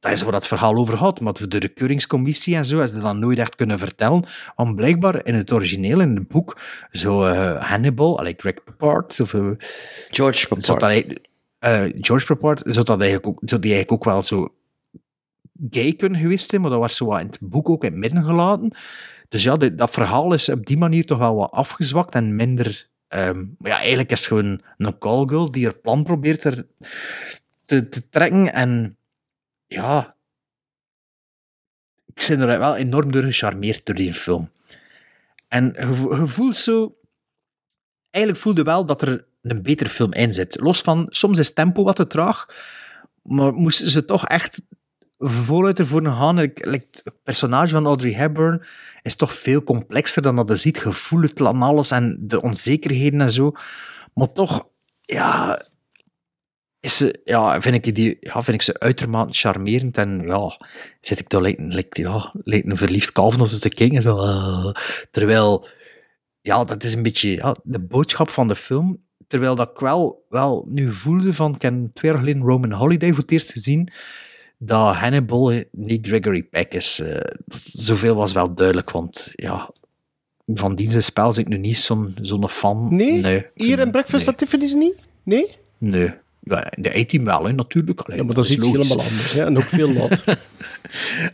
Dat is waar dat verhaal over gaat. Maar de rekeuringscommissie en zo, is ze dan nooit echt kunnen vertellen. Want blijkbaar in het origineel, in het boek, zo eh, Hannibal, allee, Greg Papard, of... eh, George dat Papard. eh, George Papard, zou, dat eigenlijk ook, zou die eigenlijk ook wel zo gay kunnen geweest zijn, maar dat was zo in het boek ook in het midden gelaten. Dus ja, dat verhaal is op die manier toch wel wat afgezwakt en minder... ehm, ja, eigenlijk is het gewoon een callgirl die haar plan probeert er te, te trekken. En ja, ik ben er wel enorm door gecharmeerd door die film. En je, vo- je voelt zo... Eigenlijk voelde wel dat er een betere film in zit. Los van, soms is tempo wat te traag, maar moesten ze toch echt voluit ervoor gaan. Het personage van Audrey Hepburn is toch veel complexer dan dat je ziet. Het aan alles en de onzekerheden en zo. Maar toch, ja, is ze, ja, vind, ik die, ja, vind ik ze uitermate charmerend. En ja, zit ik daar lijkt, ja, een verliefd kalf nog te kijken. Zo, ah. terwijl, ja, dat is een beetje de boodschap van de film. Terwijl dat ik wel, wel nu voelde van, ik heb twee jaar geleden Roman Holiday voor het eerst gezien. Dat Hannibal niet Gregory Peck is. eh, zoveel was wel duidelijk, want ja, van die spel ben ik nu niet zo'n zo'n fan. Nee? Nee. Hier in Breakfast nee. at Tiffany's niet? Nee? Nee. Ja, de A-team wel, hè, natuurlijk. Allee, Ja, maar dat is iets logisch. helemaal anders. Hè? En ook veel later. (laughs)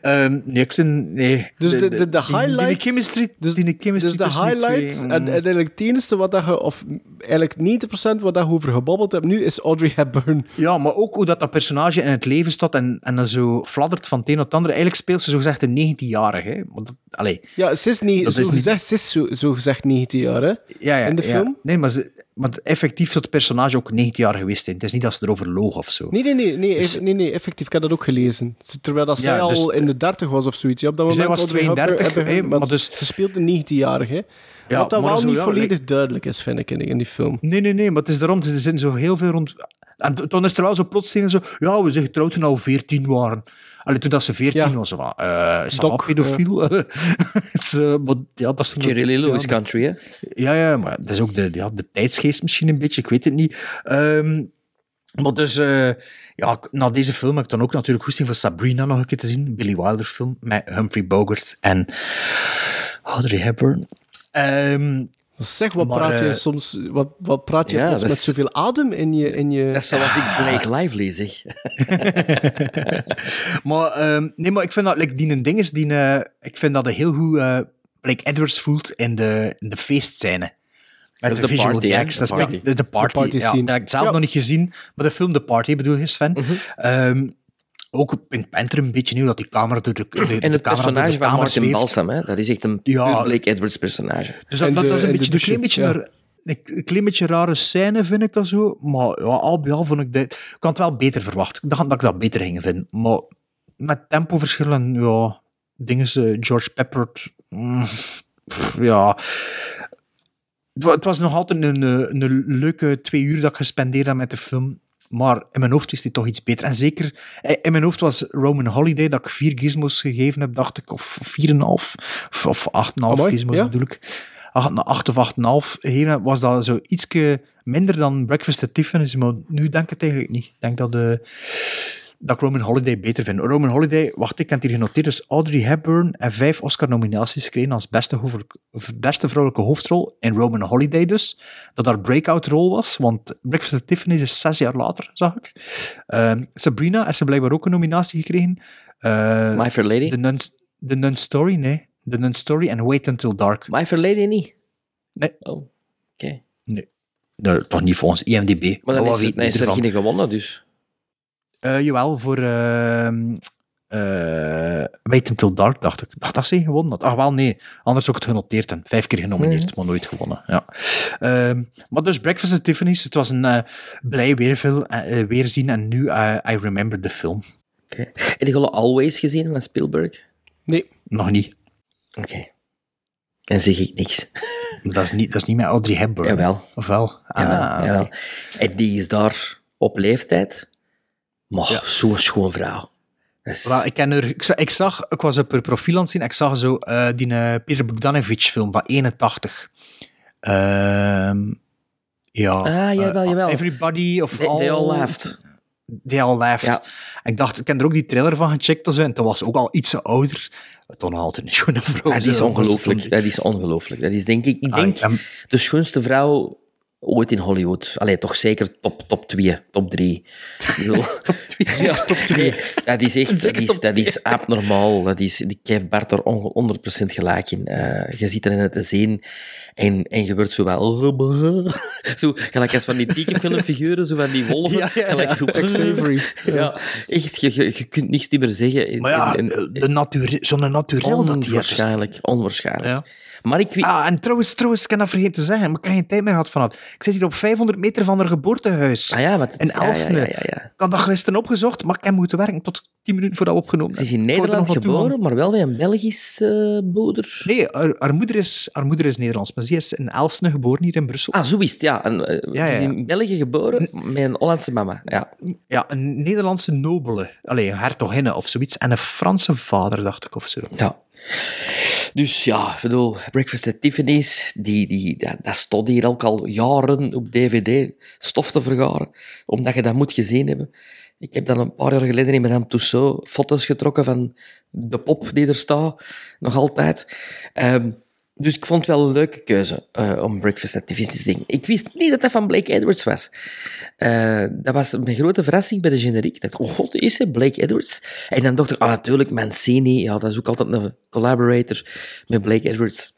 Ehm, nee, ik zin, nee. Dus de, de, de die- die highlight... chemistry, dus die chemistry Dus de tussen die highlight, twee, en, mm. en eigenlijk het enige wat dat je, of eigenlijk 90% wat dat je over gebabbeld hebt nu, is Audrey Hepburn. Ja, maar ook hoe dat, dat personage in het leven staat en, en dan zo fladdert van het een op het andere. Eigenlijk speelt ze zogezegd een 19-jarige. hè. Maar dat- Allee. Ja, ze is, niet, zo, niet- gezegd, ze is zo, zo gezegd 19 jaar, hè? Ja, ja, In de ja. film? Nee, maar, ze, maar effectief het personage ook 19 jaar geweest zijn. Het is niet dat ze erover loog of zo. Nee, nee, nee, nee, Dus- nee, nee, effectief. Ik heb dat ook gelezen. Terwijl dat zij Ja, dus- al in de 30 was of zoiets. Ja, op dat zij was Audrey Hepburn- 32, Hepburn, hè, maar dus- Ze speelt een 19-jarige. Ja, wat dat wel zo, niet ja, volledig duidelijk is, vind ik, in, in die film. Nee, nee, nee, maar het is daarom, er zitten zo heel veel rond... En toen is er wel zo plotseling zo... Ja, we zijn getrouwd toen al 14 waren. Allee, toen dat ze 14 was, zo van... eh is dat Doc, wel pedofiel? (laughs) Is, eh, maar, ja, dat is Jerry Lee Lewis ja, country, hè? Ja, ja, maar dat is ook de, ja, de tijdsgeest misschien een beetje, ik weet het niet. Ehm, maar dus, eh, ja, na deze film heb ik dan ook natuurlijk goesting voor Sabrina nog een keer te zien. Billy Wilder film met Humphrey Bogart en Audrey Hepburn. Ehm, Zeg, wat Maar, praat je eh, soms... Wat, wat praat je ja, plots dat met is- zoveel adem in je... In je... Dat is zoals ik Blake Lively zeg. (laughs) maar, ehm, nee, maar ik vind dat, like, die een ding is, die, eh, ik vind dat hij heel goed eh Blake Edwards voelt in de, in de feestscène. Met is de de visual party, gags. De Dat is party. de, de party. De party ja, scene. dat heb ik zelf Ja. nog niet gezien, maar de film The Party bedoel je, Sven. Ehm, ook in Panther een beetje nieuw, dat die camera door de, de, En de het camera door personage de van Martin zweeft. Balsam, hè? dat is echt een Ja. Blake Edwards personage. Dus dat, de- is een en de beetje, een douche, beetje, ja. een, een klein beetje rare scène, vind ik dat zo. Maar ja, al bij al vond ik dat... Ik had het wel beter verwacht. Ik dacht dat ik dat beter ging vinden. Maar met tempoverschillen, ja... Dingen, ze George Pepper... mm, pff, ja... Het Het was nog altijd een, eh, een leuke twee uur dat ik gespendeerd heb met de film. Maar in mijn hoofd wist hij toch iets beter. En zeker, eh, in mijn hoofd was Roman Holiday, dat ik vier gizmos gegeven heb, dacht ik, of vier en een half, of, of acht en een half Amai, gizmos ja. bedoel ik. Acht, acht of acht en een half gegeven was dat zo ietsje minder dan Breakfast at Tiffany's. Maar nu denk ik het eigenlijk niet. Ik denk dat, eh, dat ik Roman Holiday beter vind. Roman Holiday, wacht, ik heb het hier genoteerd, dus Audrey Hepburn en vijf Oscar-nominaties gekregen als beste, vrouwelijke hoofdrol in Roman Holiday dus. Dat haar breakout-rol was, want Breakfast at Tiffany's is zes jaar later, zag ik. Ehm, Sabrina heeft ze blijkbaar ook een nominatie gekregen. Eh, My Fair Lady? The Nun, The Nun Story, nee. The Nun Story en Wait Until Dark. My Fair Lady niet? Nee. Oh, oké. Nee. Nee, toch niet volgens IMDb. Maar dan wat is, weet dan is niet er geen gewonnen, dus. Eh, jawel, voor ehm eh, Wait Until Dark, dacht ik. Dacht dat ze gewonnen had. Ach, wel, nee. Anders ook het genoteerd en vijf keer genomineerd, Mhm. maar nooit gewonnen. Ja. Ehm, maar dus Breakfast at Tiffany's, het was een eh, blij weerfil, eh, eh, weerzien en nu I remember the film. Oké. Heb je al Always gezien van Spielberg? Nee. Nog niet. Oké. En zeg ik niks. (laughs) Dat is niet, dat is niet met Audrey Hepburn. Jawel. Of wel? Ah, Jawel. En die is daar op leeftijd. Maar zo'n schoon vrouw. Dat is- ik, ken er, ik, za- ik zag, ik was op haar profiel aan het zien, ik zag zo eh, die eh, Peter Bogdanovich film van 81. Ehm ja. Ah, jawel, eh, jawel. Everybody of They- all... they all laughed. They all laughed. Ja. Ik dacht, ik heb er ook die trailer van gecheckt. En dat was ook al iets ouder. Nog altijd een schone vrouw. Die is zo. ongelooflijk. Dat is ongelooflijk. Dat is denk ik, ik Ah, denk, de schoonste vrouw ooit in Hollywood. Allee, toch zeker top, top 2, top 3. (laughs) top 2? (laughs) Ja, top 2. Dat is echt, (laughs) dat is, dat is abnormaal. Dat is, ik geef Bart er on- 100% gelijk in. Eh, je zit erin te zien en, en je wordt zo wel... Zo, gelijk als van die tekenfilmfiguren, zo van die wolven. Ja, ja, ja. Gelijk zo... Ja, echt, je, je, je kunt niks meer zeggen. Maar ja, zo'n naturel dat die is. Onwaarschijnlijk, onwaarschijnlijk. Ja. Maar ik weet... Ah, en trouwens, trouwens, ik kan dat vergeten te zeggen, maar ik heb geen tijd meer gehad vanaf. Ik zit hier op 500 meter van haar geboortehuis. Ah ja, het- in Elsne. ja, ja, ja. Ik had dat gisteren opgezocht, maar ik heb moeten werken tot 10 minuten voordat we opgenomen Ze is in er Nederland geboren, maar wel met een Belgische eh, moeder. Nee, haar, haar, moeder is, haar moeder is Nederlands, maar ze is in Elsne geboren, hier in Brussel. Ah, zo is het, ja. En, eh, Ze is in België geboren met een Hollandse mama. Ja. Ja, een Nederlandse nobele. Allee, een hertoginne of zoiets. En een Franse vader, dacht ik, of zo. ja. Dus ja, ik bedoel, Breakfast at Tiffany's, die, die, dat, dat stond hier ook al jaren op DVD stof te vergaren, omdat je dat moet gezien hebben. Ik heb dan een paar jaar geleden in Madame Tussauds foto's getrokken van de pop die er staat, nog altijd. Ehm, dus ik vond het wel een leuke keuze eh, om Breakfast at Tiffany's te zingen. Ik wist niet dat dat van Blake Edwards was. Eh, dat was mijn grote verrassing bij de generiek. Dacht, oh god, is Blake Edwards? En dan dacht ik, ah natuurlijk, Mancini, ja, dat is ook altijd een collaborator met Blake Edwards.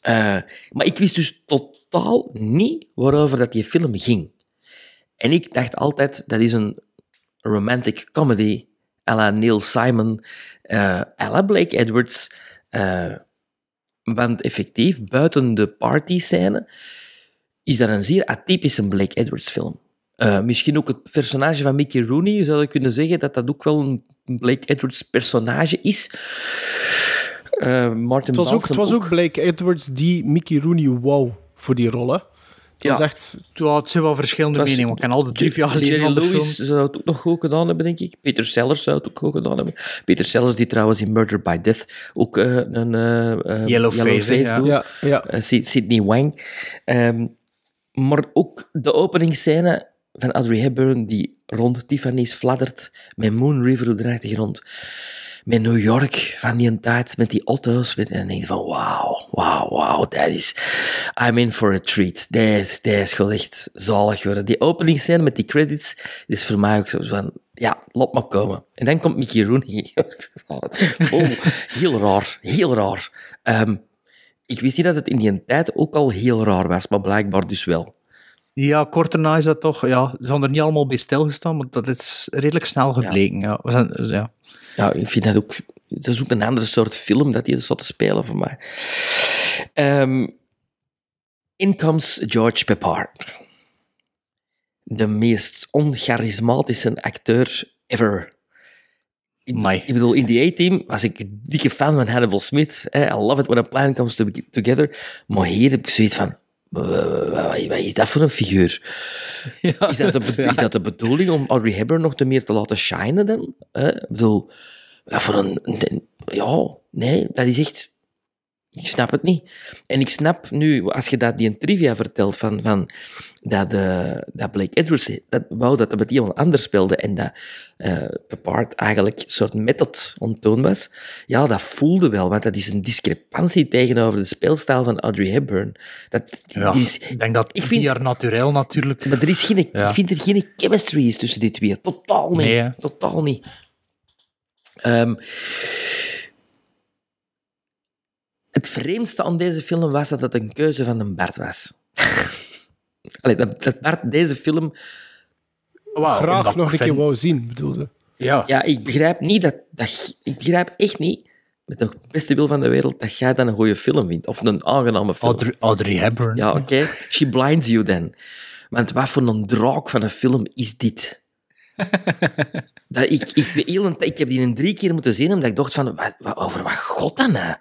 Eh, maar ik wist dus totaal niet waarover dat die film ging. En ik dacht altijd, dat is een romantic comedy à la Neil Simon, à la Blake Edwards. Want effectief, buiten de partyscène, is dat een zeer atypische Blake Edwards film. Uh, misschien ook het personage van Mickey Rooney, zou je kunnen zeggen dat dat ook wel een Blake Edwards personage is. Uh, Martin het was, ook, het was ook Blake Edwards die Mickey Rooney wou voor die rol, hè? Ja. Dat is echt... Ja, het zijn wel verschillende meningen. Ik kan altijd trivia gelezen Jerry van de Lewis film. zou het ook nog goed gedaan hebben, denk ik. Peter Sellers zou het ook goed gedaan hebben. Peter Sellers, die trouwens in Murder by Death ook uh, een uh, yellow ja. Ja, ja. Uh, Sidney Wang. Um, maar ook de openingsscène van Audrey Hepburn, die rond Tiffany's fladdert, met Moon River op de achtergrond. Met New York van die tijd, met die auto's. Met, en denk je van, wauw, wauw, wauw, dat is... I'm in for a treat. Dat is, dat is gewoon echt zalig worden. Die openingsscène met die credits, is voor mij ook zo van, ja, laat maar komen. En dan komt Mickey Rooney. (laughs) oh, heel raar, heel raar. Um, ik wist niet dat het in die tijd ook al heel raar was, maar blijkbaar dus wel. Ja, kort daarna is dat toch... Ja, ze hadden er niet allemaal bij stilgestaan, maar dat is redelijk snel gebleken. Ja. We zijn, ja. Ja, ik vind dat ook... Dat is ook een andere soort film dat die zat te spelen voor mij. Um, in comes George Peppard. De meest oncharismatische acteur ever. Amai. Ik bedoel, in die A-team was ik dikke fan van Hannibal Smith. I love it when a plan comes to together. Maar hier heb ik zoiets van... Wat is dat voor een figuur? (laughs) Ja, is, dat de, ja. is dat de bedoeling om Audrey Hepburn nog te meer te laten shinen dan? Ik bedoel, wat voor een, een... Ja, nee, dat is echt... Ik snap het niet. En ik snap nu, als je dat die een trivia vertelt van, van dat, uh, dat Blake Edwards dat wou dat het met iemand anders speelde en dat uh, Peppard eigenlijk een soort method ontoon was, ja, dat voelde wel, want dat is een discrepantie tegenover de speelstijl van Audrey Hepburn. Dat, ja, is, ik denk dat ik vind, jaar natuurlijk natuurlijk... Maar er is geen, ja. ik vind er geen chemistry is tussen die twee. Totaal niet. Nee, Totaal niet. Um, het vreemdste aan deze film was dat het een keuze van een Bart was. (laughs) Allee, dat, dat Bart deze film... Wow, graag nog een keer wou zien, bedoelde. Ja. ja, ik begrijp niet dat, dat... Ik begrijp echt niet, met de beste wil van de wereld, dat jij dat een goede film vindt. Of een aangename film. Audrey, Audrey Hepburn. Ja, oké. Okay. (laughs) She blinds you then. Want wat voor een draak van een film is dit? (laughs) dat ik, ik, ik, ik heb die een drie keer moeten zien, omdat ik dacht van, wat, wat, over wat god dan nou?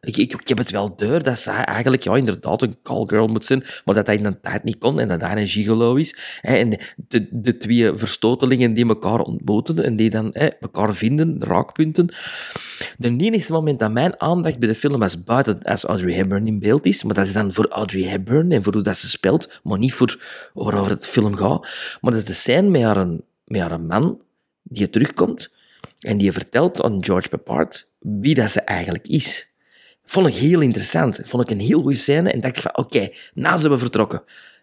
Ik, ik, heb het wel deur dat zij eigenlijk ja, inderdaad een callgirl moet zijn, maar dat hij in een tijd niet kon en dat hij een gigolo is. En de, de twee verstotelingen die elkaar ontmoeten en die dan hè, elkaar vinden, raakpunten. De enigste moment dat mijn aandacht bij de film was buiten als Audrey Hepburn in beeld is, maar dat is dan voor Audrey Hepburn en voor hoe dat ze speelt, maar niet voor waarover het film gaat. Maar dat is de scène met haar, met haar man die terugkomt en die vertelt aan George Peppard wie dat ze eigenlijk is. Vond ik heel interessant. Vond ik een heel goede scène. En dacht ik van, oké, okay, nou zijn we vertrokken.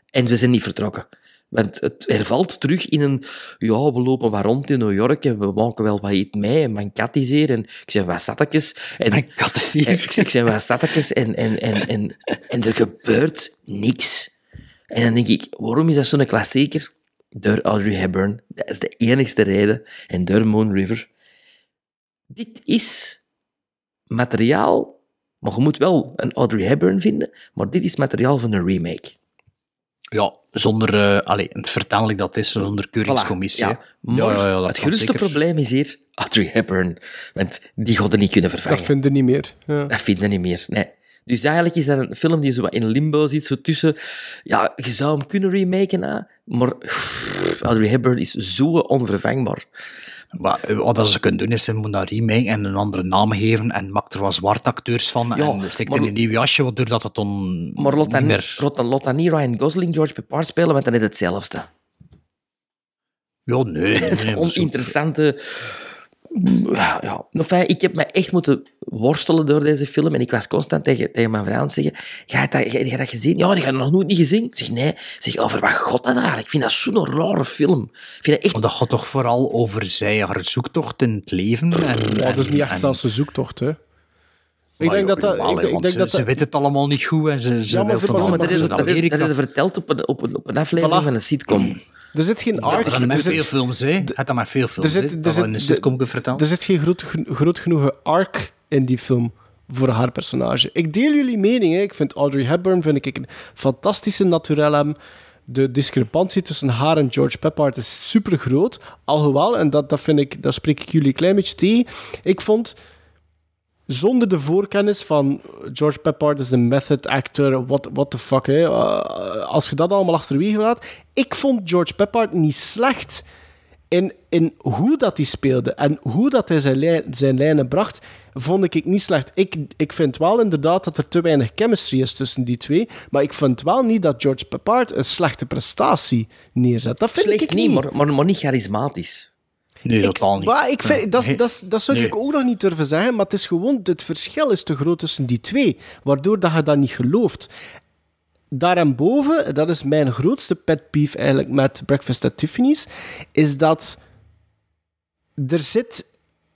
En we zijn niet vertrokken. Want het hervalt terug in een, ja, we lopen wat rond in New York en we maken wel wat iets mee. En mijn kat is hier en ik zeg, wat zattekes. En, mijn kat is hier. En, ik, ik zeg, wat zattekes en, en, en, en, en er gebeurt niks. En dan denk ik, waarom is dat zo'n klassieker? Door Audrey Hepburn. Dat is de enigste reden. En door Moon River. Dit is materiaal maar je moet wel een Audrey Hepburn vinden, maar dit is materiaal van een remake. Ja, zonder, uh, allez, het vertel ik dat is, zonder keuringscommissie. Voilà, ja. Maar ja, ja, het grootste zeker. probleem is hier Audrey Hepburn. Want die hadden niet kunnen vervangen. Dat vinden niet meer. Ja. Dat vinden niet meer, nee. Dus eigenlijk is dat een film die zo wat in limbo zit, zo tussen... Ja, je zou hem kunnen remaken, maar pff, Audrey Hepburn is zo onvervangbaar. Wat ze kunnen doen, is ze moet dat remake en een andere naam geven en maakt er wat zwarte acteurs van ja, en in een nieuw jasje, waardoor dat het dan Maar lot niet meer... Lot, lot niet Ryan Gosling, George Peppard spelen, want dan is het hetzelfde. Ja, nee, nee, nee, (laughs) zo- oninteressante... Ja, ja. Enfin, ik heb me echt moeten worstelen door deze film en ik was constant tegen, tegen mijn vrouw aan het zeggen ga je dat, ga je dat gezien? Ja, die ga je nog nooit niet gezien. Ik zeg, nee. Ik zeg, over wat god dat eigenlijk? Ik vind dat zo'n rare film. Ik vind dat echt... Maar dat gaat toch vooral over zij, haar zoektocht in het leven. En, Ja, dat is niet echt en- zelfs een zoektocht, hè. Ik denk dat dat... Ik, denk ze, dat ze dat weten het allemaal niet goed en ze, ze Ja, maar wil ze- maar ze- dat is dat dat verteld op een, op een, op een aflevering Voilà. van een sitcom. Er zit geen arc. zijn er zit- veel films, hè. Het maar veel er films, zit, er zit, sitcom verteld. er zit geen groot, groot genoeg arc in die film voor haar personage. Ik deel jullie mening. Hè. Ik vind Audrey Hepburn vind ik een fantastische naturellem. De discrepantie tussen haar en George Peppard is super groot. Alhoewel, en dat, dat, vind ik, dat spreek ik jullie een klein beetje tegen. Ik vond zonder de voorkennis van George Peppard is een method actor, what, what the fuck, hè. Uh, als je dat allemaal achterwege laat. Ik vond George Peppard niet slecht in, in hoe dat hij speelde en hoe dat hij zijn, lijn, zijn lijnen bracht, vond ik ik niet slecht. Ik, ik vind wel inderdaad dat er te weinig chemistry is tussen die twee, maar ik vind wel niet dat George Peppard een slechte prestatie neerzet. Dat vind Slecht ik niet, maar, maar, maar niet charismatisch. Nee, totaal niet. Maar ik vind, dat, dat, dat zou ik ook nog niet durven zeggen, maar het is gewoon, het verschil is te groot tussen die twee, waardoor dat je dat niet gelooft. Daarboven, dat is mijn grootste pet peeve eigenlijk met Breakfast at Tiffany's, is dat er zit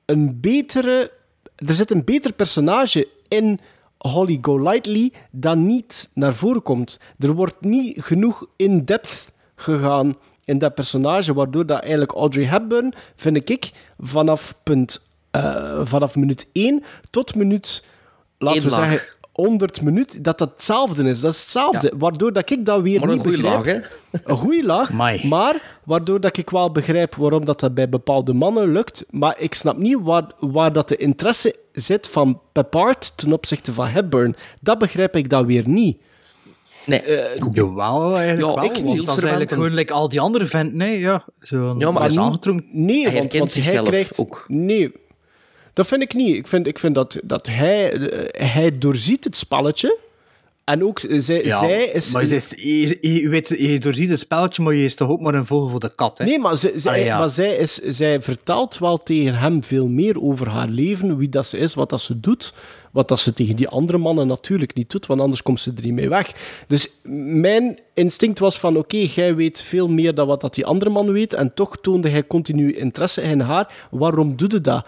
een betere, er zit een beter personage in Holly Golightly dat niet naar voren komt. Er wordt niet genoeg in-depth gegaan in dat personage, waardoor dat eigenlijk Audrey Hepburn, vind ik, vanaf, punt, eh, vanaf minuut 1 tot minuut, laten Eén we zeggen, 100 minuut, dat dat hetzelfde is. Dat is hetzelfde. Waardoor dat ik dat weer Maar een niet goede begrijp. laag, hè? Een goede laag, Amai. maar waardoor dat ik wel begrijp waarom dat, dat bij bepaalde mannen lukt. Maar ik snap niet waar, waar dat de interesse zit van Peppard ten opzichte van Hepburn. Dat begrijp ik dan weer niet. Nee, Jawel, eigenlijk Ja, wel. ik want zie dat is eigenlijk gewoon like al die andere venten. Nee, ja. Zo, Ja, maar hij is niet- aangetrokken. Nee, Hij want, herkent want hij krijgt... ook. Nee, dat vind ik niet. Ik vind, ik vind dat, dat hij, eh, hij doorziet het spelletje. En ook eh, zij, Ja, zij is... maar je, zegt- je, je, weet, je doorziet het spelletje, maar je is toch ook maar een vogel voor de kat, hè? Nee, maar, ze, zij, Allee, ja. maar zij, is, zij vertelt wel tegen hem veel meer over haar leven, wie dat ze is, wat dat ze doet. Wat dat ze tegen die andere mannen natuurlijk niet doet, want anders komt ze er niet mee weg. Dus mijn instinct was van, oké, jij weet veel meer dan wat dat die andere man weet, en toch toonde hij continu interesse in haar. Waarom doe je dat?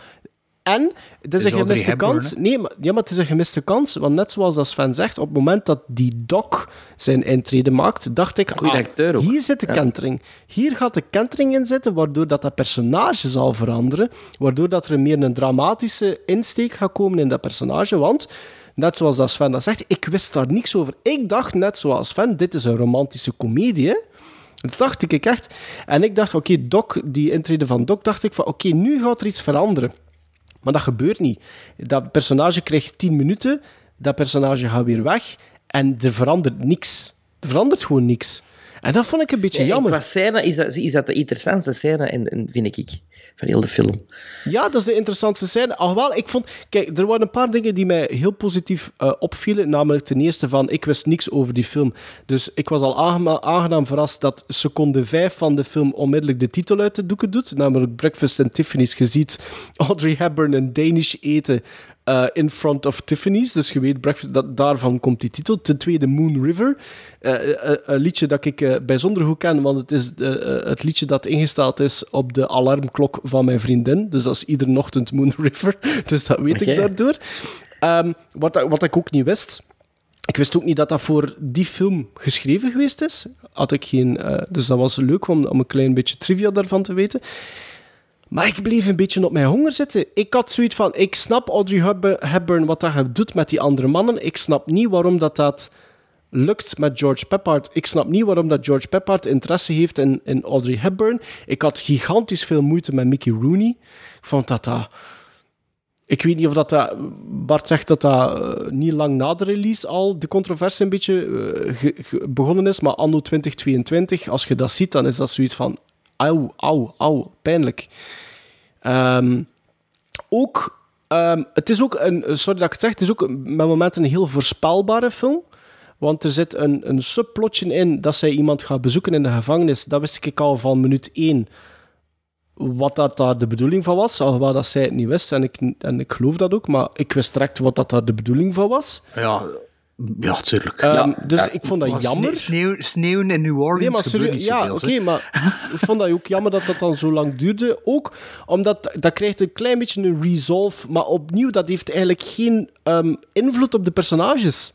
En het is is een gemiste Hepburn, kans. Nee, maar, ja, maar het is een gemiste kans. Want net zoals dat Sven zegt, op het moment dat die Doc zijn intrede maakt, dacht ik, ah, hier zit de Ja. kentering. Hier gaat de kentering in zitten, waardoor dat, dat personage zal veranderen. Waardoor dat er meer een dramatische insteek gaat komen in dat personage. Want, net zoals dat Sven dat zegt, ik wist daar niks over. Ik dacht, net zoals Sven, dit is een romantische komedie. Dat dacht ik echt. En ik dacht, oké, Doc, die intrede van Doc, dacht ik van, oké, nu gaat er iets veranderen. Maar dat gebeurt niet. Dat personage krijgt 10 minuten, dat personage gaat weer weg en er verandert niks. Er verandert gewoon niks. En dat vond ik een beetje jammer. Qua scène is dat, is dat de interessantste scène, en, en vind ik, van heel de film. Ja, dat is de interessantste scène. Alhoewel, ik vond... Kijk, er waren een paar dingen die mij heel positief eh, opvielen. Namelijk ten eerste van, ik wist niks over die film. Dus ik was al aangena- aangenaam verrast dat seconde 5 van de film onmiddellijk de titel uit de doeken doet. Namelijk Breakfast at Tiffany's. Je ziet Audrey Hepburn een Danish eten eh, in front of Tiffany's. Dus je weet, breakfast, dat, daarvan komt die titel. Ten tweede, Moon River. Eh, eh, een liedje dat ik bijzonder goed ken, want het is het liedje dat ingesteld is op de alarmklok van mijn vriendin. Dus dat is iedere ochtend Moon (laughs) River. Dus dat weet ik daardoor. Ehm, wat, wat ik ook niet wist... Ik wist ook niet dat dat voor die film geschreven geweest is. Had ik geen, dus dat was leuk om, om een klein beetje trivia daarvan te weten. Maar ik bleef een beetje op mijn honger zitten. Ik had zoiets van, ik snap Audrey Hepburn- wat dat doet met die andere mannen. Ik snap niet waarom dat, dat lukt met George Peppard. Ik snap niet waarom dat George Peppard interesse heeft in, in Audrey Hepburn. Ik had gigantisch veel moeite met Mickey Rooney. Ik vond dat dat... Ik weet niet of dat, dat Bart zegt dat dat eh, niet lang na de release al de controverse een beetje eh, begonnen is, maar anno 2022, als je dat ziet, dan is dat zoiets van auw, auw, auw, pijnlijk. Ehm, ook, ehm, het is ook een, sorry dat ik het zeg, het is ook met momenten een heel voorspelbare film. Want er zit een, een subplotje in dat zij iemand gaat bezoeken in de gevangenis. Dat wist ik al van minuut 1 wat dat daar de bedoeling van was, alhoewel dat zij het niet wist, en ik, en ik geloof dat ook, maar ik wist direct wat dat daar de bedoeling van was. Ja, ja tuurlijk. Ehm, ja. dus Ja, ik vond dat maar jammer. Sneeuw, sneeuwen in New Orleans Nee, maar gebeurt serieus, niet ja, oké, maar ik vond dat ook jammer dat dat dan zo lang duurde. Ook omdat dat krijgt een klein beetje een resolve, maar opnieuw, dat heeft eigenlijk geen ehm, invloed op de personages.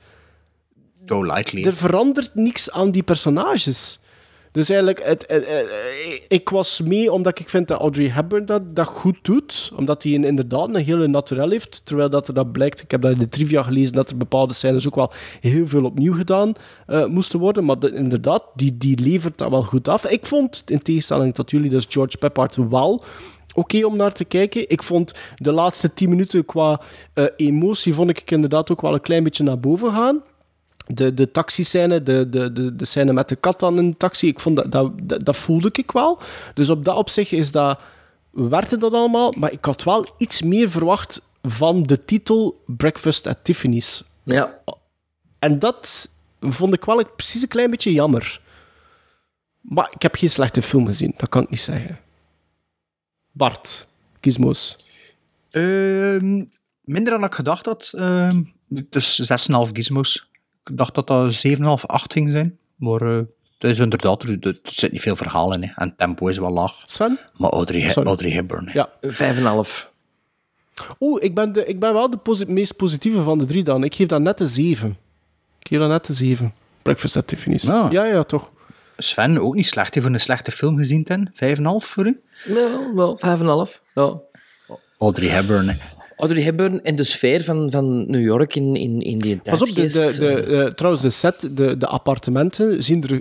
Go lightly. Er verandert niks aan die personages. Dus eigenlijk, het, het- het- ik was mee omdat ik vind dat Audrey Hepburn dat, dat goed doet. Omdat hij inderdaad een hele naturel heeft. Terwijl dat er dat blijkt, ik heb dat in de trivia gelezen, dat er bepaalde scènes ook wel heel veel opnieuw gedaan eh, moesten worden. Maar de- inderdaad, die, die levert dat wel goed af. Ik vond, in tegenstelling tot jullie, dus George Peppard wel oké om naar te kijken. Ik vond de laatste tien minuten qua eh, emotie, vond ik inderdaad ook wel een klein beetje naar boven gaan. De, de taxiscène, de, de, de, de scène met de kat dan in de taxi, ik vond dat, dat, dat, dat voelde ik wel. Dus op dat opzicht is dat, werkte dat allemaal, maar ik had wel iets meer verwacht van de titel Breakfast at Tiffany's. Ja. En dat vond ik wel een- precies een klein beetje jammer. Maar ik heb geen slechte film gezien, dat kan ik niet zeggen. Bart, Gizmos. Ehm, minder dan ik gedacht had. Ehm, dus 6,5 gizmos. Ik dacht dat dat 7,5, 8 ging zijn. Maar eh, het is inderdaad, er, er zit niet veel verhaal in. Hè. En het tempo is wel laag. Sven? Maar Audrey, Sorry. Audrey Hepburn. hè. Ja. 5,5. Oeh, ik ben, de, ik ben wel de meest positieve van de drie dan. Ik geef dat net een 7. Ik geef dat net een 7. Breakfast at Tiffany's. Ah. Ja, ja, toch. Sven, ook niet slecht. Heeft voor een slechte film gezien ten? 5,5 voor u? Ja, wel, 5,5. Ja. Audrey Hepburn. Hè. Audrey Hepburn en de sfeer van, van New York in, in, in die Pas op, de, de, de, eh, trouwens, de set, de, de appartementen zien er...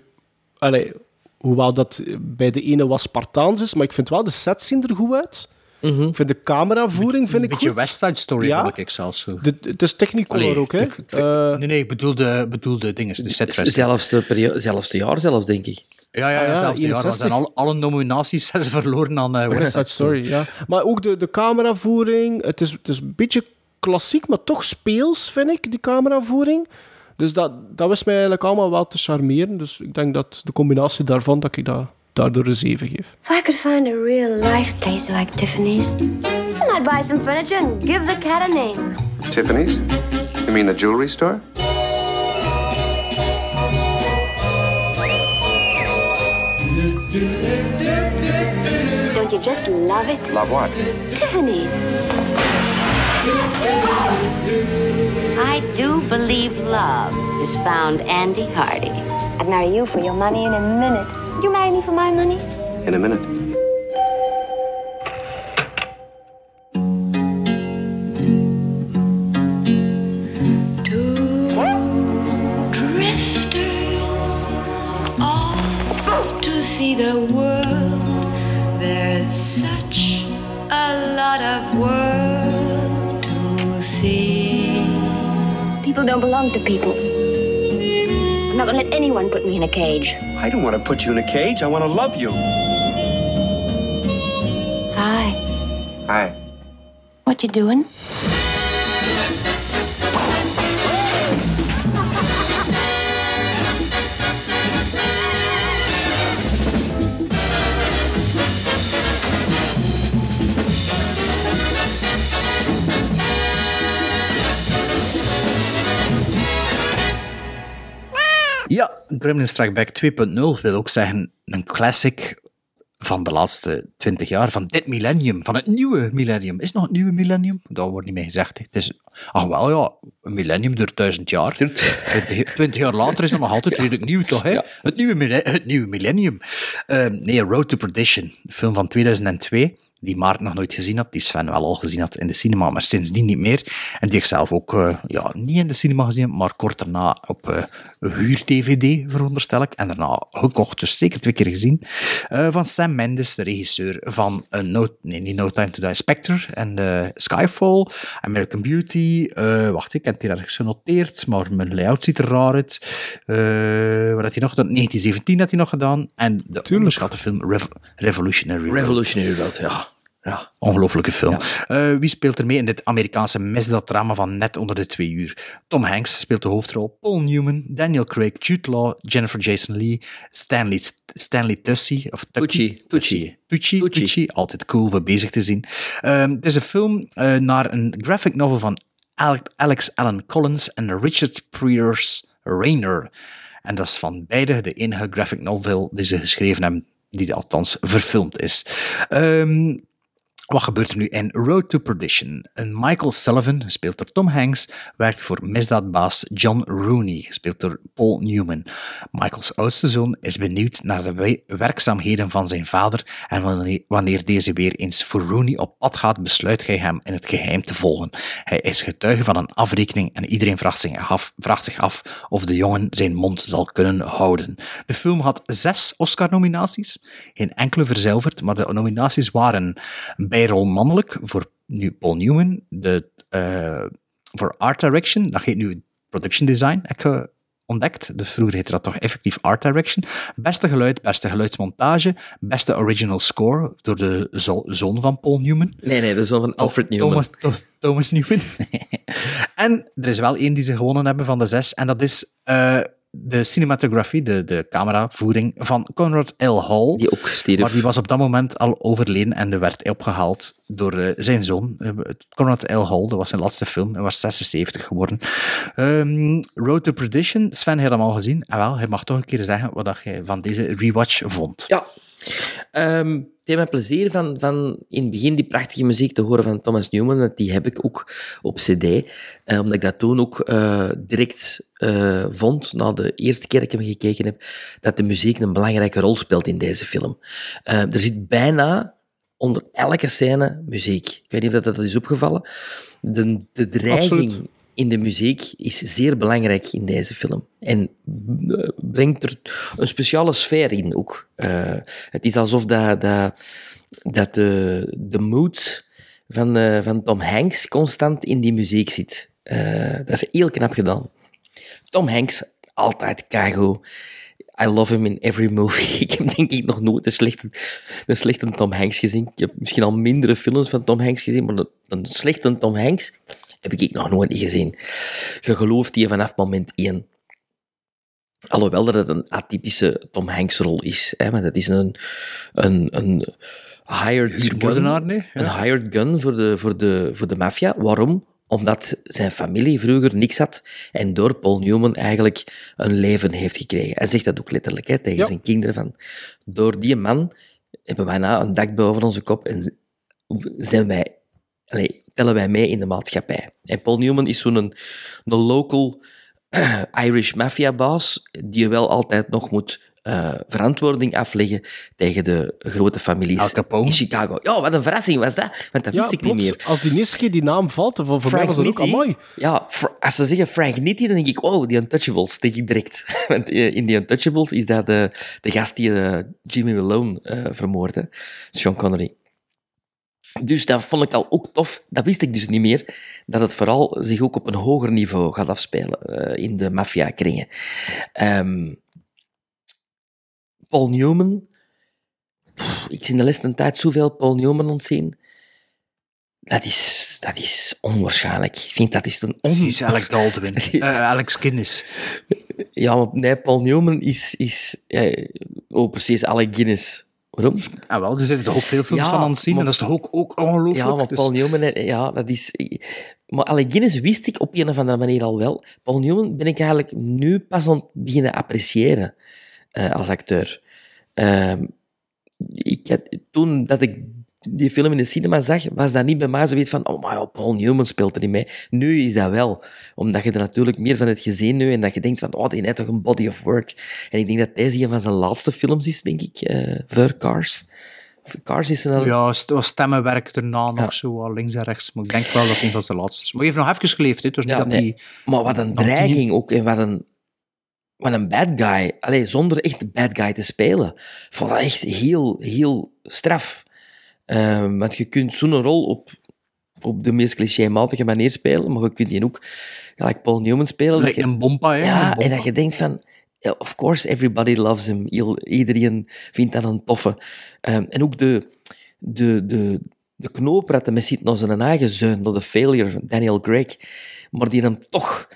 Allee, hoewel dat bij de ene was Spartaans is, maar ik vind wel, de sets zien er goed uit. Ik vind de cameravoering vind Een ik beetje goed. West Side Story Ja. vond ik zelfs zo. De, het is Technicolor ook, hè. de- nee, nee, ik bedoel de, bedoel de dingen, de setdressing. Zelfste, periode, zelfste jaar zelfs, denk ik. Ja, ja, ja, Ah, ja, zelfs 61. zijn al, alle nominaties (laughs) zijn ze verloren aan eh, West Side (laughs) Story, ja. Maar ook de, de cameravoering. Het is, het is een beetje klassiek, maar toch speels, vind ik, die cameravoering. Dus dat, dat wist mij eigenlijk allemaal wel te charmeren. Dus ik denk dat de combinatie daarvan, dat ik dat daardoor een 7 geef. If I could find a real life place like Tiffany's, then I'd buy some furniture and give the cat a name. Tiffany's? You mean the jewelry store? Don't you just love it? Love what? Tiffany's. I do believe love has found Andy Hardy. I'd marry you for your money in a minute. Would you marry me for my money? In a minute. See the world. There's such a lot of world to see. People don't belong to people. I'm not gonna let anyone put me in a cage. I don't want to put you in a cage. I want to love you. Hi. Hi. What you doing? Ja, Gremlin Strike Back 2.0 wil ook zeggen een classic van de laatste 20 jaar, van dit millennium, van het nieuwe millennium. Is het nog het nieuwe millennium? Dat wordt niet meer gezegd. Het is, ach wel ja, een millennium door duizend jaar. 20, 20 (laughs) jaar later is het nog altijd redelijk nieuw, toch? Hè? Het, nieuwe, het nieuwe millennium. Ehm, nee, Road to Perdition, film van 2002, die Maarten nog nooit gezien had, die Sven wel al gezien had in de cinema, maar sindsdien niet meer. En die ik zelf ook eh, ja, niet in de cinema gezien heb, maar kort daarna op eh huur-DVD, veronderstel ik. En daarna gekocht, dus zeker twee keer gezien. Eh, van Sam Mendes, de regisseur van no, nee, niet No Time to Die, Spectre en eh, Skyfall, American Beauty. eh, wacht, ik heb het hier ergens genoteerd, maar mijn layout ziet er raar uit. Eh, wat had hij nog gedaan? 1917 had hij nog gedaan. En de onderschatte film Rev- Revolutionary. Revolutionary Road, ja. Ja, ongelooflijke film. Eh, wie speelt er mee in dit Amerikaanse misdaaddrama van net onder de twee uur? Tom Hanks speelt de hoofdrol, Paul Newman, Daniel Craig, Jude Law, Jennifer Jason Leigh, Stanley, Stanley Tucci, of Tucci, Tucci. Tucci, Tucci, altijd cool voor bezig te zien. Het is een film eh, naar een graphic novel van Al- Alex Allen Collins en Richard Pierce Rayner. En dat is van beide de enige graphic novel die ze geschreven hebben, die althans verfilmd is. Ehm, wat gebeurt er nu in Road to Perdition? Een Michael Sullivan, gespeeld door Tom Hanks, werkt voor misdaadbaas John Rooney, gespeeld door Paul Newman. Michaels oudste zoon is benieuwd naar de we- werkzaamheden van zijn vader en wanneer, wanneer deze weer eens voor Rooney op pad gaat, besluit hij hem in het geheim te volgen. Hij is getuige van een afrekening en iedereen vraagt zich af, vraagt zich af of de jongen zijn mond zal kunnen houden. De film had zes Oscar-nominaties, geen enkele verzilverd, maar de nominaties waren bijrol mannelijk voor nu Paul Newman, de, eh, voor Art Direction, dat heet nu Production Design, heb ik ontdekt. Dus vroeger heette dat toch effectief Art Direction. Beste geluid, beste geluidsmontage, beste original score door de zo- zoon van Paul Newman. Nee, nee, de zoon van Alfred Newman. Thomas, Tho- Thomas Newman. (laughs) en er is wel één die ze gewonnen hebben van de zes, en dat is eh, de cinematografie, de, de cameravoering van Conrad L. Hall. Die ook stierf. Maar die was op dat moment al overleden en die werd opgehaald door eh, zijn zoon, eh, Conrad L. Hall. Dat was zijn laatste film. Hij was 76 geworden. Ehm, Road to Perdition. Sven heeft hem al gezien. En wel, hij mag toch een keer zeggen wat dat jij van deze rewatch vond. Ja. Ehm, het heeft plezier van, van in het begin die prachtige muziek te horen van Thomas Newman. Die heb ik ook op cd. eh, omdat ik dat toen ook eh, direct eh, vond, na de eerste keer dat ik hem gekeken heb, dat de muziek een belangrijke rol speelt in deze film. Eh, er zit bijna onder elke scène muziek. Ik weet niet of dat, dat is opgevallen. De, de dreiging. In de muziek is zeer belangrijk in deze film. En eh, brengt er een speciale sfeer in ook. Eh, het is alsof dat, dat, dat de, de mood van, eh, van Tom Hanks constant in die muziek zit. Dat is heel knap gedaan. Tom Hanks, altijd Kago. I love him in every movie. (laughs) Ik heb denk ik nog nooit een slechte, een slechte Tom Hanks gezien. Ik heb misschien al mindere films van Tom Hanks gezien, maar een, een slechte Tom Hanks heb ik nog nooit gezien. Je gelooft die vanaf moment één. Alhoewel dat het een atypische Tom Hanks rol is. Hè, maar dat is een, een, een hired gun, Huurmoordenaar, nee? Ja. een hired gun voor de, voor de, voor de maffia. Waarom? Omdat zijn familie vroeger niks had en door Paul Newman eigenlijk een leven heeft gekregen. Hij zegt dat ook letterlijk hè, tegen Ja. zijn kinderen van door die man hebben wij nou een dak boven onze kop en zijn wij, allee, tellen wij mee in de maatschappij. En Paul Newman is zo'n een, een local (clears throat) Irish mafia-baas die je wel altijd nog moet eh, verantwoording afleggen tegen de grote families Al Capone. in Chicago. Ja, wat een verrassing was dat, want dat Ja, wist ik plots, niet meer. als die eerste keer die naam valt, voor, voor mij was dat ook Nitti. amai. Ja, als ze zeggen Frank Nitti, dan denk ik, oh, die Untouchables, denk ik direct. (laughs) Want eh, in die Untouchables is dat de, de gast die eh, Jimmy Malone eh vermoordde, Sean Connery. Dus dat vond ik al ook tof. Dat wist ik dus niet meer. Dat het vooral zich ook op een hoger niveau gaat afspelen eh, in de maffia-kringen. Ehm, Paul Newman. Pff, ik zie in de laatste tijd zoveel Paul Newman ontzien. Dat is, dat is onwaarschijnlijk. Ik vind dat is een on... Precies, Alex Baldwin. (laughs) Eh, Alex Guinness. Ja, nee, Paul Newman is... is eh, oh, precies, Alec Guinness. Waarom? Ah, wel, er zitten toch ook veel films Ja, van aan het zien. maar- En dat is toch ook, ook ongelooflijk. Ja, maar Dus- Paul Newman, ja, dat is... Maar Guinness wist ik op een of andere manier al wel. Paul Newman ben ik eigenlijk nu pas aan het beginnen appreciëren eh, als acteur. Ehm, ik had, toen dat ik die film in de cinema zag, was dat niet bij mij zoiets van oh, maar ja, Paul Newman speelt er niet mee. Nu is dat wel. Omdat je er natuurlijk meer van hebt gezien nu en dat je denkt van oh, die heeft toch een body of work. En ik denk dat deze een van zijn laatste films is, denk ik, eh voor Cars. Cars is een... Ja, was stemmenwerk erna nog zo, links en rechts. Maar ik denk wel dat een van zijn laatste is. Maar je heeft nog even geleefd, hè? Dus niet Ja, dat nee. die... Maar wat een dreiging ook en wat een, wat een bad guy. Allee, zonder echt een bad guy te spelen. Vond dat echt heel, heel straf. Ehm, want je kunt zo'n rol op, op de meest clichématige manier spelen, maar je kunt die ook gelijk Paul Newman spelen. dat je- een bompa, hè? ja, bompa. en dat je denkt van, of course everybody loves him. Iedereen vindt dat een toffe. Ehm, en ook de, de, de, de knoop met zit naar zijn eigen zoon, door de failure van Daniel Craig, maar die hem toch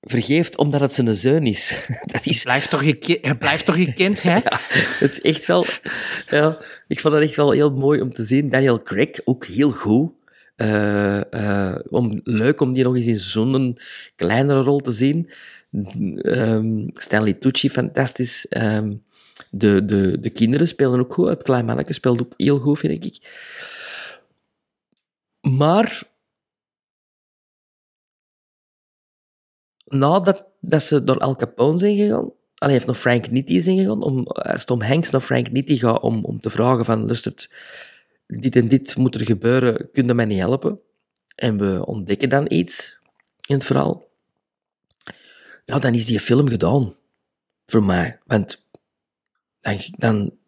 vergeeft omdat het zijn zoon is. (laughs) Dat is... Blijf toch je, blijft toch je kind, hè? (laughs) Ja, het is echt wel... Ja, ik vond dat echt wel heel mooi om te zien. Daniel Craig, ook heel goed. Eh, eh, om, leuk om die nog eens in zo'n kleinere rol te zien. Ehm, Stanley Tucci, fantastisch. Ehm, de, de, de kinderen spelen ook goed. Het klein manneke speelt ook heel goed, vind ik. Maar nadat dat ze door Al Capone zijn gegaan, Allee, heeft nog Frank Nitti zijn gegaan, om, als Tom Hanks naar Frank Nitti gaat om, om te vragen van, lustert, dit en dit moet er gebeuren, kun je mij niet helpen? En we ontdekken dan iets in het verhaal. Ja, dan is die film gedaan. Voor mij. Want dan, dan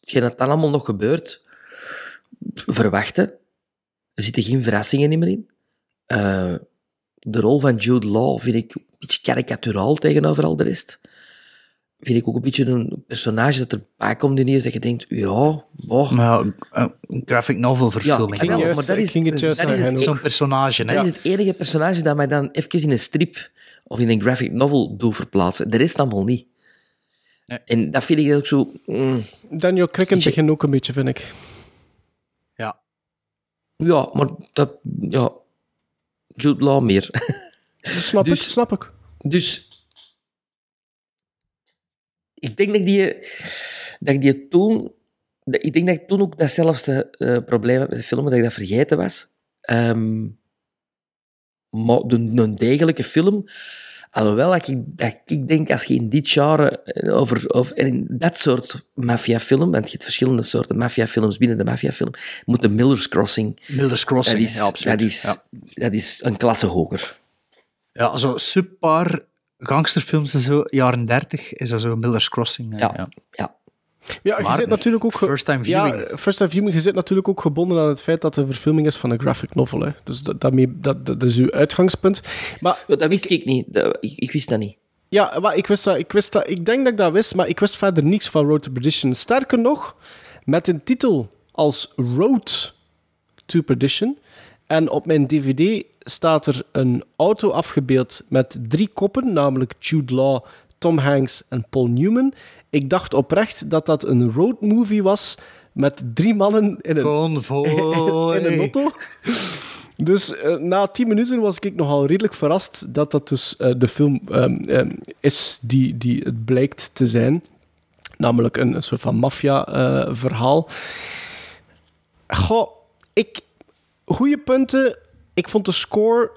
hetgeen dat dan allemaal nog gebeurt, verwachten. Er zitten geen verrassingen meer in. Eh, de rol van Jude Law vind ik een beetje karikaturaal tegenover al de rest. Vind ik ook een beetje een personage dat erbij komt ineens dat je denkt, ja, boh. Maar ja, graphic novel verfilming. Ja, wel, maar dat is, ging het juist dat is zeggen het- Zo'n personage, hè? dat is het enige personage dat mij dan even in een strip of in een graphic novel doet verplaatsen. De rest allemaal niet. En dat vind ik ook zo... mm, Daniel Craig in het begin ook een beetje, vind ik. Ja. ja, maar dat... Ja, Jude Law meer. Snap ik, snap ik. Dus... Ik denk dat die... Dat ik die toen... dat- Ik denk dat ik toen ook datzelfde eh, probleem had met de film, dat ik dat vergeten was. Ehm, maar een degelijke film... Alhoewel dat ik, dat ik denk, als je in dit genre eh, over, over in dat soort maffiafilm, want je hebt verschillende soorten maffiafilms binnen de maffiafilm, moet de Miller's Crossing... Miller's Crossing, dat is, ja, absoluut. Dat is, Ja. dat is een klasse hoger. Ja, zo subpar gangsterfilms en zo, jaren 30, is dat zo Miller's Crossing. Ja, ja. ja. Ja, je Maar zit natuurlijk ook... first time viewing. Ja, first time viewing. Je zit natuurlijk ook gebonden aan het feit dat het een verfilming is van een graphic novel. Hè. Dus dat, daarmee, dat, dat is uw uitgangspunt. Maar Dat wist ik niet. Dat- ik, ik wist dat niet. Ja, maar ik wist dat, ik wist dat. Ik denk dat ik dat wist, maar ik wist verder niks van Road to Perdition. Sterker nog, met een titel als Road to Perdition. En op mijn DVD staat er een auto afgebeeld met drie koppen, namelijk Jude Law, Tom Hanks en Paul Newman. Ik dacht oprecht dat dat een road movie was met drie mannen in een, Convoy. in een auto. Dus eh, na tien minuten was ik nogal redelijk verrast dat dat dus eh, de film ehm, ehm, is die, die het blijkt te zijn. Namelijk een, een soort van maffia-verhaal. Goh, ik... Goeie punten. Ik vond de score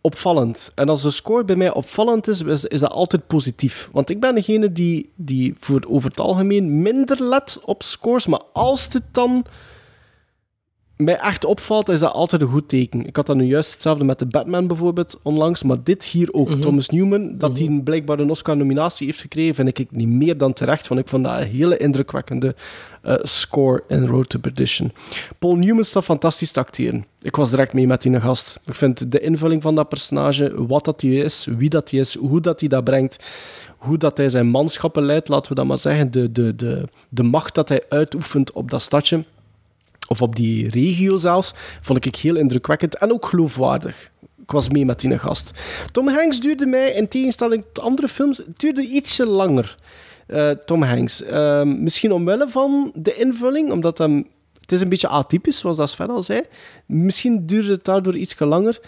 opvallend. En als de score bij mij opvallend is, is, dat altijd positief. Want ik ben degene die, die voor over het algemeen minder let op scores. Maar als het dan mij echt opvalt, is dat altijd een goed teken. Ik had dat nu juist hetzelfde met de Batman bijvoorbeeld onlangs, maar dit hier ook. Thomas Newman, dat hij een blijkbaar een Oscar-nominatie heeft gekregen, vind ik niet meer dan terecht, want ik vond dat een hele indrukwekkende eh, score in Road to Perdition. Paul Newman staat fantastisch te acteren. Ik was direct mee met die gast. Ik vind de invulling van dat personage, wat dat hij is, wie dat hij is, hoe dat hij dat brengt, hoe dat hij zijn manschappen leidt, laten we dat maar zeggen, de, de, de, de macht dat hij uitoefent op dat stadje of op die regio zelfs, vond ik heel indrukwekkend en ook geloofwaardig. Ik was mee met die gast. Tom Hanks duurde mij, in tegenstelling tot andere films, duurde ietsje langer. eh, Tom Hanks. Ehm, misschien omwille van de invulling, omdat hem... Het is een beetje atypisch, zoals dat Sven al zei. Misschien duurde het daardoor ietsje langer.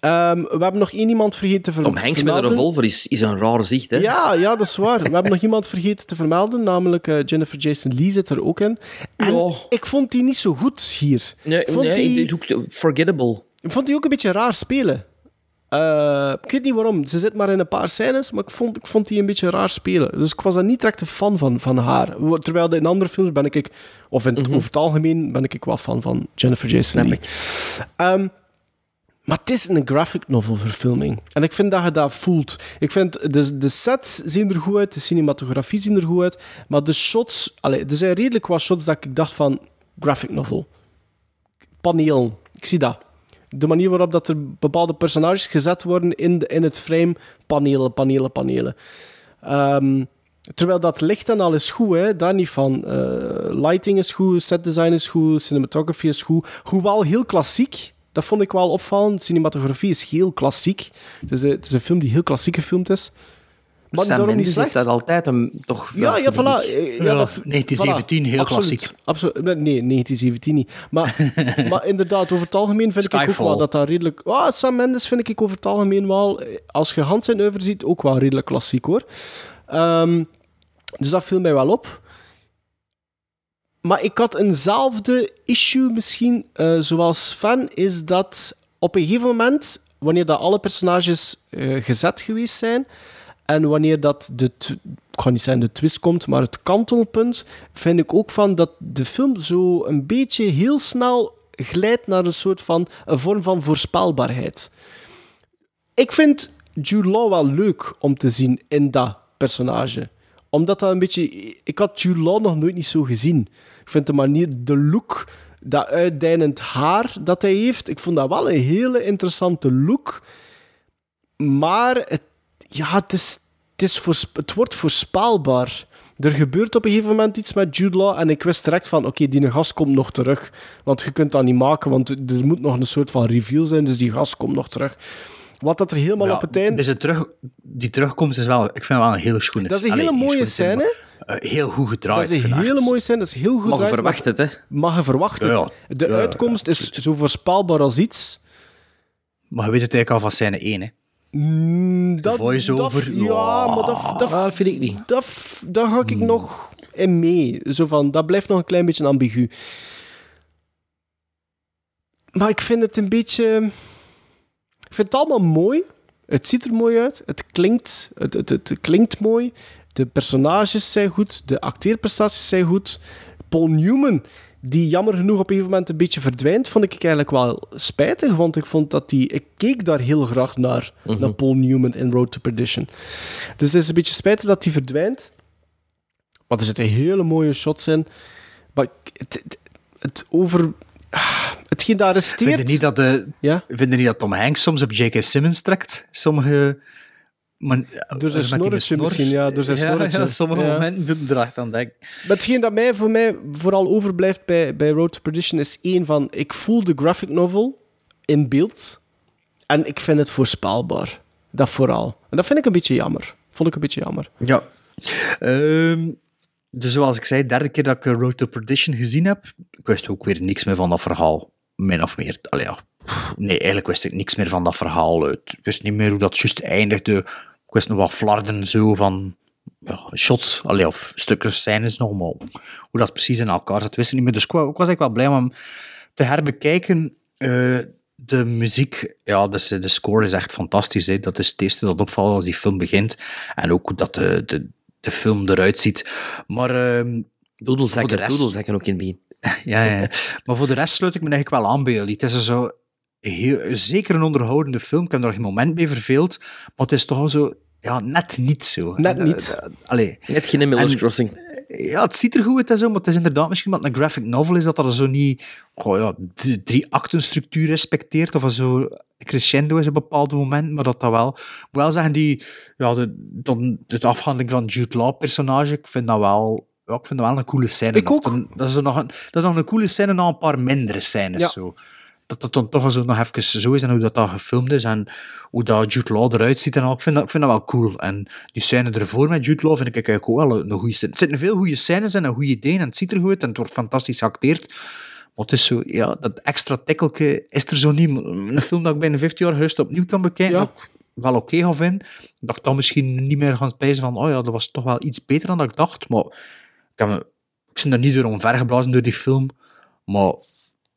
Ehm, we hebben nog één iemand vergeten te ver- Tom Hanks met een vermelden. revolver is, is een raar zicht, hè? Ja, ja, dat is waar. We hebben nog iemand vergeten te vermelden, namelijk eh, Jennifer Jason Leigh zit er ook in. En ik vond die niet zo goed hier. Nee, ik vond nee, die, forgettable. ik vond die ook een beetje raar spelen. Eh, ik weet niet waarom. Ze zit maar in een paar scènes, maar ik vond, ik vond die een beetje raar spelen. Dus ik was daar niet direct een fan van, van haar. Terwijl in andere films ben ik, of in het, over het algemeen, ben ik wel fan van Jennifer Jason Leigh. Ehm, maar het is een graphic novel verfilming. En ik vind dat je dat voelt. Ik vind de, de sets zien er goed uit, de cinematografie zien er goed uit. Maar de shots, allee, er zijn redelijk wat shots dat ik dacht van graphic novel. Paneel, ik zie dat. De manier waarop dat er bepaalde personages gezet worden in, de, in het frame, panelen, panelen, panelen. Ehm, Terwijl dat licht en al is goed, hè? daar niet van. Eh, lighting is goed, set design is goed, cinematography is goed. Hoewel heel klassiek, dat vond ik wel opvallend. Cinematografie is heel klassiek. Het is, een, het is een film die heel klassiek gefilmd is. Maar Sam daarom niet Mendes slecht. heeft dat altijd een, toch Ja, wel, ja, voilà. Ja, Ja, dat, 1917, heel Absoluut, klassiek. Absoluut. Nee, 1917 niet. Maar, (laughs) maar inderdaad, over het algemeen vind ik ook wel dat dat redelijk... Ah, Sam Mendes vind ik over het algemeen wel... Als je Hans zijn oeuvre ziet, ook wel redelijk klassiek, hoor. Ehm, dus dat viel mij wel op. Maar ik had eenzelfde issue misschien, eh, zoals Sven, is dat op een gegeven moment, wanneer dat alle personages eh, gezet geweest zijn, en wanneer dat de, ik niet de twist komt, maar het kantelpunt, vind ik ook van dat de film zo een beetje heel snel glijdt naar een soort van, een vorm van voorspelbaarheid. Ik vind Jude Law wel leuk om te zien in dat personage. Omdat dat een beetje... Ik had Jude Law nog nooit niet zo gezien. Ik vind de manier, de look, dat uitdijnend haar dat hij heeft, ik vond dat wel een hele interessante look. Maar het, ja, het, is, het, wordt voorspelbaar. Er gebeurt op een gegeven moment iets met Jude Law en ik wist direct van, oké, die gast komt nog terug. Want je kunt dat niet maken, want er moet nog een soort van reveal zijn, dus die gast komt nog terug. Wat dat er helemaal Ja, op het einde... het terug, die terugkomst is wel, ik vind wel een hele schoene Dat is een allee, hele mooie scène. maar, eh, heel goed gedraaid. Dat is een hele mooie scène, dat is heel goed Mag je verwachten, hè? Maar je verwacht het. Ja, de ja, uitkomst is zo voorspelbaar als iets. Maar je weet het eigenlijk al van scène 1, hè. Mm, dat, voice-over, dat- ja, maar dat, dat, Dat vind ik niet. dat, daar ga ik nog in mee. Zo van, dat blijft nog een klein beetje ambigu. Maar ik vind het een beetje... Ik vind het allemaal mooi. Het ziet er mooi uit. Het klinkt, het, het, het klinkt mooi. De personages zijn goed. De acteerprestaties zijn goed. Paul Newman, die jammer genoeg op een gegeven moment een beetje verdwijnt, vond ik eigenlijk wel spijtig. Want ik vond dat die... Ik keek daar heel graag naar. Naar Paul Newman in Road to Perdition. Dus het is een beetje spijtig dat die verdwijnt. Maar er zitten hele mooie shots in. Maar het, het, het over... Hetgeen daar resteert... Vind je niet dat, de, Ja? vind je niet dat Tom Hanks soms op J.K. Simmons trekt? Sommige... Maar, Door zijn snorretje misschien, ja, door zijn ja. Ja, sommige Ja. momenten doet echt aan. Maar hetgeen dat mij, voor mij vooral overblijft bij, bij Road to Perdition is één van... Ik voel de graphic novel in beeld en ik vind het voorspelbaar. Dat vooral. En dat vind ik een beetje jammer. Vond ik een beetje jammer. Ja. Ehm, dus zoals ik zei, derde keer dat ik eh, Road to Perdition gezien heb, ik wist ook weer niks meer van dat verhaal. Min of meer. Ja. Nee, eigenlijk wist ik niks meer van dat verhaal. Ik wist niet meer hoe dat juist eindigde. Ik wist nog wat flarden zo van ja, shots, allee, of stukken scènes nog, maar hoe dat precies in elkaar zat, wist ik niet meer. Dus ik wa- ik was eigenlijk wel blij om te herbekijken. Eh, de muziek, ja, de score is echt fantastisch. Hè. Dat is het eerste dat opvalt als die film begint. En ook hoe dat de, de, de film eruit ziet. Maar ehm, Doedelzakken, rest- doedelzakken ook in het begin. (laughs) ja, ja, ja. Maar voor de rest sluit ik me eigenlijk wel aan bij jullie. Het is zo heel, zeker een onderhoudende film. Ik heb er geen moment mee verveeld. Maar het is toch wel zo... Ja, net niet zo. Net niet. eh, eh, allee. Net geen Miller's En- Crossing. Ja, het ziet er goed uit en zo, maar het is inderdaad misschien wat een graphic novel is, dat dat er zo niet goh, ja, d- drie acten structuur respecteert, of zo crescendo is op een bepaald moment, maar dat dat wel... Ik moet wel zeggen, die, ja, de, dan, de afhandeling van Jude Law personage, ik vind dat wel... Ja, ik vind dat wel een coole scène. Ik nog. ook. Dat is, nog een, dat is nog een coole scène na een paar mindere scènes. Ja. Zo. Dat dat dan toch zo nog even zo is en hoe dat, dat gefilmd is en hoe dat Jude Law eruit ziet en al. Ik vind dat, ik vind dat wel cool. En die scène ervoor met Jude Law vind ik eigenlijk ook wel een, goede scène. Er zitten veel goede scènes en een goede ideeën en het ziet er goed uit en het wordt fantastisch geacteerd. Maar het is zo, ja, dat extra tikkelke is er zo niet. Een film dat ik binnen 15 jaar gerust opnieuw kan bekijken, Ja. wel oké ga vinden. Dat ik dan misschien niet meer gaan spijzen van, oh ja, dat was toch wel iets beter dan dat ik dacht. Maar ik, heb me, ik ben er niet door omvergeblazen door die film. Maar,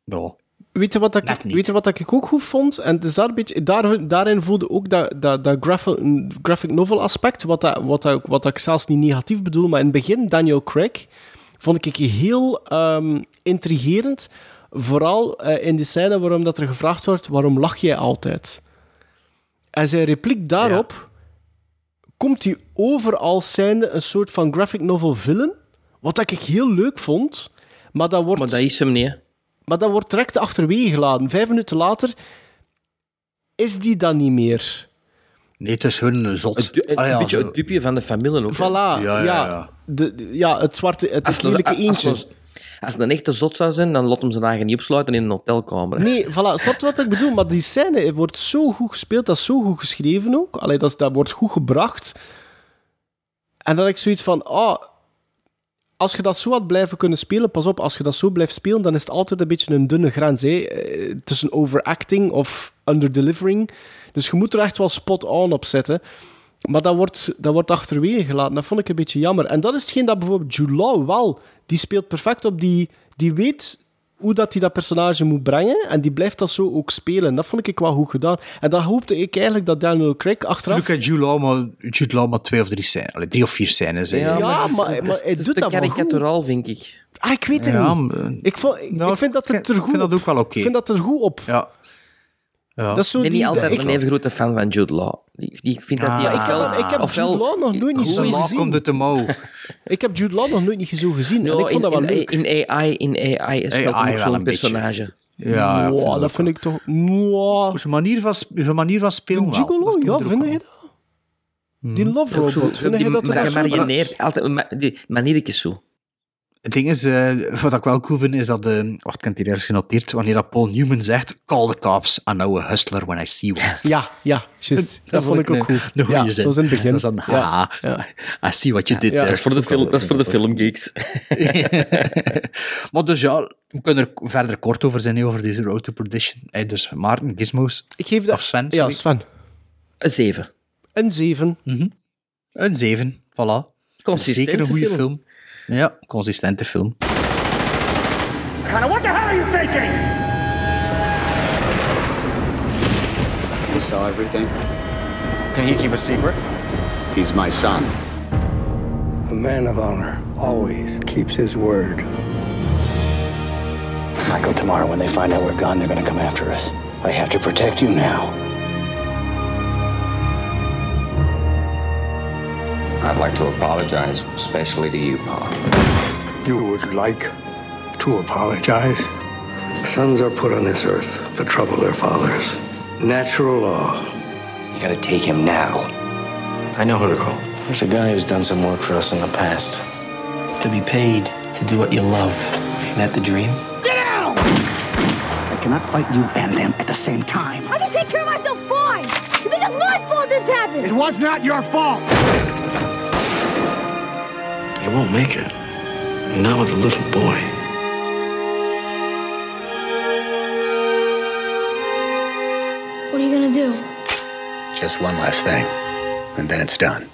ja, Weet je wat, dat ik, weet je wat dat ik ook goed vond? En dus daar een beetje, daar, daarin voelde ook dat, dat, dat graphic, graphic novel aspect, wat, dat, wat, dat, wat dat ik zelfs niet negatief bedoel, maar in het begin, Daniel Craig, vond ik heel ehm, intrigerend. Vooral eh, in die scène waarom dat er gevraagd wordt, waarom lach jij altijd? En zijn repliek daarop komt hij over als zijnde een soort van graphic novel villain, wat dat ik heel leuk vond, maar dat wordt... Maar dat is hem niet, hè. Maar dat wordt direct achterwege gelaten. Vijf minuten later is die dan niet meer. Nee, het is een zot. Een ja, beetje zo. het dupje van de familie ook. Voilà, ja. ja, ja. De, de- ja, het zwarte, het, Als lelijke als- eentje. Als, als het een echte zot zou zijn, dan lot hem zijn eigen niet opsluiten in een hotelkamer. Nee, voilà, snap je wat ik bedoel? Maar die scène wordt zo goed gespeeld, dat is zo goed geschreven ook. Allee, dat, dat wordt goed gebracht. En dan heb ik zoiets van, ah, als je dat zo had blijven kunnen spelen, pas op, als je dat zo blijft spelen, dan is het altijd een beetje een dunne grens, hè, eh, tussen overacting of underdelivering. Dus je moet er echt wel spot-on op zetten. Maar dat wordt, dat wordt achterwege gelaten. Dat vond ik een beetje jammer. En dat is hetgeen dat bijvoorbeeld Jude Law wel... Die speelt perfect op die... Die weet hoe dat hij dat personage moet brengen. En die blijft dat zo ook spelen. Dat vond ik wel goed gedaan. En dan hoopte ik eigenlijk dat Daniel Craig achteraf... Luca Jude Law, maar, Jude Law maar twee of drie scènes. Allee, drie of vier scènes. hè. Ja, maar, het is- maar, het is- maar hij het is doet dat wel goed. vind ik. Ah, ik weet het Ja, niet. maar- Ik, vond, ik, Nou, ik vind dat ik het er vind goed dat op- ook wel oké. Ik vind dat er goed op. Ja. Ja. Dat is zo Ik ben niet altijd een even grote fan van Jude Law. Die, die, ik vind dat Ah. die Maar ik heb, ofwel- ik heb ofwel- Jude Law nog nooit niet Hoe zo is- gezien. komt uit de mouw. Ik heb Jude Law nog nooit niet zo gezien. en No, ik vond dat wel in, leuk. in, in AI, in AI is AI dat ook wel zo'n een beetje. personage. Ja, Wow, vind dat vind ik toch... Wow. Zijn manier van, zijn manier van spelen wel. Gigolo, Dat ja, vind wel. je dat? Die Love Ook zo- Robot, vind die je dat ma- zo... gemarioneerd, altijd, die maniertjes zo. Het ding is, eh, wat ik wel cool vind, is dat... eh wacht, ik heb het hier ergens genoteerd. Wanneer dat Paul Newman zegt... Call the cops, I know a hustler when I see one. (laughs) Ja, ja, juist. Dat, vond ik ook een- cool. een goeie ja, zin. Dat was in het begin. Dat is een Ja. Ja. I see what you did Ja, there. Dat is voor de, film, dat is voor de filmgeeks. (laughs) maar dus ja, we kunnen er verder kort over zijn, over deze Road to Perdition. Hey, dus Maarten, Gizmos, Ik geef dat... of Sven, Ja, sorry. Sven. Een 7. Een 7. Een 7, voilà. Consistente Zeker een goede film. film. Ja, consistente film. What the hell are you thinking? He saw everything. Can he keep a secret? He's my son. A man of honor always keeps his word. Michael, tomorrow when they find out we're gone, they're going to come after us. I have to protect you now. I'd like to apologize, especially to you, Pa. You would like to apologize? Sons are put on this earth to trouble their fathers. Natural law. You gotta take him now. I know who to call. There's a guy who's done some work for us in the past. To be paid to do what you love. Ain't that the dream? Get out! I cannot fight you and them at the same time. I can take care of myself fine. You think it's my fault this happened? It was not your fault. You won't make it. Not with a little boy. What are you gonna do? Just one last thing, and then it's done.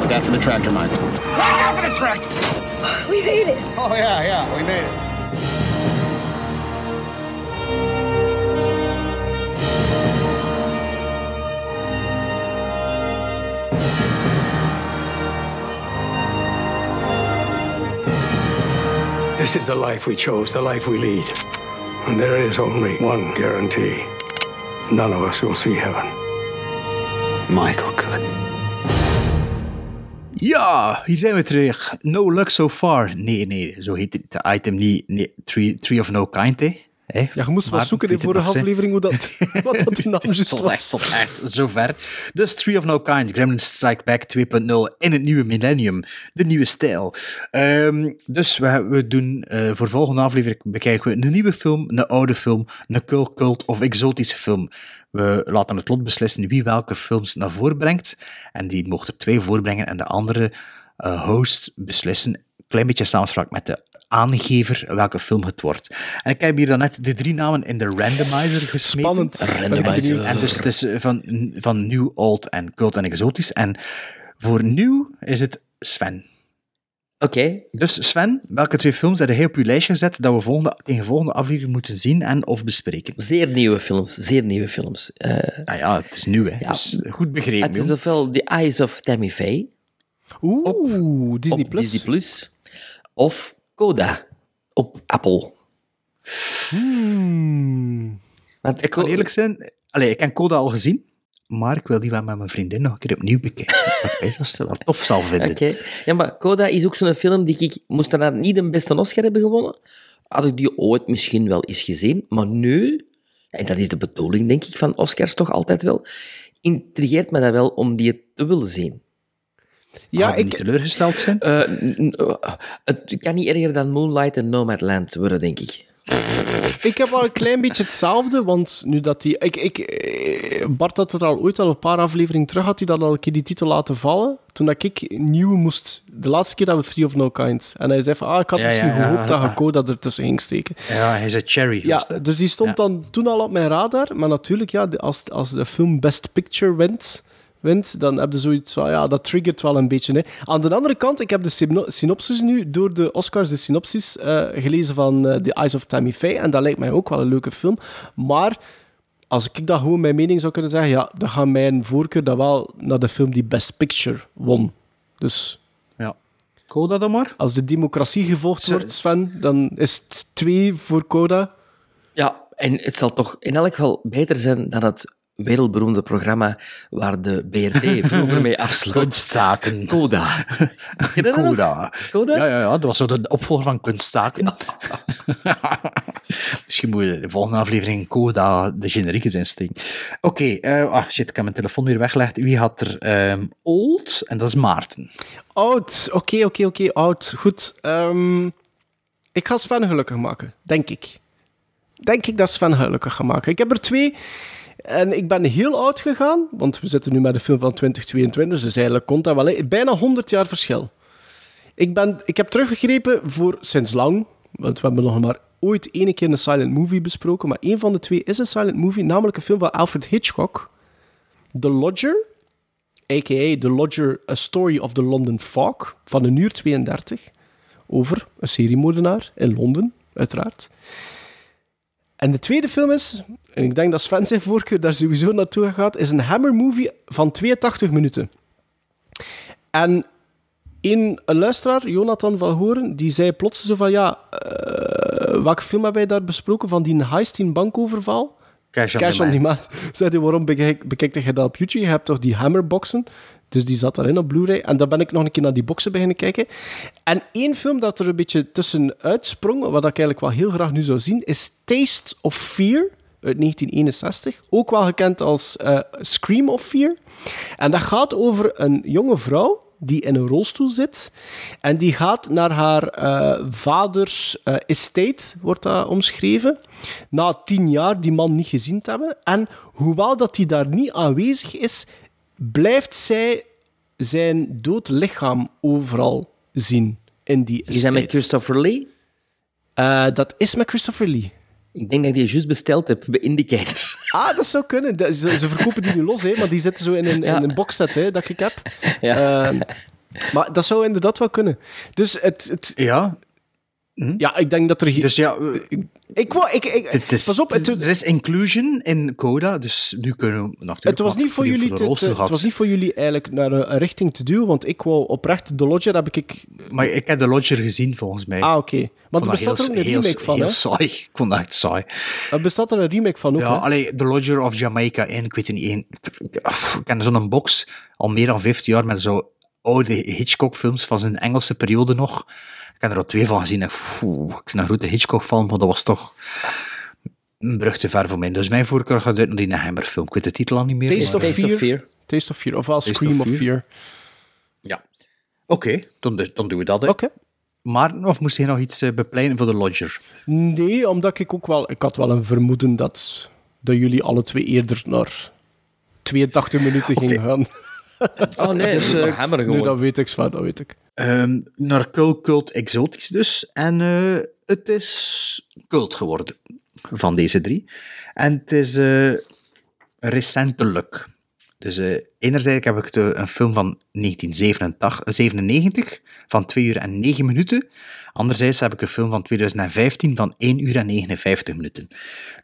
Look out for the tractor, Mike. Watch out for the tractor! We made it. Oh, yeah, yeah, we made it. This is the life we chose, the life we lead. And there is only one guarantee. None of us will see heaven. Michael could. Ja, hier zijn we terug. No luck so far. Nee, nee, zo heet het item niet. Nee, tree, tree of no kind, hè. Ja, je moest wel zoeken in nog, hè? aflevering hoe dat, (laughs) wat dat die naam juist Tot was. echt, tot echt, zover. Dus Tree of No Kind, Gremlin Strike Back 2.0 in het nieuwe millennium. De nieuwe stijl. Ehm, dus we, we doen eh, voor volgende aflevering bekijken we een nieuwe film, een oude film, een cult, cult of exotische film. We laten het lot beslissen wie welke films naar voren brengt. En die mocht er twee voorbrengen en de andere eh, host beslissen. Een klein beetje samenspraak met de aangever welke film het wordt. En ik heb hier dan net de drie namen in de randomizer gesmeten. Spannend. Randomizer. En dus het is eh, van, van nieuw, old en cult en exotisch. En voor nieuw is het Sven. Oké. Dus Sven, welke twee films heb jij op je lijstje gezet dat we volgende, tegen volgende aflevering moeten zien en of bespreken? Zeer nieuwe films. Zeer nieuwe films. Eh, Nou ja, het is nieuw, hè. Ja. Dus goed begrepen. het is ofwel The Eyes of Tammy Faye Oeh, Disney op Plus. Disney Plus. Of Coda op Apple. Hmm. Want Ik kan eerlijk zijn, allee, ik heb Coda al gezien, maar ik wil die wel met mijn vriendin nog een keer opnieuw bekijken. Dat ze het wel tof zal vinden. Oké. Ja, maar Coda is ook zo'n film die ik... Moest daarna niet de beste Oscar hebben gewonnen, had ik die ooit misschien wel eens gezien. Maar nu... en dat is de bedoeling, denk ik, van Oscars toch altijd wel, intrigeert me dat wel om die te willen zien. Ja, niet teleurgesteld zijn? Eh, eh, het kan niet erger dan Moonlight en Nomadland worden, denk ik. Ik heb wel een klein beetje hetzelfde, want nu dat die... Ik, ik, eh, Bart had het al ooit al een paar afleveringen terug, had hij dat al een keer die titel laten vallen. Toen dat ik nieuw moest... De laatste keer dat we Three of No Kind. En hij zei van, ah, ik had Ja, misschien ja, ja, gehoopt dat ja. je Coda ertussen ging steken. Ja, hij zei Cherry. Ja, dus die stond Ja. dan toen al op mijn radar. Maar natuurlijk, ja, als, als de film Best Picture wint, wint, dan heb je zoiets van, ja, dat triggert wel een beetje. Hè. Aan de andere kant, ik heb de syno- synopsis nu, door de Oscars, de synopsis eh, gelezen van eh, The Eyes of Tammy Faye. En dat lijkt mij ook wel een leuke film. Maar als ik dat gewoon mijn mening zou kunnen zeggen, ja, dan gaat mijn voorkeur dan wel naar de film die Best Picture won. Dus Ja. Coda dan maar. als de democratie gevolgd wordt, Sven, dan is het twee voor Coda. Ja, en het zal toch in elk geval beter zijn dan het wereldberoemde programma waar de BRT vroeger mee (laughs) afsloot. Kunstzaken. Coda. (laughs) Coda. Coda? Ja, ja, ja, dat was zo de opvolger van Kunstzaken. (laughs) Misschien moet je de volgende aflevering Coda de generiek erin steken. Oké, eh, ah shit, ik heb mijn telefoon weer weggelegd. Wie had er ehm, Old? En dat is Maarten. Oud. Oké, oké, oké. Oud. Goed. Ehm, ik ga Sven gelukkig maken. Denk ik. Denk ik dat Sven gelukkig ga maken. Ik heb er twee. En ik ben heel oud gegaan. Want we zitten nu met de film van 2022. Dus eigenlijk komt dat wel. Bijna 100 jaar verschil. Ik, ben, ik heb teruggegrepen voor sinds lang. Want we hebben nog maar ooit één keer een silent movie besproken. Maar één van de twee is een silent movie. Namelijk een film van Alfred Hitchcock. The Lodger a.k.a. The Lodger, A Story of the London Fog, van een uur 32, over een seriemoordenaar in Londen, uiteraard. En de tweede film is, en ik denk dat Sven zijn voorkeur daar sowieso naartoe gaat, is een Hammer movie van 82 minuten. En een, een luisteraar, Jonathan van Horen, die zei plots zo van, ja, eh, welke film hebben wij daar besproken van die heist, die bankoverval? Cash on Cash on Demand. Demand. Zei hij, waarom bekijk, bekijkt je dat op YouTube? Je hebt toch die Hammerboxen? Dus die zat daarin op Blu-ray. En dan ben ik nog een keer naar die boxen beginnen kijken. En één film dat er een beetje tussenuit sprong, wat ik eigenlijk wel heel graag nu zou zien, is Taste of Fear uit 1961. Ook wel gekend als eh, Scream of Fear. En dat gaat over een jonge vrouw die in een rolstoel zit. En die gaat naar haar eh, vaders eh, estate, wordt dat omschreven. Na tien jaar die man niet gezien te hebben. En hoewel dat hij daar niet aanwezig is, blijft zij zijn dood lichaam overal zien in die estate. Is dat met Christopher Lee? Eh, dat is met Christopher Lee. Ik denk dat ik die juist besteld heb bij Indicator. Ah, dat zou kunnen. Dat- Ze, ze verkopen die nu los, hè, maar die zitten zo in een, Ja. in een boxset hè, dat ik heb. Ja. Ehm, maar dat zou inderdaad wel kunnen. Dus het... het Ja. Ja, ik denk dat er... Dus ja, Ik. Ik, ik, is, pas op, het, er is inclusion in Coda, dus nu kunnen we natuurlijk het was niet voor jullie de te, rolstoel te- het was niet voor jullie eigenlijk naar een, richting te duwen, want ik wou oprecht The Lodger heb ik... Maar ik heb de Lodger gezien, volgens mij. Ah, oké. Want er bestaat er ook een heel- remake van, Heel hè? saai. Ik vond dat echt saai. Er bestaat er een remake van ook, Ja, hè? allee, The Lodger of Jamaica 1, ik weet het niet één. Ik ken zo'n box al meer dan 15 jaar met zo oude Hitchcock-films van zijn Engelse periode nog. Ik heb er al twee van gezien. En, pfoe, ik ben een grote Hitchcock-fan, maar dat was toch een brug te ver voor mij. Dus mijn voorkeur gaat uit naar die Hammer-film. Ik weet de titel al niet meer. Taste, maar- of, Fear. Taste of Fear. Ofwel Taste Scream of of Fear. Fear. Ja. Oké, dan, dan doen we dat. Oké. Maar, of moest je nog iets eh, bepleinen voor de Lodger? Nee, omdat ik ook wel... Ik had wel een vermoeden dat, dat jullie alle twee eerder naar 82 minuten gingen gaan. Oh nee, Dus, eh, Hammer gewoon. dat weet ik, Sven, dat weet ik. Ehm, naar Cult Cult Exotisch dus. En eh, het is cult geworden van deze drie. En het is eh, recentelijk. Dus eh, enerzijds heb ik de, een film van 1997 van 2 uur en 9 minuten. Anderzijds heb ik een film van 2015 van 1 uur en 59 minuten.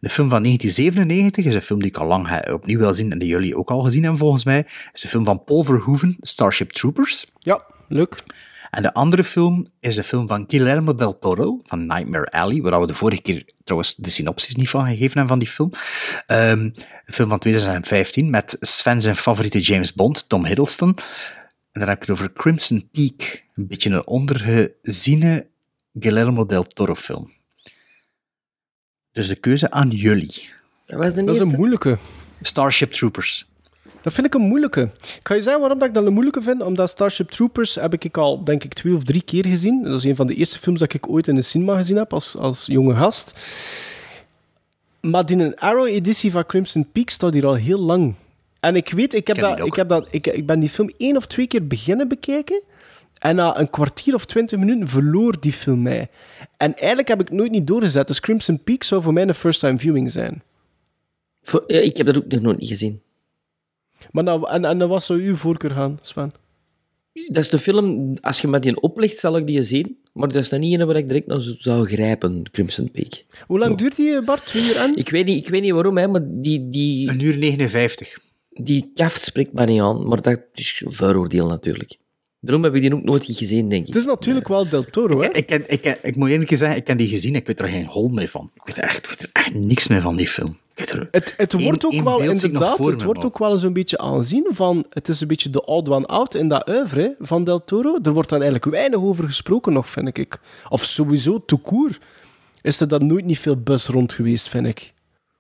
De film van 1997 is een film die ik al lang opnieuw wil zien en die jullie ook al gezien hebben volgens mij. is een film van Paul Verhoeven, Starship Troopers. Ja, leuk. En de andere film is de film van Guillermo del Toro, van Nightmare Alley, waar we de vorige keer trouwens de synopsis niet van gegeven hebben van die film. Ehm, een film van 2015 met Sven zijn favoriete James Bond, Tom Hiddleston. En dan heb ik het over Crimson Peak, een beetje een ondergeziene Guillermo del Toro film. Dus de keuze aan jullie. Dat was de Dat is een moeilijke. Starship Troopers. Dat vind ik een moeilijke. Ik ga je zeggen waarom dat ik dat een moeilijke vind. Omdat Starship Troopers heb ik al, denk ik, twee of drie keer gezien. Dat is een van de eerste films dat ik ooit in de cinema gezien heb als, als jonge gast. Maar die een Arrow-editie van Crimson Peak staat hier al heel lang. En ik weet, ik, heb ken dat, ik, heb dat, ik, ik ben die film één of twee keer beginnen bekijken. En na een kwartier of twintig minuten verloor die film mij. En eigenlijk heb ik nooit niet doorgezet. Dus Crimson Peak zou voor mij een first-time viewing zijn. Voor- ja, ik heb dat ook nog nooit niet gezien. Maar nou, en, en dan was zou uw voorkeur gaan, Sven? Dat is de film, als je met die oplicht, zal ik die zien. Maar dat is dan niet een waar ik direct naar zou grijpen, Crimson Peak. Hoe lang duurt die, Bart? Twee uur en? Ik weet niet, ik weet niet waarom, hè, maar die, die, Een uur 59. die kaft spreekt mij niet aan. Maar dat is een vooroordeel natuurlijk. Daarom heb ik die ook nooit gezien, denk ik. Het is natuurlijk wel Del Toro, hè? Ik, ik, ik moet eerlijk zeggen, ik heb die gezien, ik weet er geen hol mee van. Ik weet er echt, ik weet er echt niks meer van die film. Het, het wordt ook wel inderdaad, het me, wordt ook wel eens een beetje aanzien van, het is een beetje de odd one out in dat oeuvre van Del Toro. Er wordt dan eigenlijk weinig over gesproken nog, vind ik. Of sowieso, te koer, is er dan nooit niet veel buzz rond geweest, vind ik.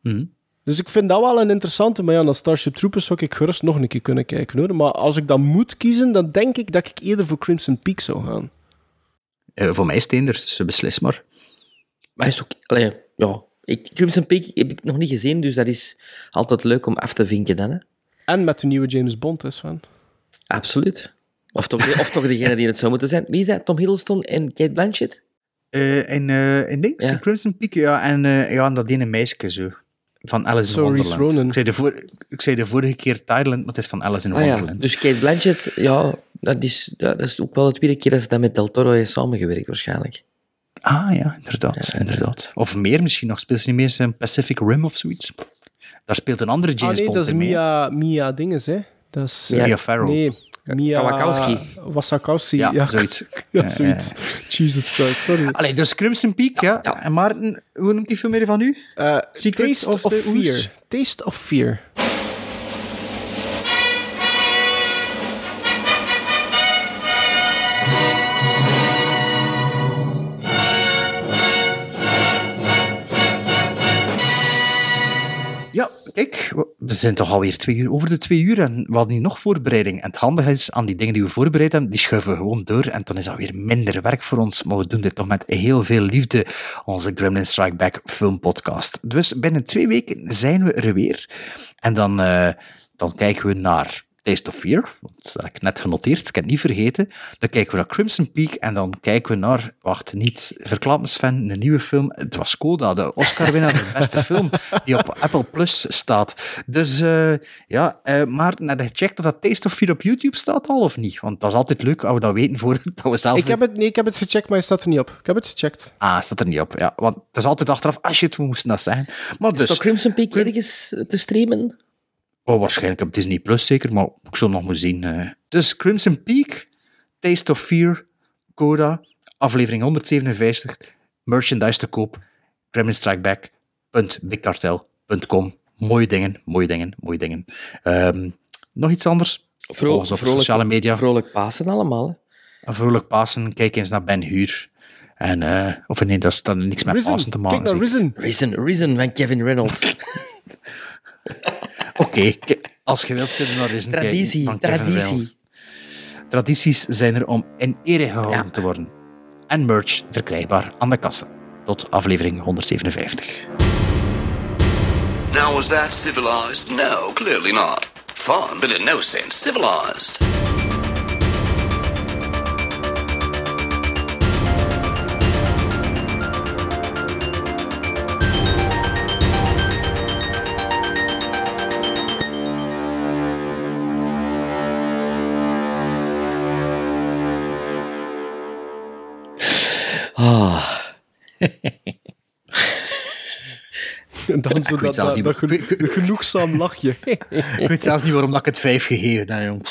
Mhm. Dus ik vind dat wel een interessante, maar ja, naar Starship Troopers zou ik gerust nog een keer kunnen kijken, hoor. Maar als ik dan moet kiezen, dan denk ik dat ik eerder voor Crimson Peak zou gaan. Eh, voor mij is het eenders, dus beslis maar. Maar is ook... Allee, ja. Ik, Crimson Peak heb ik nog niet gezien, dus dat is altijd leuk om af te vinken dan, hè. En met de nieuwe James Bond, is van. Absoluut. Of toch, of toch degene die het zou moeten zijn. Wie is dat? Tom Hiddleston en Kate Blanchett? Eh en eh in dings, Ja. Crimson Peak, ja, en, eh, ja, en dat ene meisje zo. Van Alice in Wonderland. Ronan. Ik zei, de voor, ik zei de vorige keer Thailand, maar het is van Alice in Ah ja, Wonderland. dus Kate Blanchett, ja, dat is, dat is ook wel de tweede keer dat ze dat met Del Toro heeft samengewerkt, waarschijnlijk. Ah ja, inderdaad, inderdaad. Of meer misschien nog, speelt ze niet meer in Pacific Rim of zoiets? Daar speelt een andere James ah nee, Bond dat is. Mia, Mia Dinges, hè. Dat is... Mia Farrow. Nee, Mia... Kawakowski. Wasakowski. Ja, Ja, zoiets. (laughs) ja, Ja, zoiets. Jesus Christ, sorry. Allee, dus Crimson Peak, ja. En Maarten, hoe noemt die film meer van u? Eh, Secrets Taste of of, the Ooze? Fear. Taste of Fear. Kijk, we zijn toch alweer twee uur, over de twee uur en we hadden hier nog voorbereiding. En het handige is, aan die dingen die we voorbereid hebben, die schuiven we gewoon door en dan is dat weer minder werk voor ons. Maar we doen dit toch met heel veel liefde, onze Gremlin Strike Back filmpodcast. Dus binnen twee weken zijn we er weer. En dan, eh, dan kijken we naar Taste of Fear, dat heb ik net genoteerd, ik heb het niet vergeten. Dan kijken we naar Crimson Peak en dan kijken we naar, wacht, niet verklap Sven, een nieuwe film. Het was Coda, de Oscar-winnaar voor de beste (laughs) film, die op Apple Plus staat. Dus eh, ja, eh Maarten, heb je gecheckt of dat Taste of Fear op YouTube staat al of niet? Want dat is altijd leuk als we dat weten voordat we zelf... Ik heb, het, nee, ik heb het gecheckt, maar hij staat er niet op. Ik heb het gecheckt. Ah, staat er niet op, ja. Want het is altijd achteraf, ah shit, we moesten dat zijn. Maar Is dus... toch Crimson Peak ergens te streamen? Oh, waarschijnlijk op Disney Plus zeker, maar ik zal nog maar zien. eh. Dus Crimson Peak, Taste of Fear, Coda, aflevering 157, merchandise te koop, gremlinstrikeback.bigcartel.com. Mooie dingen, mooie dingen, mooie dingen. Ehm, nog iets anders? Volg ons op sociale media. Vrolijk Pasen allemaal, hè. Een vrolijk Pasen, kijk eens naar Ben Huur. En, eh, of nee, dat is dan niks met Risen. Pasen te maken. Kijk naar. Risen. Risen, Risen van Kevin Reynolds. (laughs) (laughs) Oké, als je wilt kunnen naar Risen kijken Traditie, van Kevin traditie. Tradities zijn er om in ere gehouden te worden. En merch verkrijgbaar aan de kassa. Tot aflevering 157. Now, was that civilized? No, clearly not. Fun, but in no sense civilized. Ah. (laughs) Dan Ik zo dat, dat, genoegzaam lachje. (laughs) Ik weet zelfs niet waarom dat ik het vijf gegeven heb, jong.